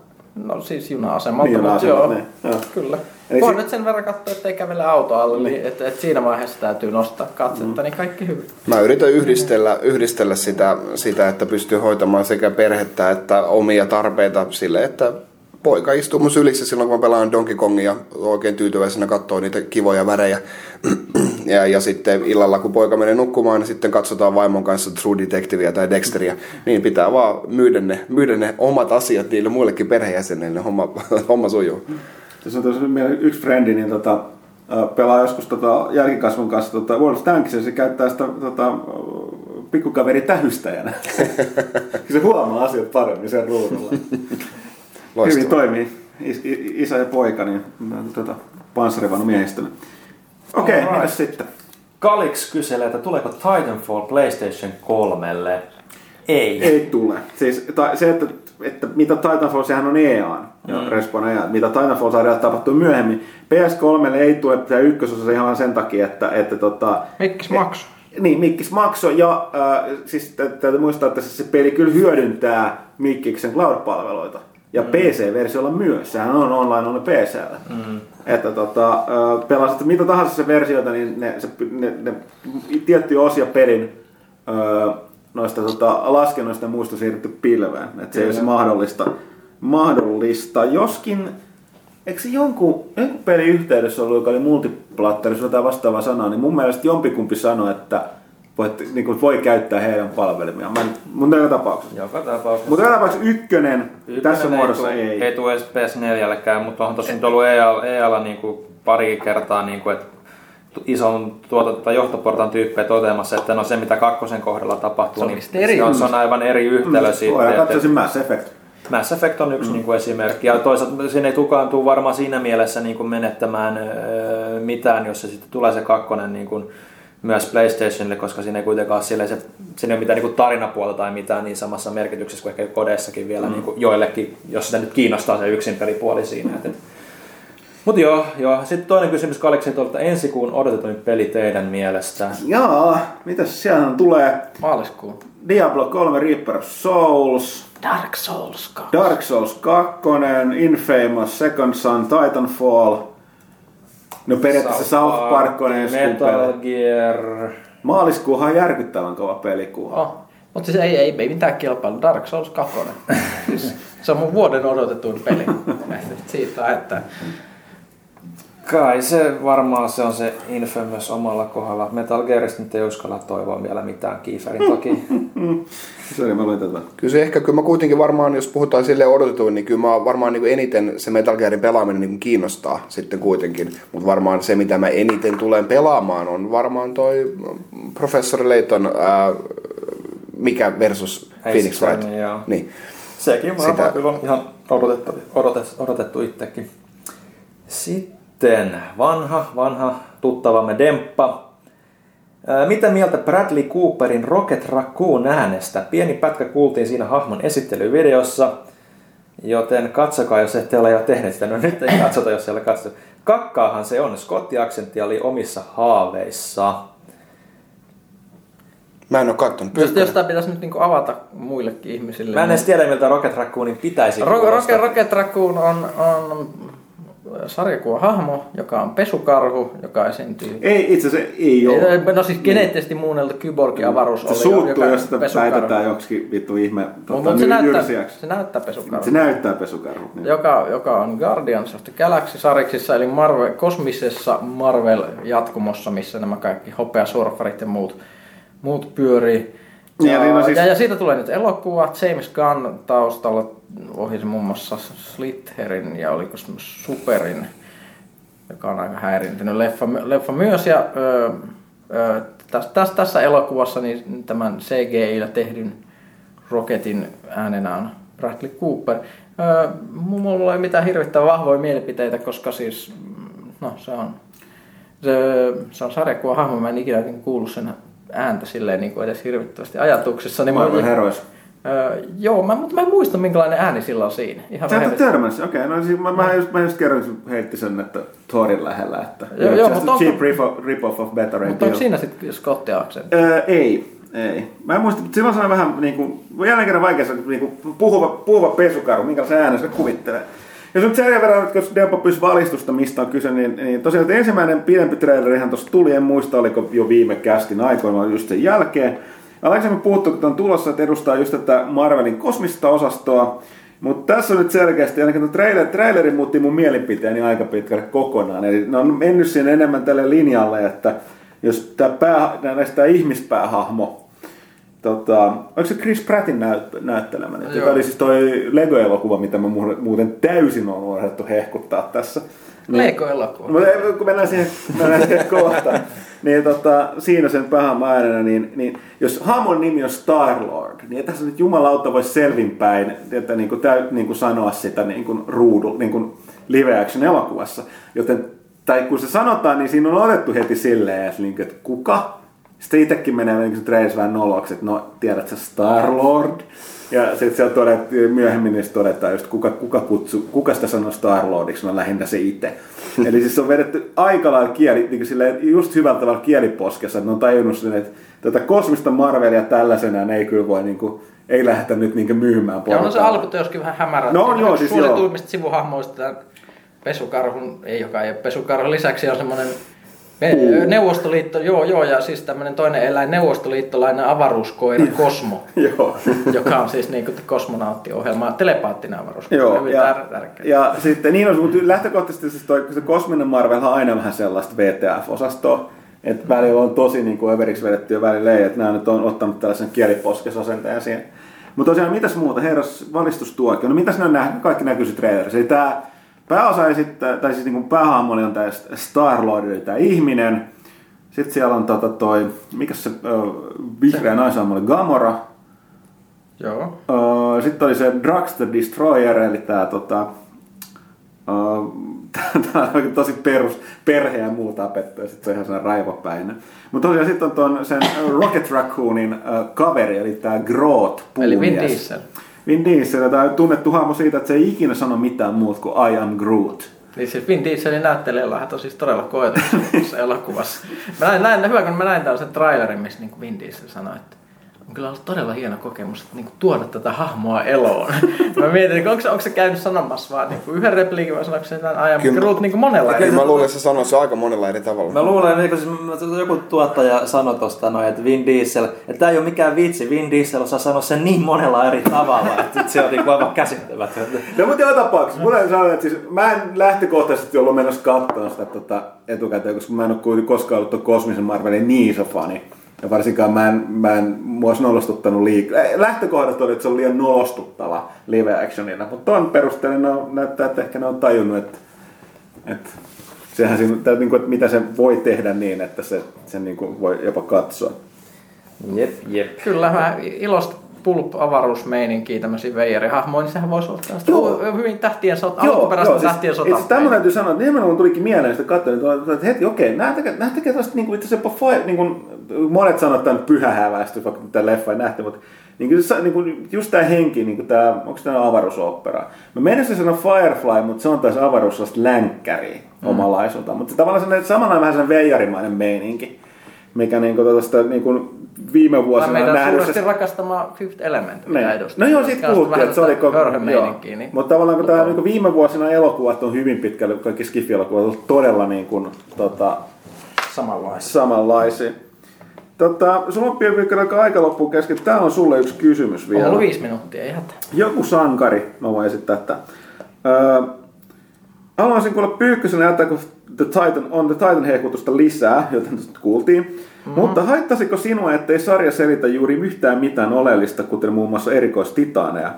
No siis juna-asemalta, Niin, mutta joo, niin, joo. kyllä. Eli Voi si- nyt sen verran katsoa, ettei kävele auto alle, niin. että, että siinä vaiheessa täytyy nostaa katsetta, niin kaikki hyvin. Mä yritän yhdistellä, yhdistellä sitä, sitä, että pystyy hoitamaan sekä perhettä että omia tarpeita sille, että poika istuu mun sylissä silloin, kun mä pelaan Donkey Kongia oikein tyytyväisenä katsoo niitä kivoja värejä. [CLEARS THROAT] Ja, ja sitten illalla, kun poika menee nukkumaan, niin sitten katsotaan vaimon kanssa True Detectivea tai Dexteria. Niin pitää vaan myydä ne, myydä ne omat asiat niille muillekin perheenjäsenille, homma, [LAUGHS] homma sujuu. Tässä on tuossa meillä yksi frendi, niin tota, pelaa joskus tota, jälkikasvun kanssa tota, World of Tanks, ja se käyttää sitä tota, pikkukaveri tähystäjänä. [LAUGHS] se huomaa asiat paremmin sen ruudulla. [LAUGHS] Hyvin Loistavaa. toimii is, isä ja poika, niin tota, panssarivaunu miehistönä. Okei, okay, mitäs sitten? Kalix kyselee, että tuleeko Titanfall PlayStation 3? Ei. Ei tule. Siis ta, se, että, että mitä Titanfall, sehän on EAN ja mm. Respawn EAN. Mitä Titanfall-sarjalla tapahtuu myöhemmin. PS3 ei tule tämä ykkösosa ihan sen takia, että, että tota, Mikkis maksu? Niin, Mikkis maksoi ja äh, siis tä- täytyy muistaa, että se peli kyllä hyödyntää Mikkiksen cloud-palveluita. Ja mm. PC-versiolla myös, sehän on online on PCllä. Mm. Että tota, pelasit mitä tahansa se versioita, niin ne, se, ne, ne tiettyjä osia pelin äh, noista tota, laskennoista ja muista siirretty pilveen. Että se ei olisi mahdollista, mahdollista. Joskin Eikö se jonkun, jonkun pelin yhteydessä ollut, joka oli multiplatterissa jotain vastaavaa sanaa, niin mun mielestä jompikumpi sanoi, että voit, niin kuin voi käyttää heidän palvelimia. Mä, en- mutta joka tapauksessa. Joka tapauksessa. Mutta joka tapauksessa ykkönen, Ykkönen tässä muodossa tuu- ei. Ei tule edes PS4 mutta on tosi nyt ollut EA, EAlla niinku pari kertaa, niinku, että ison tuota, tai johtoportan tyyppejä toteamassa, että no se mitä kakkosen kohdalla tapahtuu, Se on niin eri se on, se on aivan eri yhtälö mm, siitä. Katsoa se Mass Effect. Mass Effect on yksi mm. niin kuin esimerkki, ja toisaalta siinä ei kukaan tule varmaan siinä mielessä niin kuin menettämään öö, mitään, jos se sitten tulee se kakkonen niin kuin myös PlayStationille, koska siinä ei kuitenkaan ole se, siinä ei ole mitään niin kuin tarinapuolta tai mitään niin samassa merkityksessä kuin ehkä kodeissakin vielä mm. niin kuin joillekin, jos sitä nyt kiinnostaa se yksin pelipuoli siinä. Et, et. Mutta joo, joo. Sitten toinen kysymys Kaleksilta, että ensi kuun odotetuin peli teidän mielestä. Jaa, mitäs siellä tulee? Maaliskuun. Diablo 3 Reaper of Souls, Dark Souls 2. Dark Souls 2, Infamous, Second Son, Titanfall. No periaatteessa South Park on ensi Metal. Gear. Maaliskuuhan on järkyttävän kova pelikuu. Oh. Mutta siis ei, ei, ei mitään kilpailu. Dark Souls 2. [LAUGHS] siis, se on mun vuoden odotetuin peli. Siitä, että Kai se varmaan se on se Infamous omalla kohdalla. Metal Gearista nyt ei uskalla toivoa vielä mitään Kieferin toki. [LAUGHS] Sori, mä luin tätä. Kyllä se ehkä, kyllä mä kuitenkin varmaan, jos puhutaan sille odotetuin, niin kyllä mä varmaan niin eniten se Metal Gearin pelaaminen niin kiinnostaa sitten kuitenkin. Mutta varmaan se, mitä mä eniten tulen pelaamaan, on varmaan toi Professori Layton, ää, mikä versus Phoenix Wright. Niin. Sekin varmaan Sitä- kyllä on ihan odotettu, odotettu, odotettu itsekin. Sitten vanha, vanha tuttavamme Demppa. Mitä mieltä Bradley Cooperin Rocket Raccoon äänestä? Pieni pätkä kuultiin siinä hahmon esittelyvideossa, joten katsokaa, jos ette ole jo tehneet sitä. No nyt ei katsota, jos siellä katsota. Kakkaahan se on. Skotti-aksentti oli omissa haaveissa. Mä en ole kattonut. jos, jos tämä pitäisi nyt niinku avata muillekin ihmisille. Mä en edes tiedä, miltä Rocket Raccoonin pitäisi Ro-. Rocket, Rocket Raccoon on, on sarjakuva hahmo, joka on pesukarhu, joka esiintyy. Ei, itse asiassa ei ole. No siis geneettisesti muunneltu kyborg-avaruus Se oli, suuttuu, joka jos sitä joksikin vittu ihme tota, mut se, näyttää, se näyttää pesukarhu. Se näyttää pesukarhu. Niin. joka, joka on Guardians of the Galaxy-sariksissa, eli Marvel, kosmisessa Marvel-jatkumossa, missä nämä kaikki hopeasurfarit ja muut, muut pyörii. Ja Ja, niin on ja, siis- ja, siitä tulee nyt elokuva. James Gunn taustalla ohjasi muun muassa Slitherin ja oliko se Superin, joka on aika häirintynyt leffa, leffa myös. Ja ö, ö, tässä, tässä, tässä elokuvassa niin tämän CGI-llä tehdyn Rocketin äänenä on Bradley Cooper. Öö, mulla ei mitään hirvittävän vahvoja mielipiteitä, koska siis, mm, no se on, se, se on sarjakuva hahmo, mä en ikinä kuullut sen ääntä silleen niin kuin edes hirvittävästi ajatuksissa. Niin Marvel mä, Heroes. öö, joo, mä, mutta mä en muista minkälainen ääni sillä on siinä. Ihan Sä et törmässä, okei. No siis mä, mä, just, mä just kerroin, sun heitti sen, että Thorin lähellä, että Joo, joo, just mutta a onko- cheap rip-off, rip-off of Better Mutta onko siinä sitten Scotti aksentti? Öö, ei, ei. Mä en muista, mutta silloin se on vähän niin kuin, jälleen kerran vaikea se niin kuin, puhuva, puhuva pesukaru, minkälaisen äänen se kuvittelee. Jos nyt sen verran, että Dempo pyysi valistusta, mistä on kyse, niin, niin tosiaan ensimmäinen pidempi trailerihan tuossa tuli, en muista oliko jo viime kästin aikoina, vaan just sen jälkeen. Aikaisemmin puhuttu, kun on tulossa, että edustaa just tätä Marvelin kosmista osastoa, mutta tässä on nyt selkeästi, ainakin trailer, traileri muutti mun mielipiteeni aika pitkälle kokonaan. Eli ne on mennyt siinä enemmän tälle linjalle, että jos tämä pää, näistä ihmispäähahmo, Tota, oliko se Chris Prattin näyt, näyttelemä, Joo. joka oli siis toi Lego-elokuva, mitä mä muuten- täysin on unohdettu hehkuttaa tässä. Lego-elokuva. Mutta kun mennään siihen, mennään siihen [LAUGHS] kohtaan, niin tota, siinä sen pahan äänenä, niin, niin jos hahmon nimi on Star-Lord, niin tässä nyt jumalauta voi selvinpäin että niin kuin, täyt, niin kuin sanoa sitä niin kuin ruudu, niin kuin live action elokuvassa. Joten, tai kun se sanotaan, niin siinä on otettu heti silleen, että, niin kuin, että kuka? Sitten itsekin menee niin se vähän noloksi, että no tiedät sä Star-Lord? Ja sitten siellä todet, myöhemmin niistä todetaan just, kuka, kuka, kutsu, kuka sitä sanoo Star-Lordiksi, no lähinnä se itse. [LAUGHS] Eli siis on vedetty aika lailla kieli, niin silleen, just hyvällä tavalla kieliposkessa, että ne on tajunnut sen, että tätä kosmista Marvelia tällaisenään ei kyllä voi, niin kuin, ei lähdetä nyt niin myymään Ja on se alkuteoskin vähän hämärä. No on joo, siis joo. Sivuhahmoista pesukarhun, ei joka ei ole pesukarhun lisäksi on semmoinen Puu. Neuvostoliitto, joo joo, ja siis tämmöinen toinen eläin, neuvostoliittolainen avaruuskoira Kosmo, [LAUGHS] Joo. joka on siis niin kosmonauttiohjelma, telepaattinen avaruuskoira, Joo, hyvin ja, tär- tärkeä. ja sitten niin on, mutta lähtökohtaisesti siis toi, se kosminen Marvel on aina vähän sellaista VTF-osastoa. että välillä on tosi niin kuin överiksi vedetty ja välillä ei, että nämä nyt on ottanut tällaisen kieliposkesasenteen siihen. Mutta tosiaan, mitäs muuta? Herras valistustuokio. No mitäs ne on nähnyt? Kaikki näkyy se trailerissa. Eli tämä pääosa esittää, tai siis niin päähahmo on tämä Star-Lord, eli tämä ihminen. Sitten siellä on tota toi, mikä se ö, vihreä naishahmo oli, Gamora. Joo. Öö, Sitten oli se Dragster Destroyer, eli tämä tota, [LAUGHS] Tämä on tosi perus perhe ja muu tapettu, ja sitten se on ihan sellainen raivopäinen. Mutta tosiaan sitten on tuon sen Rocket Raccoonin äh, kaveri, eli tämä Groot Eli Vin puumies. Diesel. Vin Diesel, tämä on tunnettu hahmo siitä, että se ei ikinä sano mitään muuta kuin I am Groot. Niin siis Vin Dieselin näyttelijällä on siis todella tässä [LAUGHS] elokuvassa. Mä näin, näin, hyvä, kun mä näin tällaisen trailerin, missä niin Vin Diesel sanoi, että on kyllä ollut todella hieno kokemus että niin kuin tuoda tätä hahmoa eloon. [LAUGHS] mä mietin, että onko, se, onko se käynyt sanomassa vaan niin kuin yhden repliikin vai sanoiko se tämän ajan Kyllä- Groot niin kuin monella eri mä luulen, että se sanoo se aika monella eri tavalla. Mä luulen, että siis joku tuottaja sanoi tosta noin, että Vin Diesel, että tämä ei ole mikään vitsi, Vin Diesel osaa sanoa sen niin monella eri tavalla, että se on niin aivan käsittämätöntä. No mutta joka tapauksessa, mun täytyy sanoa, että siis mä en lähtökohtaisesti ollut menossa katsoa sitä tota, etukäteen, koska mä en ole koskaan ollut tuon kosmisen Marvelin niin iso fani. Ja varsinkaan mä en, mä en mua olisi nolostuttanut liikaa. Lähtökohdat oli, että se on liian nolostuttava live actionina, mutta ton perusteella ne on, näyttää, että ehkä ne on tajunnut, että, että sehän siinä, tai niin kuin, että mitä se voi tehdä niin, että se, sen niin kuin voi jopa katsoa. Jep, jep. Kyllä, mä ilosta pulp-avaruusmeininkiä, tämmöisiä veijarihahmoja, niin sehän voisi olla tällaista Joo. hyvin tähtien sota, alkuperäistä tähtien sota. Itse asiassa tämä täytyy sanoa, että nimenomaan tulikin mieleen sitä katsoin, että, heti okei, nämä tekee tällaista niin kuin itse asiassa jopa niin kuin, monet sanoo, että tämä on pyhähäväisty, vaikka tämä leffa ei nähty, mutta niin kuin, se- niin kuin, just tämä henki, niin kuin tämä, onko tämä avaruusopera? Mä menisin sanoa Firefly, mutta se on taas avaruus sellaista länkkäriä mm. omalaisulta, mutta tavallaan sellainen, samalla vähän sen veijarimainen meininki, mikä niin kuin, tästä, niin kuin viime Vai vuosina meidän nähdyssä suuresti rakastama Fifth Element, mitä niin. edustaa. No joo, siitä puhuttiin, että se oli koko... Hörhömeininkiä, niin Mutta tavallaan kun tämä niin viime vuosina elokuvat on hyvin pitkälle, kaikki skifi-elokuvat on todella niin kuin, tota, samanlaista. samanlaisia. Tota, sulla on pieni aika aika loppuun kesken. Tää on sulle yksi kysymys On vielä. ollut viisi minuuttia, ei hätää. Joku sankari, mä voin esittää että öö, Haluaisin kuulla Pyykkösen jättää The Titan, on The Titan hehkutusta lisää, joten nyt kuultiin. Mm-hmm. Mutta haittaisiko sinua, ettei sarja selitä juuri yhtään mitään oleellista, kuten muun muassa erikoistitaaneja?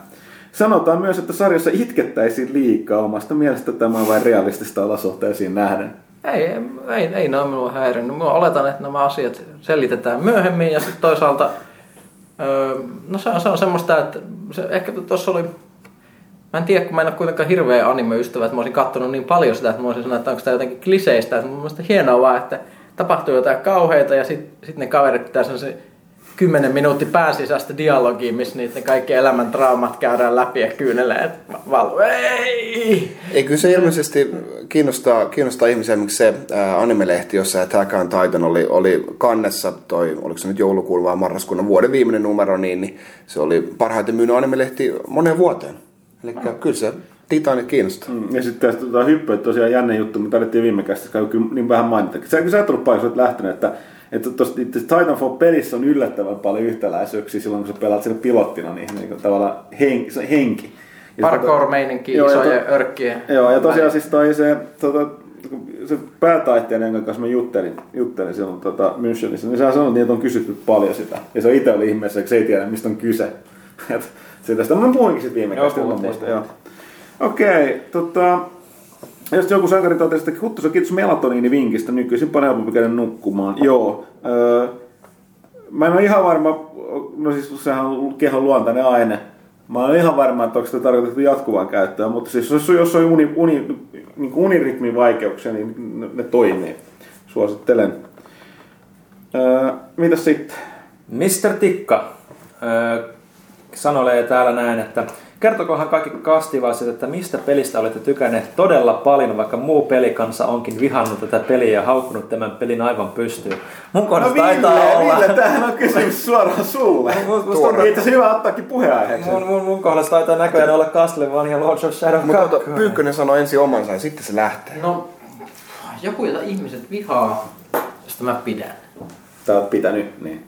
Sanotaan myös, että sarjassa itkettäisiin liikaa omasta mielestä tämä on vain realistista olosuhteisiin nähden. Ei, ei, ei ne ole minua häirinnyt. Mä oletan, että nämä asiat selitetään myöhemmin ja sitten toisaalta, öö, no se on, se on semmoista, että se, ehkä tuossa oli, mä en tiedä, kun mä en ole kuitenkaan hirveä anime-ystävä, että mä olisin katsonut niin paljon sitä, että mä olisin sanonut, että onko tämä jotenkin kliseistä, että mun mielestä hienoa vaan, että tapahtuu jotain kauheita ja sitten sit ne kaverit pitää se 10 minuutti pääsisäistä dialogia, missä niiden kaikki elämän traumat käydään läpi ja kyyneleet valuu. Ei! Ei kyllä se ilmeisesti kiinnostaa, kiinnostaa ihmisiä, miksi se animelehti, jossa Attack on Titan oli, oli kannessa, toi, oliko se nyt joulukuun vai marraskuun vuoden viimeinen numero, niin, niin se oli parhaiten myynyt animelehti moneen vuoteen. Eli kyllä se Titanic kiinnostaa. Mm, Ja sitten tästä tota, hyppöä, tosiaan jännä juttu, mitä tarvittiin viime käsissä, käy kyllä niin vähän mainita. Sä, sä et ollut paikassa, olet lähtenyt, että, että tuossa itse Titanfall-pelissä on yllättävän paljon yhtäläisyyksiä silloin, kun sä pelaat siellä pilottina, niin, niin kuin tavallaan henki. Se henki. Parkour-meininki, Joo, ja isojen to- örkkien. Joo, ja tosiaan siis toi se, tota, se päätaiteilija, jonka kanssa mä juttelin, juttelin silloin tota, Münchenissä, niin sehän sanoi, niin, että on kysytty paljon sitä. Ja se itse oli ihmeessä, että se ei tiedä, mistä on kyse. [LAUGHS] Se tästä, mä puhuinkin sitten viime Joo, puhuttiin. muistan, joo. Okei, tota, jos joku sankari totesi, että Huttusen kiitos melatoniinivinkistä, nykyisin paljon helpompi käydä nukkumaan. Joo. Öö, mä en ole ihan varma, no siis sehän on kehon luontainen aine. Mä olen ihan varma, että onko sitä tarkoitettu jatkuvaan käyttöön, mutta siis jos, jos on uni, uni, niin kuin unirytmin vaikeuksia, niin ne, ne toimii. Suosittelen. Öö, mitäs sitten? Mr. Tikka öö, sanoilee täällä näin, että kertokohan kaikki kastivaiset, että mistä pelistä olette tykänneet todella paljon, vaikka muu pelikansa onkin vihannut tätä peliä ja haukkunut tämän pelin aivan pystyyn. Mun No taitaa Ville, olla... Ville, tämähän on kysymys suoraan sulle. Tuntuu- Itse asiassa hyvä ottaakin puheenaiheeksi. Mun, mun, mun kohdassa taitaa näköjään olla Castlevania Lords of Shadow Mutta 2. ota, Pyykkönen sanoi ensin omansa ja sitten se lähtee. No, joku, jota ihmiset vihaa, josta mä pidän. Sä oot pitänyt, niin.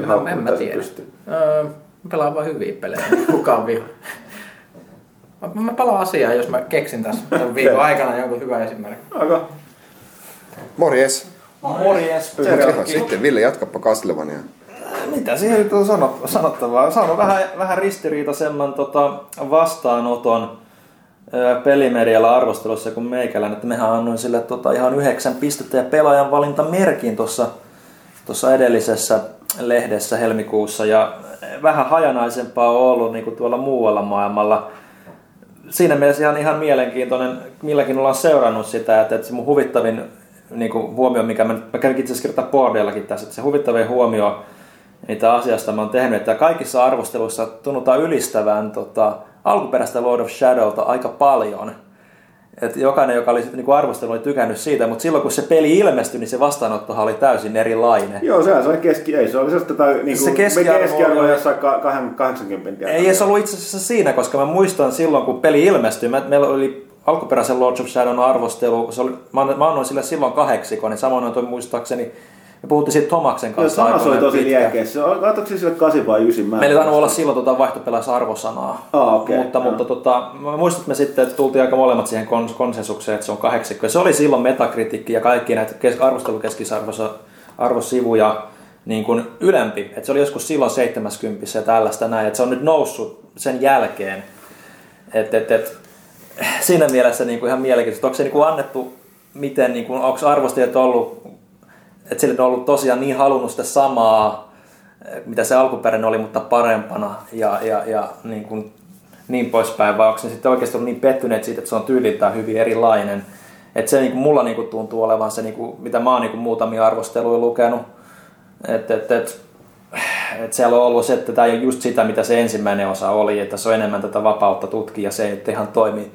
Ja Mä, en mä tiedä. Öö, mä pelaan vaan hyviä pelejä, kukaan vihaa. Mä, mä palaan asiaan, jos mä keksin tässä tämän viikon aikana jonkun hyvän esimerkin. Aika. Morjes. Morjes, Pyykki. sitten Ville, jatkappa Castlevania. Mitä siihen nyt on sanot- sanottavaa? Saanut vähän, vähän ristiriitaisemman tota, vastaanoton pelimedialla arvostelussa kuin meikäläinen, että mehän annoin sille tota, ihan yhdeksän pistettä ja pelaajan valintamerkin tuossa tuossa edellisessä lehdessä helmikuussa ja vähän hajanaisempaa on ollut niin kuin tuolla muualla maailmalla. Siinä mielessä ihan, ihan mielenkiintoinen, milläkin ollaan seurannut sitä, että, että se mun huvittavin niin kuin huomio, mikä mä, mä kävin itse asiassa boardillakin tässä, että se huvittavin huomio, mitä asiasta mä oon tehnyt, että kaikissa arvosteluissa tunnutaan ylistävän tota, alkuperäistä Lord of Shadowta aika paljon. Et jokainen, joka oli niin arvostelu, oli tykännyt siitä, mutta silloin kun se peli ilmestyi, niin se vastaanottohan oli täysin erilainen. Joo, sehän se oli keski, ei se oli sellaista tota, niinku, Se keskiarvo keskiarvo oli- jossain ka- kahden- 80 Ei edes ollut itse asiassa siinä, koska mä muistan silloin, kun peli ilmestyi, mä, meillä oli alkuperäisen Lords of Shadown arvostelu, se oli, mä, mä annoin sille silloin kahdeksiko, niin samoin annoin muistaakseni, me puhuttiin siitä Tomaksen Joo, kanssa sama se oli aikoinaan tosi pitkään. liekeessä. Katsoiko se sille 8 vai 9 mä Meillä ei tainnut olla silloin tuota vaihtopelaissa arvosanaa. Aa, okei, mutta, joo. mutta tota, mä muistan, että me sitten että tultiin aika molemmat siihen kons- konsensukseen, että se on kahdeksikko. Ja se oli silloin metakritiikki ja kaikki näitä kes- arvostelukeskisarvossa arvosivuja niin kuin ylempi. Että se oli joskus silloin 70 ja tällaista näin. Että se on nyt noussut sen jälkeen. Et, et, et, siinä mielessä niin kuin ihan mielenkiintoista. Onko se niin kuin annettu, miten, niin kuin, onko arvostajat ollut, että sille on ollut tosiaan niin halunnut sitä samaa, mitä se alkuperäinen oli, mutta parempana ja, ja, ja niin, kuin, niin poispäin, vai onko ne sitten oikeasti ollut niin pettyneet siitä, että se on tyyliltään hyvin erilainen. Että se niin kuin, mulla niin kuin, tuntuu olevan se, niin kuin, mitä mä oon niin kuin, muutamia arvosteluja lukenut, että et, et, et siellä on ollut se, että tämä ei ole just sitä, mitä se ensimmäinen osa oli, että se on enemmän tätä vapautta tutkia se ei ihan toimi,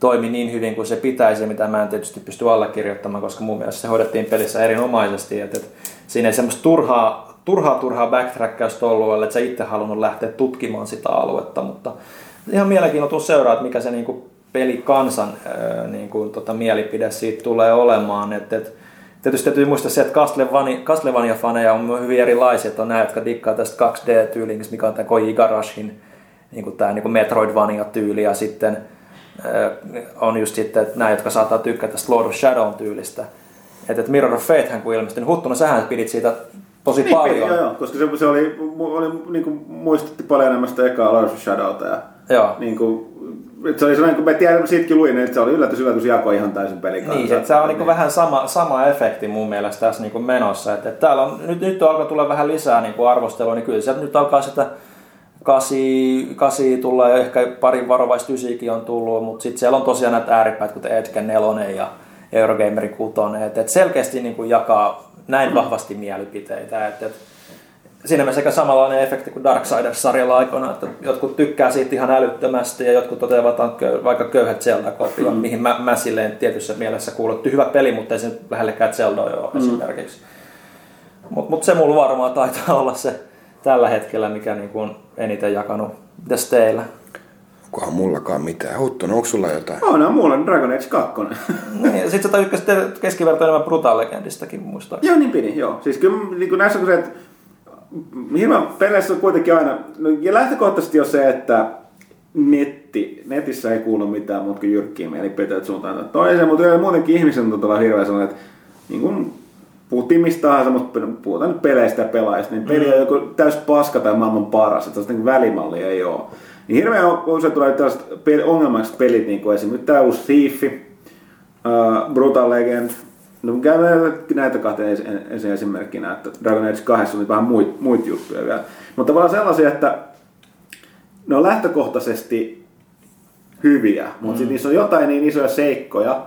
toimi niin hyvin kuin se pitäisi, mitä mä en tietysti pysty allekirjoittamaan, koska mun mielestä se hoidettiin pelissä erinomaisesti. Et, et, siinä ei semmoista turhaa, turhaa, turhaa backtrackkausta ollut, että se itse halunnut lähteä tutkimaan sitä aluetta, mutta ihan mielenkiinnolla seuraa, että mikä se niinku pelikansan ää, niinku, tota, mielipide siitä tulee olemaan. Et, et, Tietysti täytyy muistaa se, että Castlevania- Castlevania-faneja on hyvin erilaisia, että on nämä, jotka dikkaa tästä 2D-tyyliin, mikä on tämä Koji Igarashin niin kuin tämä niin kuin Metroidvania-tyyli, ja sitten on just sitten että nämä, jotka saattaa tykkää tästä Lord of Shadow-tyylistä. Että et Mirror of Fatehän kun ilmestyi, niin Huttunen, sähän pidit siitä tosi Niin, paljon. Joo, joo, koska se, se oli, oli niin kuin, muistutti paljon enemmän sitä ekaa Lords of Shadowta. Ja, Joo. Niin kuin, se oli sellainen, kun mä tiedän, siitäkin luin, että se oli yllätys, yllätys jako ihan täysin pelikanssa. Niin, että se on niinku vähän sama, sama efekti mun mielestä tässä niinku menossa. Että, että täällä on, nyt, nyt alkaa tulla vähän lisää niinku arvostelua, niin kyllä sieltä nyt alkaa sitä kasi, kasi ja ehkä pari varovaista ysiikin on tullut, mutta sitten siellä on tosiaan näitä ääripäät, kuten Edgen 4 ja Eurogamerin 6, että et selkeästi niinku jakaa näin vahvasti mielipiteitä. Että, että siinä mielessä sekä samanlainen efekti kuin Darksiders-sarjalla aikoina, että jotkut tykkää siitä ihan älyttömästi ja jotkut toteavat, on vaikka köyhät Zelda-kopio, mm. mihin mä, mä silleen tietyssä mielessä kuulun. Että Hyvä peli, mutta ei se nyt lähellekään Zelda ole mm. esimerkiksi. Mutta mut se mulla varmaan taitaa olla se tällä hetkellä, mikä niinku on eniten jakanut. Mitäs teillä? Onkohan mullakaan mitään. Huttunen, onko sulla jotain? On, no, mulla on Dragon Age 2. [LAUGHS] Niin, Sitten sä tykkäsit keskiverto enemmän Brutal Legendistakin muistaakseni. Joo, niin pidin, joo. Siis kyllä niin kuin näissä on se, että hirveän peleissä on kuitenkin aina, no, ja lähtökohtaisesti on se, että netti, netissä ei kuulu mitään muuta kuin jyrkkiä mielipiteitä suuntaan tai toiseen, mutta muutenkin ihmisen tuntuu olla hirveän sellainen, että niin kuin puhuttiin mistä tahansa, mutta puhutaan nyt peleistä ja pelaajista, niin peli on joku täys paska tai maailman paras, että niin välimallia ei ole. Niin hirveän usein tulee tällaiset ongelmaiset pelit, niin kuin esimerkiksi tämä uusi Thiefi, uh, Brutal Legend, No käydään näitä kahta ensin ensi esimerkkinä, että Dragon Age 2 oli vähän muit, muit juttuja vielä. Mutta tavallaan sellaisia, että ne on lähtökohtaisesti hyviä, mutta mm. sitten niissä on jotain niin isoja seikkoja,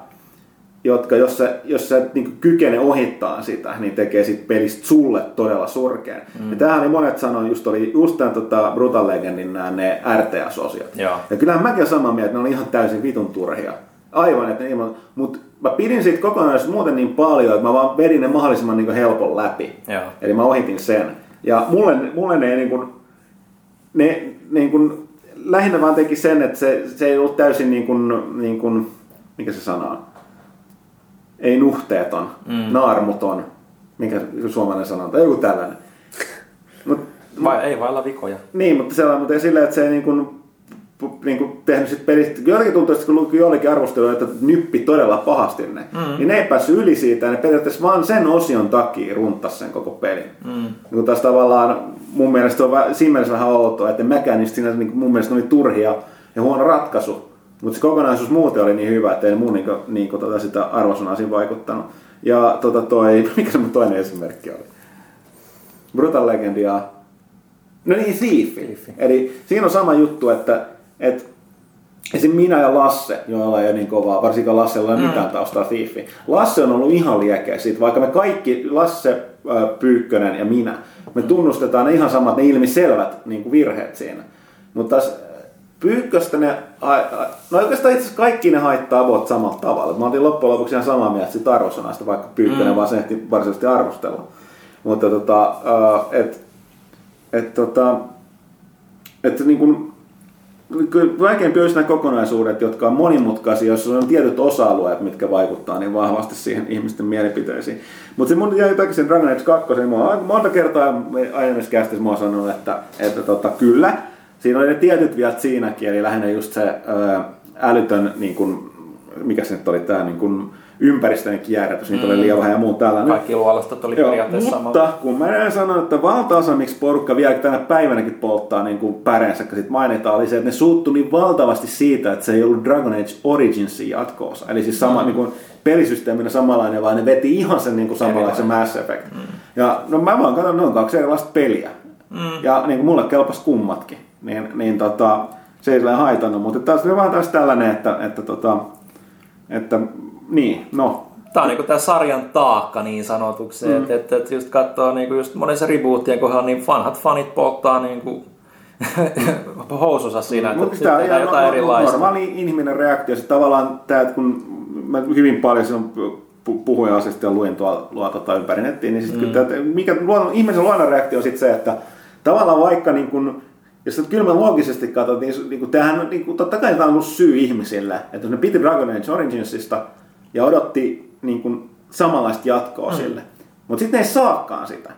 jotka jos sä, jos sä niin kykene ohittaa sitä, niin tekee sit pelistä sulle todella surkean. Mm. Ja tämähän oli monet sanoa, just oli just tämän tota Brutal Legendin nämä ne RTS-osiot. Joo. Ja kyllähän mäkin olen samaa mieltä, että ne oli ihan täysin vitun turhia. Aivan, että ne ilman, mutta mä pidin siitä kokonaisuudesta muuten niin paljon, että mä vaan vedin ne mahdollisimman niin helpon läpi. Joo. Eli mä ohitin sen. Ja mulle, mulle ne, niin kuin, ne niin kuin, lähinnä vaan teki sen, että se, se ei ollut täysin niin kuin, niin kuin, mikä se sana on? Ei nuhteeton, mm. naarmuton, mikä suomalainen sana on, tai joku tällainen. Mut, Vai ei vailla vikoja. niin, mutta sellainen, mutta ei silleen, että se ei niin kuin, niin kuin tehnyt sit pelistä, jotenkin tuntuu, että kun luki jollekin arvosteluja, että nyppi todella pahasti ne, mm. niin ne ei päässyt yli siitä, ja ne periaatteessa vaan sen osion takia runtas sen koko pelin. Mm. Niin taas tavallaan mun mielestä on siinä mielessä vähän outoa, että mäkään niistä siinä niin mun mielestä oli turhia ja huono ratkaisu. Mutta se kokonaisuus muuten oli niin hyvä, että ei mun niinku, niinku tota sitä arvosanaa siinä vaikuttanut. Ja tota toi, [LAUGHS] mikä se mun toinen esimerkki oli? Brutal Legend ja... No niin, Thief. Eli siinä on sama juttu, että, että Esim. minä ja Lasse, joilla ei ole niin kovaa, varsinkaan Lassella ei ole mitään taustaa Thiefiin. Lasse on ollut ihan liekeä siitä, vaikka me kaikki, Lasse, Pyykkönen ja minä, me tunnustetaan ne ihan samat, ne ilmiselvät niin kuin virheet siinä. Mutta taas Pyykköstä ne, no oikeastaan itse asiassa kaikki ne haittaa avot samalla tavalla. Mä oltiin loppujen lopuksi ihan samaa mieltä siitä arvosanasta, vaikka Pyykkönen mm. vaan sen ehti varsinaisesti arvostella. Mutta tota, että et, tota, että niin kuin, kyllä vaikeampi olisi nämä kokonaisuudet, jotka on monimutkaisia, joissa on tietyt osa-alueet, mitkä vaikuttaa niin vahvasti siihen ihmisten mielipiteisiin. Mutta se mun jäi jotakin sen Dragon Age 2, niin mä monta kertaa aiemmissa kästissä mä oon sanonut, että, että tota, kyllä, siinä oli ne tietyt viat siinäkin, eli lähinnä just se ää, älytön, niin kuin, mikä se nyt oli, tämä niin kuin, ympäristön kierrätys, niitä oli liian vähän ja muut tällainen. Kaikki luolastot oli Joo, periaatteessa mutta samalla. kun mä en sano, että valtaosa, miksi porukka vielä tänä päivänäkin polttaa niin kuin päreensä, kun sit mainitaan, oli se, että ne suuttu niin valtavasti siitä, että se ei ollut Dragon Age Originsin jatkoosa. Eli siis sama mm. niin kuin pelisysteeminä samanlainen, vaan ne veti ihan sen niin kuin samanlaisen Mass Effect. Mm. Ja no mä vaan katson, ne on kaksi erilaista peliä. Mm. Ja niin kuin mulle kelpas kummatkin. Niin, niin tota, se ei haitannut, mutta taas on vaan taas tällainen, että, että, tota, että niin, no, Tämä on niinku tämä sarjan taakka niin sanotuksi, mm. että, että, että just katsoo niinku just monessa rebootien kohdalla, niin vanhat fanit polttaa niinku [LAUGHS] housunsa siinä, että Mutta tämä on jotain no- erilaista. normaali inhimillinen reaktio. Se tavallaan tämä, että kun mä hyvin paljon silloin pu- puhuin asiasta ja luin tuolla luo, tota, ympäri nettiin, niin sitten mm. kyllä tämä, mikä luonnon, ihmisen luonnon reaktio on sitten se, että tavallaan vaikka niin kun, jos sä kylmän loogisesti katsot, niin, niin kun, tämähän niin totta kai tämä on ollut syy ihmisille, että ne piti Dragon Age Originsista ja odotti niin kun, samanlaista jatkoa mm. sille, mutta sitten ne ei saakaan sitä,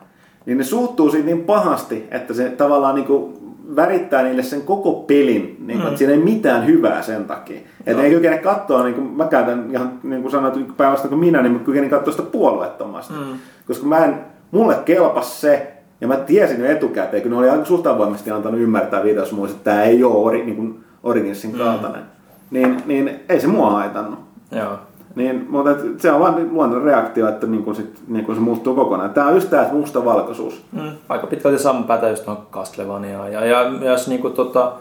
niin ne suuttuu siitä niin pahasti, että se tavallaan niin kuin värittää niille sen koko pelin, niin kuin, että siinä ei mitään hyvää sen takia. Että ne ei kykene katsoa, niin kuin mä käytän ihan niin kuin sanoit päivästä kuin minä, niin mä kykenin katsoa sitä puolueettomasti. Mm. Koska mä en, mulle kelpas se, ja mä tiesin jo etukäteen, kun ne oli aika suht avoimesti antanut ymmärtää videossa että tämä ei ole ori, niin kuin Originsin kaltainen. Niin, niin ei se mua haitannut. Joo. Niin, mutta et se on vaan luonnon reaktio, että niin kuin sit, niin kuin se muuttuu kokonaan. Tämä on just tämä mustavalkoisuus. Mm. Aika pitkälti sama pätee just tuohon Castlevaniaan. Ja, ja myös niinku tota,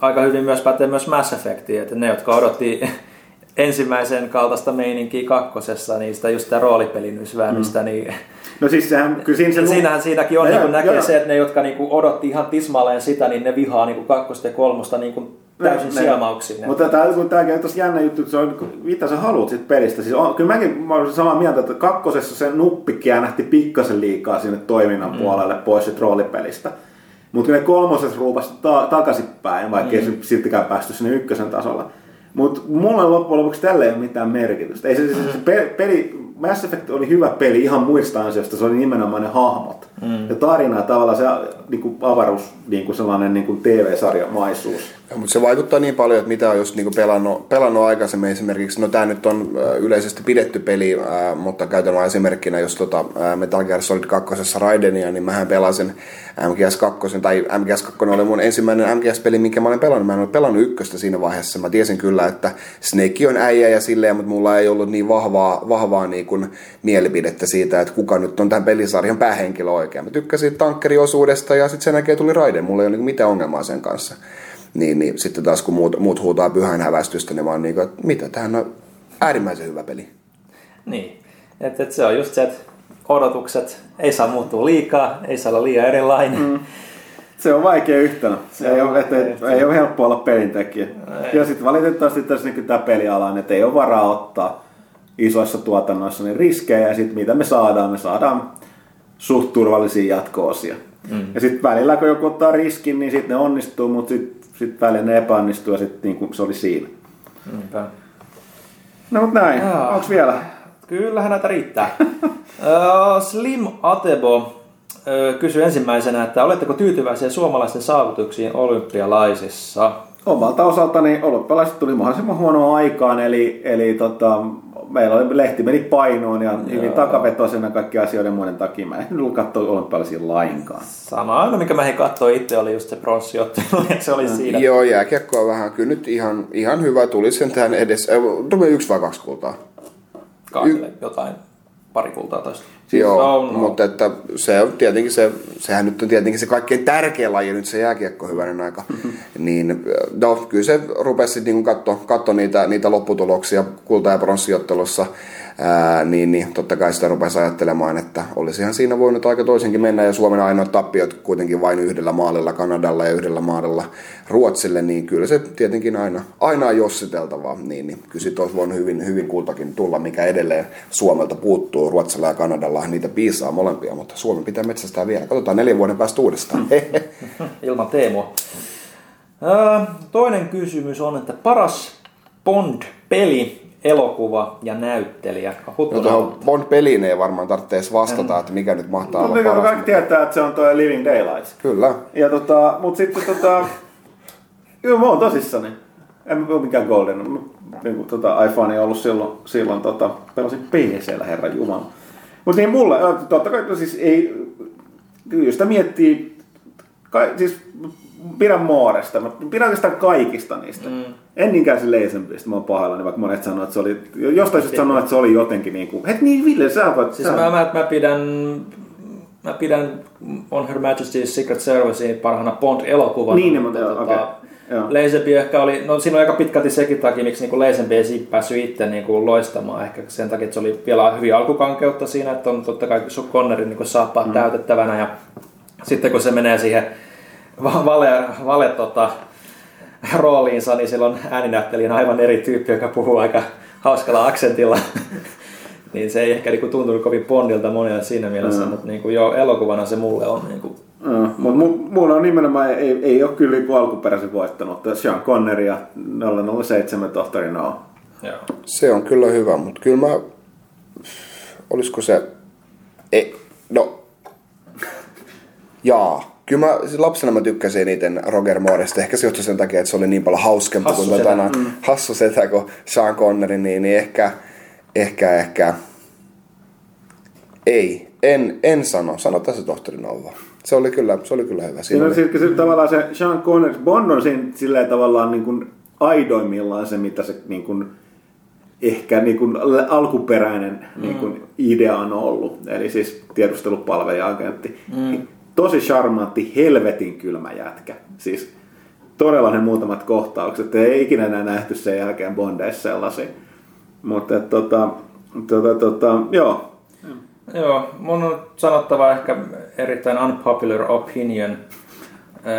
aika hyvin myös pätee myös Mass Effectiin, että ne, jotka odotti [LAUGHS] ensimmäisen kaltaista meininkiä kakkosessa, niin sitä just sitä roolipelin mm. niin No siis sehän, kyllä siinä se... Siinähän siinäkin on, No niin joo, kuin näkee joo. se, että ne, jotka niin kuin odotti ihan tismalleen sitä, niin ne vihaa niin kuin kakkosta ja kolmosta niin kuin täysin Ne- siemauksin. Mutta tämä kun on tosi jännä juttu, että se on, mitä sä haluat siitä pelistä. Siis on, kyllä mäkin mä olen samaa mieltä, että kakkosessa se nuppi käännähti pikkasen liikaa sinne toiminnan mm. puolelle pois siitä roolipelistä. Mutta ne kolmosessa ruupasi ta- takaisinpäin, vaikka mm. ei se siltikään päästy sinne ykkösen tasolla. Mutta mulle loppujen lopuksi tällä ei ole mitään merkitystä. Ei se, se, se, se pe- peli, Mass Effect oli hyvä peli ihan muista ansiosta, se oli nimenomaan ne hahmot. Mm. Ja tarina ja tavallaan se niin kuin avaruus, niin kuin sellainen niin kuin TV-sarjamaisuus. Ja, mutta se vaikuttaa niin paljon, että mitä on just niinku pelannut, pelannut aikaisemmin esimerkiksi. No tämä nyt on yleisesti pidetty peli, ää, mutta käytän vain esimerkkinä, jos tota, ää, Metal Gear Solid 2. Raidenia, niin mähän pelasin MGS 2, tai MGS 2 oli mun ensimmäinen MGS-peli, minkä mä olen pelannut. Mä en ole pelannut ykköstä siinä vaiheessa. Mä tiesin kyllä, että Snake on äijä ja silleen, mutta mulla ei ollut niin vahvaa, vahvaa niin kuin mielipidettä siitä, että kuka nyt on tämän pelisarjan päähenkilö oikein. Mä tykkäsin tankkeriosuudesta ja sitten sen jälkeen tuli Raiden. Mulla ei ole niin mitään ongelmaa sen kanssa. Niin, niin sitten taas kun muut, muut huutaa pyhän hävästystä, niin mä oon niin kuin, että mitä, tämähän on äärimmäisen hyvä peli. Niin. Et, et se on just se, että odotukset ei saa muuttua liikaa, ei saa olla liian erilainen. Mm. Se on vaikea yhtälö. Se ei, on ole, että, vaikea yhtälö. ei ole helppo olla pelintekijä. Ei. Ja sitten valitettavasti tässä niin tämä peliala, että ei ole varaa ottaa isoissa tuotannoissa niin riskejä. Ja sitten mitä me saadaan? Me saadaan suht turvallisia jatko-osia. Mm. Ja sitten välillä kun joku ottaa riskin, niin sitten ne onnistuu, mutta sitten sit välillä ne epäonnistuu ja sitten niin kuin se oli siinä. Niinpä. No mutta näin. Onko vielä? Kyllähän näitä riittää. [LAUGHS] Ö, Slim Atebo ö, kysyi ensimmäisenä, että oletteko tyytyväisiä suomalaisten saavutuksiin olympialaisissa? omalta osaltani olympialaiset tuli mahdollisimman huonoa aikaan, eli, eli tota, meillä oli, lehti meni painoon ja hyvin takavetoisena kaikki asioiden muiden takia. Mä en ollut katsoa olympialaisia lainkaan. Sama aina, mikä mä katsoin itse, oli just se pronssiottelu, ja [LAUGHS] se oli siinä. Joo, jääkiekko on vähän kyllä nyt ihan, ihan hyvä. Tuli sen tähän edes. Äh, tuli yksi vai kaksi kultaa. Kaikille jotain pari kultaa toista. Siis Joo, no, no. mutta että se on tietenkin se, sehän nyt on tietenkin se kaikkein tärkein laji nyt se jääkiekko hyvänen aika. niin no, kyllä se rupesi sitten niin katsoa katso niitä, niitä lopputuloksia kulta- ja pronssiottelussa ää, niin, niin totta kai sitä rupesi ajattelemaan, että olisihan siinä voinut aika toisenkin mennä, ja Suomen ainoat tappiot kuitenkin vain yhdellä maalilla Kanadalla ja yhdellä maalilla Ruotsille, niin kyllä se tietenkin aina, aina on jossiteltavaa, niin, niin kyllä siitä olisi voinut hyvin, hyvin kultakin tulla, mikä edelleen Suomelta puuttuu, Ruotsilla ja Kanadalla niitä piisaa molempia, mutta Suomi pitää metsästää vielä. Katsotaan neljän vuoden päästä uudestaan. [LAUGHS] Ilman Teemua. Ää, Toinen kysymys on, että paras Bond-peli, elokuva ja näyttelijä. No tuohon Bond-peliin ei varmaan tarvitse edes vastata, että mikä nyt mahtaa Mutta olla kaikki paras. tietää, että se on tuo Living Daylights. Kyllä. Ja tota, mut sitten tota, joo mä oon tosissani. En mä ole mikään Golden. Mä, niin tota, iPhone ei ollut silloin, silloin tota, pelasin PCllä, herra Jumala. Mutta niin mulle, ö, totta kai no siis ei, kyllä jos sitä miettii, kai, siis pidän Mooresta, mä pidän oikeastaan kaikista niistä. Mm. En niinkään se Leisenpistä, mä oon pahoillani, vaikka monet sanoo, että se oli, jostain syystä sanoo, että se oli jotenkin niin kuin, het niin Ville, sä voit, Siis sä, mä, mä, mä, pidän, mä pidän On Her Majesty's Secret Servicein parhaana Bond-elokuvana. Niin, mutta joo, okei. Joo. Lazenby ehkä oli, no siinä on aika pitkälti sekin takia, miksi niin Lazenby ei päässyt itse niin kuin loistamaan. Ehkä sen takia, että se oli vielä hyvin alkukankeutta siinä, että on totta kai sun Connerin niin saappaat mm. täytettävänä. Ja sitten kun se menee siihen vale, vale tota, rooliinsa, niin silloin ääninäyttelijän aivan eri tyyppi, joka puhuu aika hauskalla aksentilla. [LAUGHS] niin se ei ehkä niinku tuntunut kovin Bondilta monelle siinä mielessä, mm. mutta niinku jo elokuvana se mulle on niinku Mm, mutta mu, mulla on nimenomaan, ei, ei ole kyllä niin alkuperäisen voittanut. Sean Connery ja 007 tohtori No. Joo. Se on kyllä hyvä, mutta kyllä mä... Olisiko se... Ei, no... [LAUGHS] Jaa. Kyllä mä, siis lapsena mä tykkäsin eniten Roger Mooresta. Ehkä se johtui sen takia, että se oli niin paljon hauskempi Hassu kuin setä. tota, mm. hassu setä kuin Sean Connery, niin, niin ehkä, ehkä, ehkä... Ei, en, en sano. Sanotaan se tohtori Nova. Se oli kyllä, se oli kyllä hyvä. Siinä Siinä on oli, siis se, tavallaan se Sean Connery, Bond on siinä, silleen tavallaan niin kuin aidoimmillaan se, mitä se niin kuin, ehkä niin kuin alkuperäinen niin kuin idea on ollut. Eli siis tiedustelupalvelija-agentti. Mm. Tosi charmantti, helvetin kylmä jätkä. Siis todella ne muutamat kohtaukset. Ei ikinä enää nähty sen jälkeen Bondeissa sellaisia. Mutta tota, tota, tota, joo. Joo, mun on sanottava ehkä erittäin unpopular opinion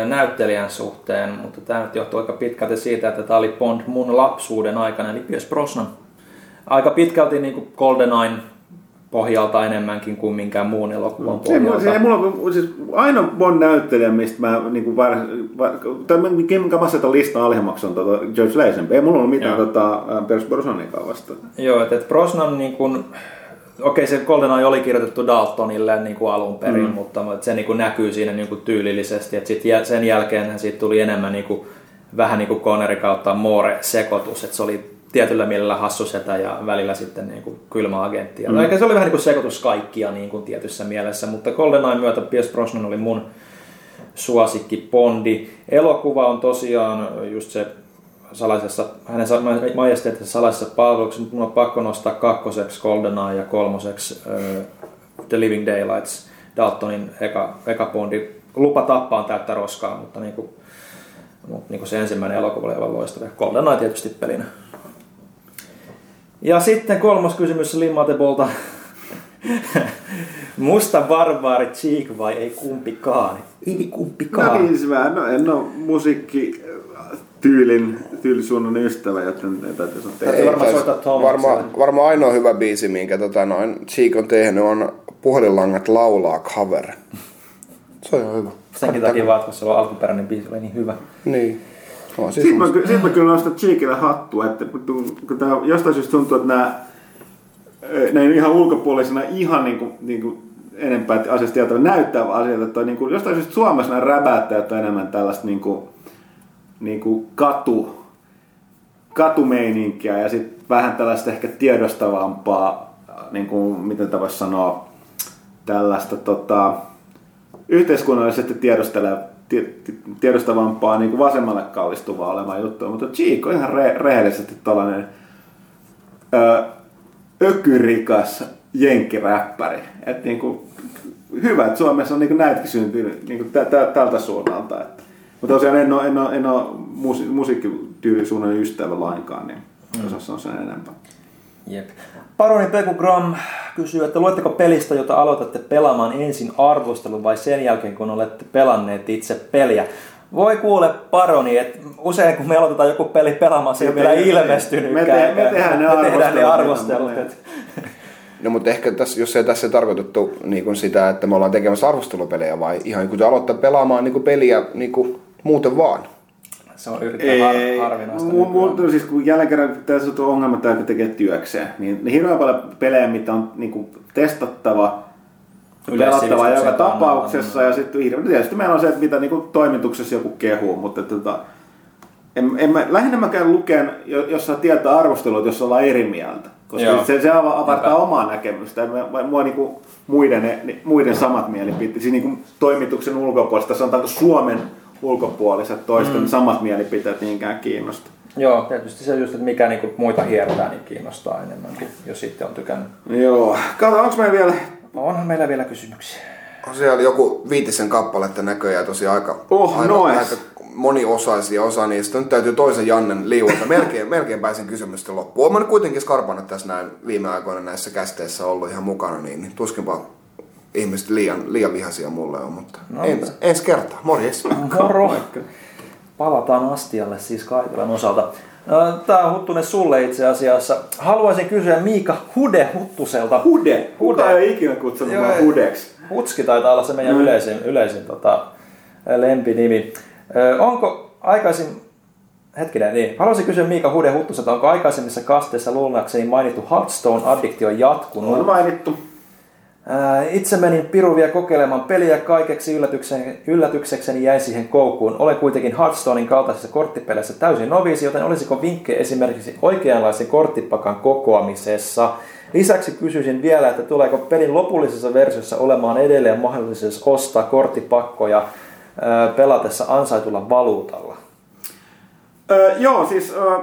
näyttelijän suhteen, mutta tämä nyt johtuu aika pitkälti siitä, että tämä oli Bond mun lapsuuden aikana, eli Pierce Brosnan. Aika pitkälti niin kuin GoldenEye pohjalta enemmänkin kuin minkään muun elokuvan pohjalta. se, mulla on siis ainoa Bond-näyttelijä, mistä mä niinku var, var, tai minkä mä asetan listan alhemmaksi on tota George Lazenby. Ei mulla ollut mitään Joo. tota, Pierce Brosnanikaan vastaan. Joo, että et Brosnan niin kuin, okei se GoldenEye oli kirjoitettu Daltonille niin kuin alun perin, mm. mutta se niin kuin näkyy siinä niin kuin tyylillisesti, että sit sen jälkeen siitä tuli enemmän niin kuin, vähän niin kuin Connery kautta Moore-sekoitus, että se oli tietyllä mielellä hassusetä ja välillä sitten niin kuin kylmä agentti. Mm. Eikä se oli vähän niin kuin sekoitus kaikkia niin kuin tietyssä mielessä, mutta GoldenEye myötä Pierce Brosnan oli mun suosikki Bondi. Elokuva on tosiaan just se salaisessa, hänen sa- majesteettisessa salaisessa palveluksessa, mutta mun on pakko nostaa kakkoseksi GoldenEye ja kolmoseksi uh, The Living Daylights, Daltonin eka, eka Bondi. Lupa tappaa on täyttä roskaa, mutta niinku, mutta niinku se ensimmäinen elokuva oli aivan loistava. GoldenEye tietysti pelinä. Ja sitten kolmas kysymys Limmatebolta. Musta barbaari Cheek vai ei kumpikaan? Ei kumpikaan. No niin, mä no, en ole musiikki äh, tyylin, tyylisuunnan ystävä, joten ei täytyy sanoa tehdä. Ei varmaan soittaa varmaan, varmaan ainoa hyvä biisi, minkä tota, noin Cheek on tehnyt, on Puhelinlangat laulaa cover. Se on ihan hyvä. Senkin takia vaan, koska se on alkuperäinen biisi oli niin hyvä. Niin. Siis Sitten mä, sit mä kyllä nostan Cheekille hattua, että kun, tää jostain syystä tuntuu, että nämä näin ihan ulkopuolisena ihan niin kuin, niin kuin enempää asiasta tietävä näyttää asiat, että toi, niin kuin, jostain syystä Suomessa nämä räbäättäjät on enemmän tällaista niin kuin, niin kuin katu, katumeininkiä ja sitten vähän tällaista ehkä tiedostavampaa, niin kuin, miten tämä voisi sanoa, tällaista tota, yhteiskunnallisesti tiedostele, tiedostavampaa niin kuin vasemmalle kallistuvaa olemaan juttua, mutta on ihan re, rehellisesti tällainen ökyrikas jenkkiräppäri. Et niin kuin, hyvä, että Suomessa on niin näitäkin syntynyt niin kuin tä, tä, tältä suunnalta. Että. Mutta tosiaan en ole, en ole, en ole musi, musiikkityylisuunnan ystävä lainkaan, niin mm. osaa sanoa sen enempää. Jep. Paroni Peku Gram kysyy, että luetteko pelistä, jota aloitatte pelaamaan ensin arvostelun vai sen jälkeen, kun olette pelanneet itse peliä? Voi kuule Paroni, että usein kun me aloitetaan joku peli pelaamaan, se ei ole vielä ilmestynyt. Me, te, me tehdään ne me tehdään ne arvostelut. No mutta ehkä tässä, jos ei tässä tarkoitettu niin kuin sitä, että me ollaan tekemässä arvostelupelejä, vai ihan kun te aloittaa pelaamaan niin kuin peliä niin kuin muuten vaan. Se on yrittänyt har, harvinaista. Mu- siis kun jälleen kerran tässä on ongelma, että tekee työkseen, niin, niin hirveän paljon pelejä, mitä on niin kuin testattava, pelattava joka tapauksessa. Ja sitten tietysti meillä on se, että mitä niin kuin toimituksessa joku kehuu, mutta tota, en, en mä, lähinnä mä käyn lukeen, jos saa tietää arvostelut, jos ollaan eri mieltä. Koska Joo. se, se avartaa omaa näkemystä. Mua niin kuin muiden, muiden samat mielipiteet, siis niin kuin toimituksen ulkopuolesta, sanotaanko Suomen ulkopuoliset toisten mm. samat mielipiteet niinkään kiinnosta. Joo, tietysti se just, että mikä niinku muita hiertää, niin kiinnostaa enemmänkin, jos sitten on tykännyt. Joo. Kato, onko meillä vielä... Onhan meillä vielä kysymyksiä. On siellä joku viitisen kappaletta näköjään tosi aika, oh, aika, aika moniosaisia osa niistä. Nyt täytyy toisen Jannen liuota. Melkein, melkein pääsin kysymystä loppuun. Olen kuitenkin skarpannut tässä näin viime aikoina näissä kästeissä ollut ihan mukana, niin, niin tuskinpa ihmiset liian, liian vihaisia mulle on, mutta no, ens, ensi kertaa. Morjes. [LAUGHS] Moro. Palataan astialle siis Kaitilan osalta. Tämä on Huttunen sulle itse asiassa. Haluaisin kysyä Miika Hude Huttuselta. Hude? Kuka ei ikinä kutsunut mua Hudeksi? Hutski taitaa olla se meidän mm. yleisin, yleisin tota, lempinimi. Onko aikaisin, hetkinen, niin. Haluaisin kysyä Miika Hude Huttuselta, onko aikaisemmissa kasteissa luullakseni mainittu Hearthstone-addiktio jatkunut? On mainittu. Itse menin piruvia kokeilemaan peliä kaikeksi yllätyksekseni jäin siihen koukkuun. Olen kuitenkin Hearthstonein kaltaisessa korttipeleissä täysin noviisi, joten olisiko vinkkejä esimerkiksi oikeanlaisen korttipakan kokoamisessa? Lisäksi kysyisin vielä, että tuleeko pelin lopullisessa versiossa olemaan edelleen mahdollisuus ostaa korttipakkoja pelatessa ansaitulla valuutalla? Öö, joo, siis öö,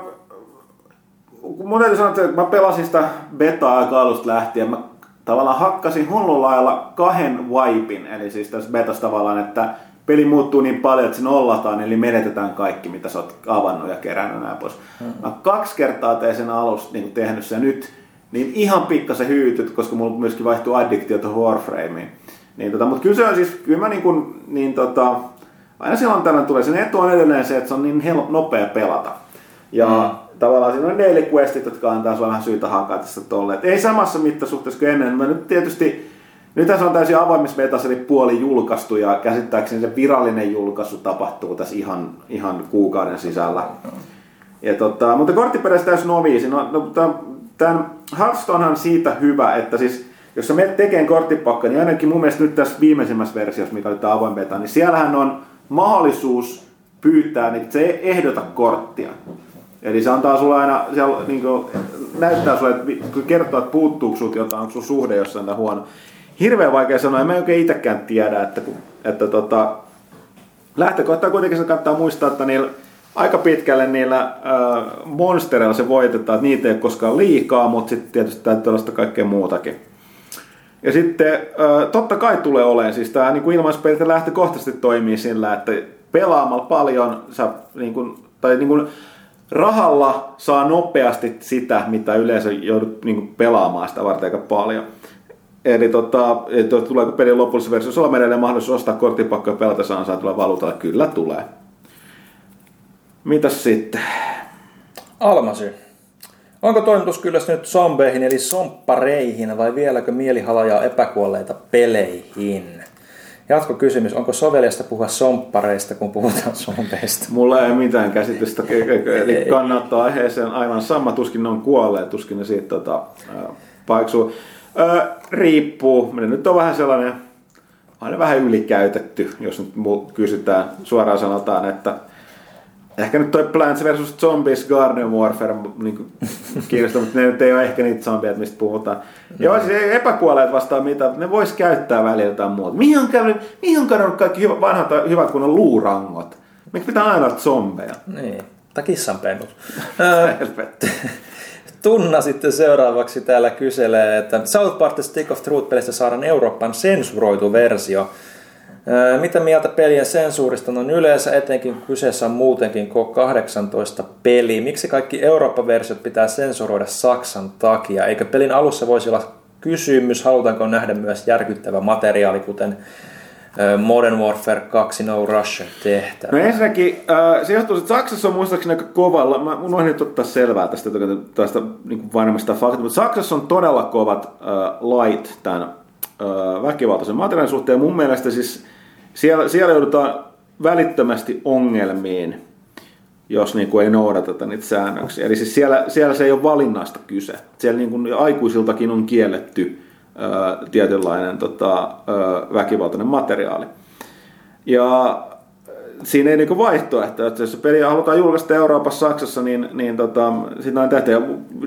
mun täytyy sanoa, että mä pelasin sitä betaa aika alusta lähtien. Mä tavallaan hakkasin hullun lailla kahden wipin, eli siis tässä betassa tavallaan, että peli muuttuu niin paljon, että se nollataan, eli menetetään kaikki, mitä sä oot avannut ja kerännyt näin pois. Mm-hmm. Mä kaksi kertaa tein sen alusta niin tehnyt sen nyt, niin ihan pikkasen hyytyt, koska mulla myöskin vaihtuu addiktio tuohon Warframeen. Niin tota, mutta kyllä se on siis, kyllä mä niin kuin, niin tota, aina silloin tällöin tulee. Sen etu on edelleen se, että se on niin help, nopea pelata. Ja mm. Tavallaan siinä on daily questit, jotka antaa sulle vähän syytä hakata tässä tolle. Et ei samassa mittasuhteessa kuin ennen. Mä nyt tietysti, nyt tässä on täysin avoimessa betassa, eli puoli julkaistu ja käsittääkseni se virallinen julkaisu tapahtuu tässä ihan, ihan kuukauden sisällä. Ja tota, mutta korttiperässä täysin noviisi. No, no, tämän Hearthstonehan siitä hyvä, että siis jos sä menet tekemään korttipakka, niin ainakin mun mielestä nyt tässä viimeisimmässä versiossa, mikä oli tämä avoin beta, niin siellähän on mahdollisuus pyytää, niin se ei ehdota korttia. Eli se antaa sulle aina, siellä, niin kuin, näyttää sulle, että kun kertoo, että puuttuuko sinulta jotain, onko sun suhde jossain tai huono. Hirveän vaikea sanoa, en mä oikein itsekään tiedä, että, että tota, lähtökohtaa kuitenkin se kannattaa muistaa, että niillä aika pitkälle niillä äh, monstereilla se voitetaan, että niitä ei ole koskaan liikaa, mutta sitten tietysti täytyy olla kaikkea muutakin. Ja sitten totta kai tulee olemaan, siis tämä niin ilmaispelit lähtökohtaisesti toimii sillä, että pelaamalla paljon sä, niin kuin, tai niin kuin, rahalla saa nopeasti sitä, mitä yleensä joudut niin kuin, pelaamaan sitä varten aika paljon. Eli tota, että tuleeko pelin lopullisessa versiossa olla edelleen mahdollisuus ostaa korttipakkoja pelata saa tulla valuutalla? Kyllä tulee. Mitäs sitten? Almasy. Onko toimitus kyllä nyt zombeihin eli somppareihin vai vieläkö mielihalajaa epäkuolleita peleihin? Jatko kysymys, onko soveliasta puhua somppareista, kun puhutaan zombeista? Mulla ei mitään käsitystä, eli kannattaa aiheeseen aivan sama, tuskin ne on kuolleet, tuskin ne siitä tota, paiksuu. Ö, riippuu, minä nyt on vähän sellainen, aina vähän ylikäytetty, jos nyt kysytään suoraan sanotaan, että Ehkä nyt toi Plants vs. Zombies Garden Warfare niin kuin, kiinnostaa, mutta ne nyt ei ole ehkä niitä zombiet, mistä puhutaan. No. Joo, siis ei epäkuolleet vastaan mitä, ne vois käyttää välillä jotain muuta. Mihin on, käynyt, mihin on kadonnut kaikki hyvät, vanhat hyvät kunnon luurangot? Miksi pitää aina olla zombeja? Niin, tai kissanpennut. [LAUGHS] Tunna sitten seuraavaksi täällä kyselee, että South Park The Stick of Truth-pelistä saadaan Euroopan sensuroitu versio. Mitä mieltä pelien sensuurista on yleensä, etenkin kyseessä on muutenkin K18 peli? Miksi kaikki Eurooppa-versiot pitää sensuroida Saksan takia? Eikö pelin alussa voisi olla kysymys, halutaanko nähdä myös järkyttävä materiaali, kuten Modern Warfare 2 No Russia tehtävä? No ensinnäkin, äh, se johtuu, että Saksassa on muistaakseni aika kovalla, mä unohdin nyt ottaa selvää tästä, tästä niin varmasta fakta, mutta Saksassa on todella kovat äh, lait tämän väkivaltaisen materiaalin suhteen. Mun mielestä siis siellä, siellä joudutaan välittömästi ongelmiin, jos niin kuin ei noudateta niitä säännöksiä. Eli siis siellä, siellä se ei ole valinnasta kyse. Siellä niin kuin aikuisiltakin on kielletty ää, tietynlainen tota, ää, väkivaltainen materiaali. Ja siinä ei niinku vaihtoehtoja, että jos peliä halutaan julkaista Euroopassa, Saksassa, niin, niin tota, siinä on tehty.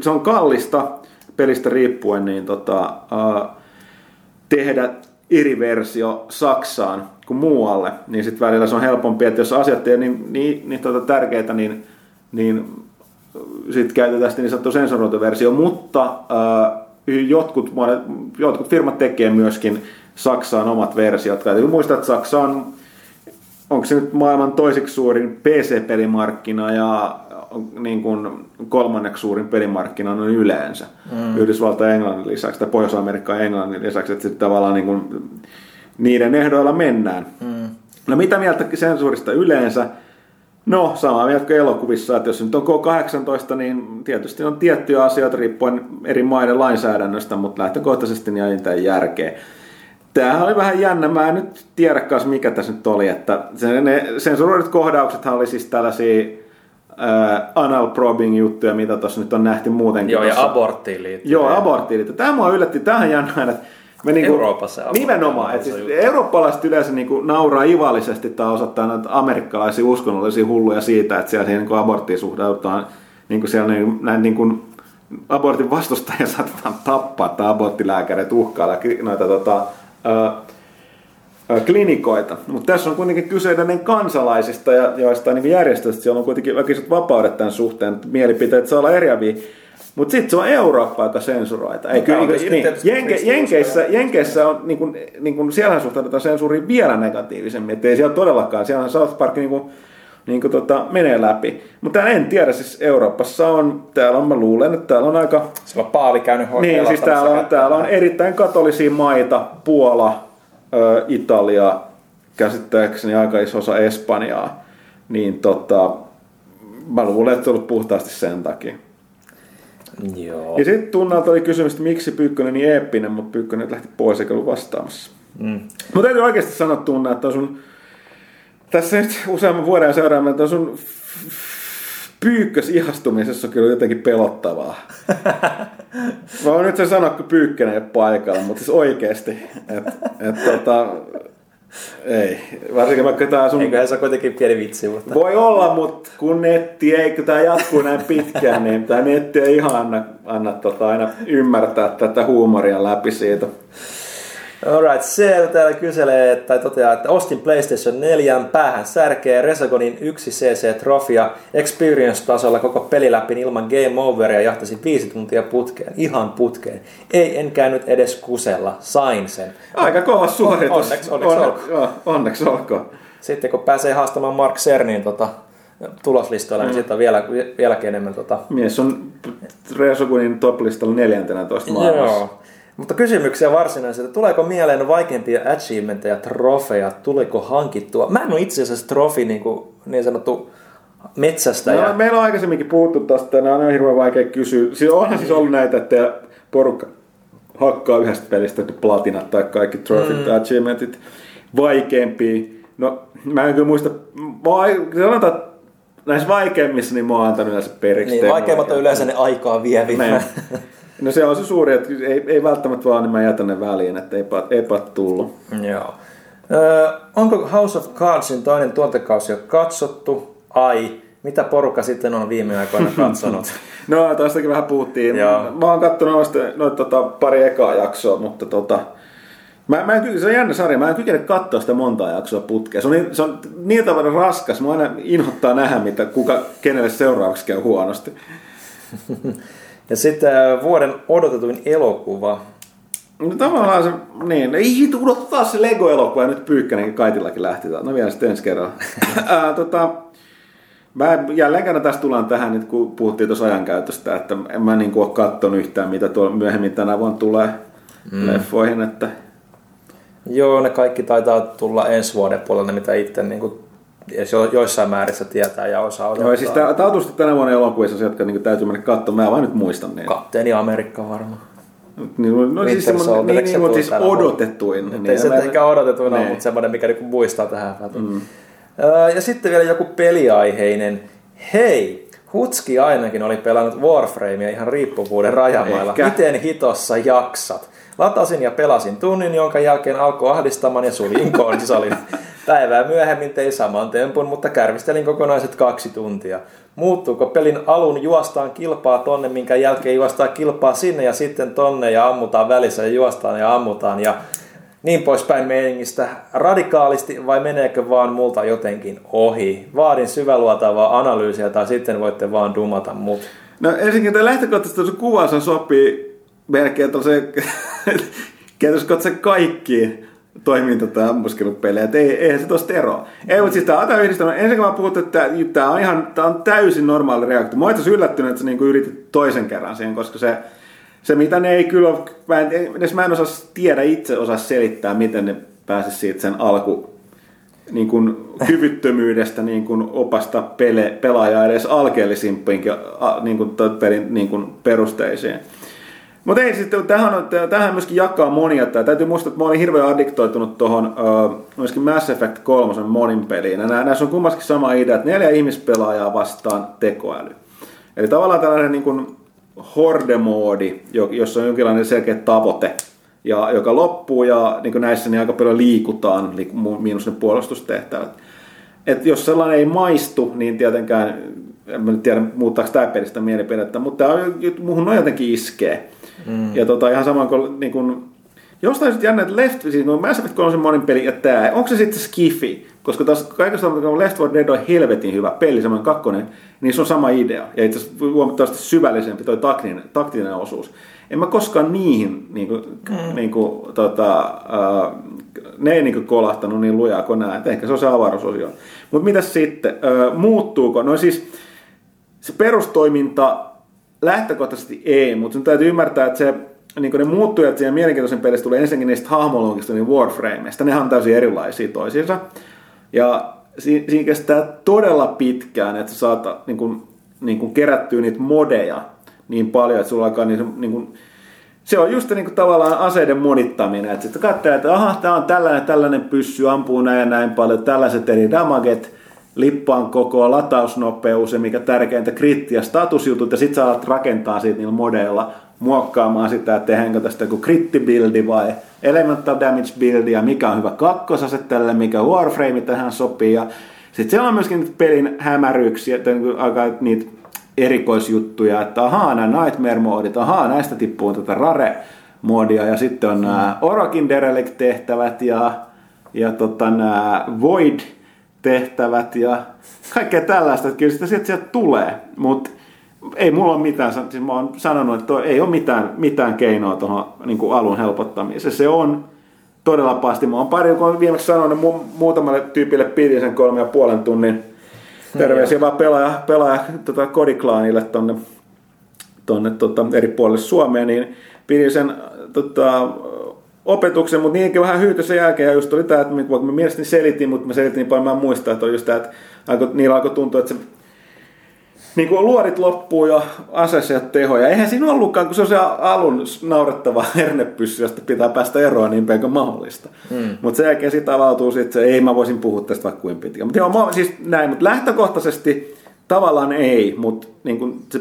Se on kallista pelistä riippuen niin tota, tehdä eri versio Saksaan kuin muualle, niin sitten välillä se on helpompi, että jos asiat ei niin, niin, niin tuota tärkeitä, niin, niin sitten käytetään sitten niin sanottu sensuroitu versio, mutta äh, jotkut, jotkut firmat tekee myöskin Saksaan omat versiot. Täytyy muistaa, että Saksa on, onko se nyt maailman toiseksi suurin PC-pelimarkkina ja niin kuin kolmanneksi suurin pelimarkkina on yleensä. Mm. Yhdysvalta ja Englannin lisäksi, tai Pohjois-Amerikka ja Englannin lisäksi, että sitten tavallaan niin kuin niiden ehdoilla mennään. Mm. No mitä mieltä sensuurista yleensä? No, sama mieltä kuin elokuvissa, että jos nyt on K18, niin tietysti on tiettyjä asioita riippuen eri maiden lainsäädännöstä, mutta lähtökohtaisesti niin ei järkeä. Tämähän oli vähän jännä, mä en nyt tiedä mikä tässä nyt oli, että ne sensuroidut kohdauksethan oli siis tällaisia äh, anal probing juttuja, mitä tuossa nyt on nähty muutenkin. Joo, tossa. ja aborttiin liittyen. Joo, aborttiin liittyen. Tämä mua yllätti, tähän jännä, että me niinku, Euroopassa Nimenomaan. Että siis eurooppalaiset yleensä niinku nauraa ivallisesti tai osoittaa näitä amerikkalaisia uskonnollisia hulluja siitä, että siellä niinku aborttiin suhtaudutaan niinku siellä niinku, näin niinku, abortin vastustajia [LAUGHS] saatetaan tappaa tai aborttilääkärit uhkailla noita tota, ää, klinikoita. Mutta tässä on kuitenkin kyse edelleen kansalaisista ja joistain niin järjestöistä. Siellä on kuitenkin väkiset vapaudet tämän suhteen. Mielipiteet saa olla eriäviä. Mutta sitten se on Eurooppa, joka sensuroi. Ei, kyllä, niin, niin, Jenke, Jenkeissä, Jenkeissä on, niin kuin, niin kuin, siellähän suhtaudutaan sensuuriin vielä negatiivisemmin. Että ei siellä todellakaan, siellä South Park niin kuin, niin kuin, tota, menee läpi. Mutta en tiedä, siis Euroopassa on, täällä on, mä luulen, että täällä on aika... Se on Paavi käynyt Niin, siis täällä on, täällä on erittäin katolisia maita, Puola, Italia, käsittääkseni aika iso osa Espanjaa. Niin tota, mä luulen, että se on ollut puhtaasti sen takia. Joo. Ja sitten Tunnalta oli kysymys, että miksi Pyykkönen niin eeppinen, mutta Pyykkönen lähti pois eikä ollut vastaamassa. Mm. Mutta täytyy oikeasti sanoa Tunna, että on sun, tässä nyt useamman vuoden seuraamassa, että on sun pyykkös ihastumisessa on kyllä jotenkin pelottavaa. [LAUGHS] Mä voin nyt sen sanoa, kun Pyykkönen ei ole paikalla, mutta siis oikeasti. Et, et, tota, ei, varsinkin vaikka tää sun... Eiköhän se on kuitenkin pieni vitsi, mutta... Voi olla, mutta kun netti ei, kun tää jatkuu näin pitkään, niin tää netti ei ihan anna, anna tota aina ymmärtää tätä huumoria läpi siitä. Alright, se täällä kyselee tai toteaa, että ostin PlayStation 4 päähän särkeä Resogonin 1cc trofia Experience-tasolla koko peli läpi ilman Game Overia ja jahtasin viisi tuntia putkeen, ihan putkeen. Ei en käynyt edes kusella, sain sen. Aika kova suoritus. Onneksi, onneksi On- olkoon. Joo, onneksi olkoon. Sitten kun pääsee haastamaan Mark Cernin tota, tuloslistoilla, niin sitten on vielä, vieläkin enemmän tota, Mies on Resogunin top-listalla 14 maailmassa. Joo. Mutta kysymyksiä varsinaisesti. Tuleeko mieleen vaikeimpia achievementteja, trofeja? Tuliko hankittua? Mä en ole itse asiassa trofi niin, kuin, niin sanottu metsästäjä. No, meillä on aikaisemminkin puhuttu tästä, nämä on hirveän vaikea kysyä. Siis onhan siis ollut näitä, että porukka hakkaa yhdestä pelistä platinat tai kaikki trophyt mm. tai achievementit vaikeampia. No, mä en kyllä muista, mä sanotaan, että näissä vaikeimmissa niin mä oon antanut yleensä periksi. Niin, vaikeimmat on yleensä ne aikaa vieviä. [LAUGHS] Niin. No se on se suuri, että ei, ei välttämättä vaan, niin mä jätän ne väliin, että eipä, eipä tullut. Joo. Ö, onko House of Cardsin toinen tuotekausi jo katsottu? Ai, Mitä porukka sitten on viime aikoina [LAUGHS] katsonut? No, tästäkin vähän puhuttiin. Joo. Mä oon kattonut noista, noita tota, pari ekaa jaksoa, mutta tota, Mä, mä en, se on jännä sarja, mä en kykene katsoa sitä montaa jaksoa putkea. Se on, niin, se on niin tavalla raskas, mä aina inhottaa nähdä, mitä, kuka, kenelle seuraavaksi käy huonosti. [LAUGHS] Ja sitten äh, vuoden odotetuin elokuva. No tavallaan se, niin, ei hitu, odottaa se Lego-elokuva ja nyt Pyykkänen Kaitillakin lähti. No vielä sitten ensi kerralla. [LAUGHS] Ää, tota, mä jälleen kerran tässä tullaan tähän, nyt kun puhuttiin tuossa ajankäytöstä, että en mä niin ole katsonut yhtään, mitä tuolla myöhemmin tänä vuonna tulee mm. leffoihin, että Joo, ne kaikki taitaa tulla ensi vuoden puolella, mitä itse niin kuin, edes jo- joissain määrissä tietää ja osaa odottaa. Joo, siis on tietysti tänä vuonna elokuvissa, jotka niin täytyy mennä katsomaan. Mä vaan nyt muistan niitä. Kapteeni Amerikka varmaan. Niin, no siis semmoinen, niin, niin, mutta siis odotetuin. Niin, Niin, ei se mä- ehkä odotetuina, Niin. mutta semmoinen, mikä niinku muistaa tähän. Mm. Ja sitten vielä joku peliaiheinen. Hei, Hutski ainakin oli pelannut Warframea ihan riippuvuuden rajamailla. Ehkä. Miten hitossa jaksat? Latasin ja pelasin tunnin, jonka jälkeen alkoi ahdistamaan ja suljin konsolin. [LAUGHS] Päivää myöhemmin tein saman tempun, mutta kärvistelin kokonaiset kaksi tuntia. Muuttuuko pelin alun juostaan kilpaa tonne, minkä jälkeen juostaan kilpaa sinne ja sitten tonne ja ammutaan välissä ja juostaan ja ammutaan ja niin poispäin meiningistä radikaalisti vai meneekö vaan multa jotenkin ohi? Vaadin syväluotavaa analyysiä tai sitten voitte vaan dumata mut. No ensinnäkin tämä lähtökohtaisesti se kuvansa sopii melkein tällaiseen [LAUGHS] käytössä kaikkiin toiminta- tai ammuskelupelejä. Et ei, eihän se tosta eroa. Ei, mutta siis tämä on yhdistelmä. Ensin kun mä puhuttu, että tämä on ihan tää on täysin normaali reaktio. Mä oon yllättynyt, että sä niinku yritit toisen kerran siihen, koska se, se mitä ne ei kyllä mä en, edes mä en osaa tiedä itse osaa selittää, miten ne pääsisi siitä sen alku niin kuin kyvyttömyydestä niin kuin opastaa pele, pelaajaa edes alkeellisimpiinkin niin kuin, niin kuin perusteisiin. Mutta ei sitten, tähän, on, tähän myöskin jakaa monia. Tää. Täytyy muistaa, että mä olin hirveän addiktoitunut tuohon uh, myöskin Mass Effect 3 monin peliin. Ja näissä on kummaskin sama idea, että neljä ihmispelaajaa vastaan tekoäly. Eli tavallaan tällainen niin kuin horde-moodi, jo- jossa on jonkinlainen selkeä tavoite, ja, joka loppuu ja niin kuin näissä niin aika paljon liikutaan, li- mu- miinus ne puolustustehtävät. Et jos sellainen ei maistu, niin tietenkään, en tiedä muuttaako tämä pelistä mielipidettä, mutta tämä muuhun on jotenkin iskee. Mm. Ja tota, ihan sama kuin, niin kuin jostain sitten jännä, että Left, siis no Mass Effect 3 monin peli ja tämä, onko se sitten Skifi? Koska taas kaikesta kun Left 4 Dead on helvetin hyvä peli, semmoinen kakkonen, niin se on sama idea. Ja itse asiassa huomattavasti syvällisempi toi taktinen, taktinen osuus. En mä koskaan niihin, niin kuin, mm. niin kuin, tota, uh, ne ei niin kuin kolahtanut niin lujaa kuin nämä. Et Ehkä se on se avaruusosio. Mutta mitäs sitten, uh, muuttuuko? No siis se perustoiminta lähtökohtaisesti ei, mutta sun täytyy ymmärtää, että se, niin ne muuttujat siinä mielenkiintoisen pelissä tulee ensinnäkin niistä hahmologista niin Warframeista. Nehän on täysin erilaisia toisiinsa. Ja si- siinä kestää todella pitkään, että sä saat niin kuin, niin kuin kerättyä niitä modeja niin paljon, että sulla alkaa niin, niin kuin, se on just niin kuin tavallaan aseiden monittaminen, että sitten katsotaan, että aha, tämä on tällainen, tällainen pyssy, ampuu näin ja näin paljon, tällaiset eri damaget, lippaan koko, latausnopeus ja mikä tärkeintä, kritti ja statusjutut, ja sitten sä alat rakentaa siitä niillä modeilla, muokkaamaan sitä, että tehdäänkö tästä joku krittibildi vai elemental damage buildi, ja mikä on hyvä kakkosase tälle, mikä warframe tähän sopii, ja sitten siellä on myöskin pelin hämäryyksiä, että niinku alkaa niitä erikoisjuttuja, että ahaa, nämä Nightmare-moodit, ahaa, näistä tippuu tätä Rare-moodia, ja sitten on nämä Orokin Derelict-tehtävät, ja, ja tota, nämä Void-tehtävät, ja kaikkea tällaista, että kyllä sitä sieltä, sieltä tulee, mutta ei mulla ole mitään, siis mä oon sanonut, että ei ole mitään, mitään keinoa tuohon niin alun helpottamiseen. Se on todella pahasti. Mä oon pari, kun viimeksi sanonut mu- muutamalle tyypille pidin sen kolme ja puolen tunnin terveisiä vaan pelaaja, pelaaja tota, kodiklaanille tonne, tonne tota, eri puolille Suomeen, niin pidin sen tota, opetuksen, mutta niinkin vähän hyytyi sen jälkeen, ja just oli tämä, että vaikka mä mielestäni selitin, mutta mä selitin niin paljon, mä en muista, että oli just tämä, että alkoi, niillä alkoi tuntua, että se niin kuin luorit loppuu ja aseessa ja tehoja. Eihän siinä ollutkaan, kun se on se alun naurettava [LAUGHS] hernepyssy, josta pitää päästä eroon niin pian kuin mahdollista. Mm. Mutta sen jälkeen sitten avautuu sitten se, ei mä voisin puhua tästä vaikka kuin pitkään. Mutta joo, mä, siis näin, mutta lähtökohtaisesti tavallaan ei, mutta niin kuin se,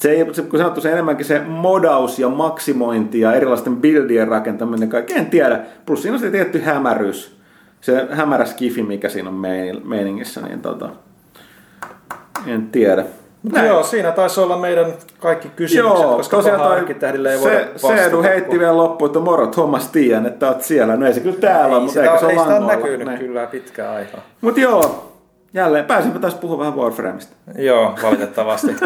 se, ei, se, kun sanottu, se enemmänkin se modaus ja maksimointi ja erilaisten bildien rakentaminen, kaikki en tiedä. Plus siinä on se tietty hämäryys, se hämärä skifi, mikä siinä on mein- meiningissä, niin tota, En tiedä. Mutta joo, siinä taisi olla meidän kaikki kysymykset, Joo, koska tosiaan toi arkkitehdille ei voida se, vastata. Seedu heitti vielä loppuun, että moro Thomas tiedän, että oot siellä. No ei se kyllä täällä, ei mutta eikä se ole näkynyt Niin. kyllä pitkään aikaa. Mut joo, jälleen pääsinpä taas puhua vähän Warframeista. Joo, valitettavasti. [LAUGHS]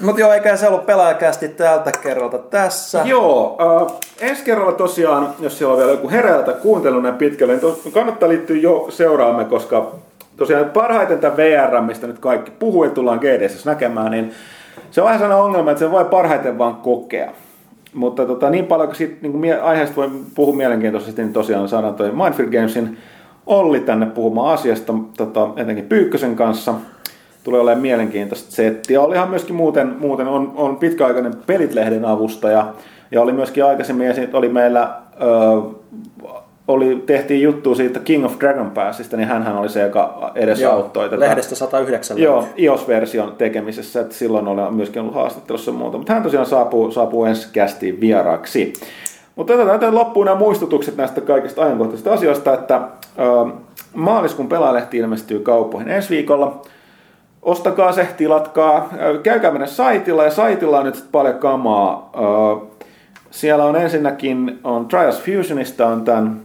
Mutta joo, eikä se ollut pelaajakästi tältä kerralta tässä. Joo, äh, ensi kerralla tosiaan, jos siellä on vielä joku hereillä tai kuuntellut näin pitkälle, niin tos, kannattaa liittyä jo seuraamme, koska tosiaan parhaiten tämän VR, mistä nyt kaikki puhuu, että tullaan GDS näkemään, niin se on vähän sellainen ongelma, että se voi parhaiten vaan kokea. Mutta tota, niin paljon kuin siitä niin kuin aiheesta voi puhua mielenkiintoisesti, niin tosiaan saadaan toi Mindfield Gamesin Olli tänne puhumaan asiasta, tota, etenkin Pyykkösen kanssa. Tulee olemaan mielenkiintoista settiä. Olihan myöskin muuten, muuten on, on pitkäaikainen Pelitlehden avustaja, ja oli myöskin aikaisemmin, ja oli meillä, ö, oli, tehtiin juttu siitä King of Dragon Passista, niin hän oli se, joka edesauttoi tätä. Lehdestä 109 Joo, iOS-version tekemisessä, että silloin olen myöskin ollut haastattelussa muuta. Mutta hän tosiaan saapuu, saapuu ensi kästiin vieraaksi. Mutta tähän loppuun nämä muistutukset näistä kaikista ajankohtaisista asioista, että ö, maaliskuun pelaalehti ilmestyy kauppoihin ensi viikolla. Ostakaa se, tilatkaa, käykää meidän saitilla ja saitilla on nyt paljon kamaa. Siellä on ensinnäkin on Trials Fusionista on tämän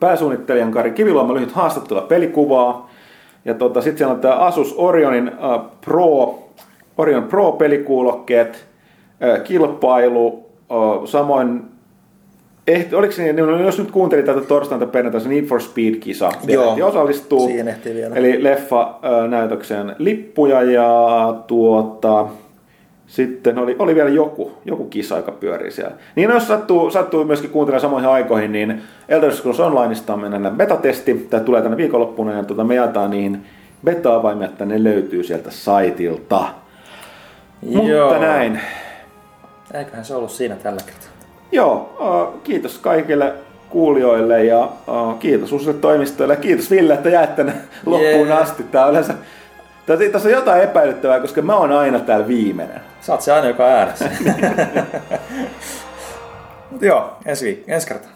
pääsuunnittelijan Kari Kiviluoma lyhyt haastattelu pelikuvaa. Ja tota, sitten siellä on tämä Asus Orionin Pro, Orion Pro-pelikuulokkeet, äh, kilpailu, samoin ehti, oliko se niin, jos nyt kuuntelit tätä torstaina tai perjantaina, se Need for Speed-kisa, Joo. ehti osallistuu. Siihen ehtii vielä. Eli leffa-näytökseen lippuja ja tuota, sitten oli, oli vielä joku, joku kisa, joka pyörii siellä. Niin jos sattuu, sattuu myöskin kuuntelemaan samoihin aikoihin, niin Elder Scrolls Onlineista on meidän betatesti, tämä tulee tänne viikonloppuna, ja tuota, me jaetaan niihin beta-avaimia, että ne löytyy sieltä saitilta. Mutta näin. Eiköhän se ollut siinä tällä kertaa. Joo, äh, kiitos kaikille kuulijoille ja äh, kiitos uusille toimistoille ja kiitos Ville, että jäät tänne [LAUGHS] loppuun Jee. asti. Tää on yleensä, tässä tässä on jotain epäilyttävää, koska mä oon aina täällä viimeinen. Sä oot se aina, joka äänessä. [LAUGHS] Mut joo, ensi, viik- ensi kertaa.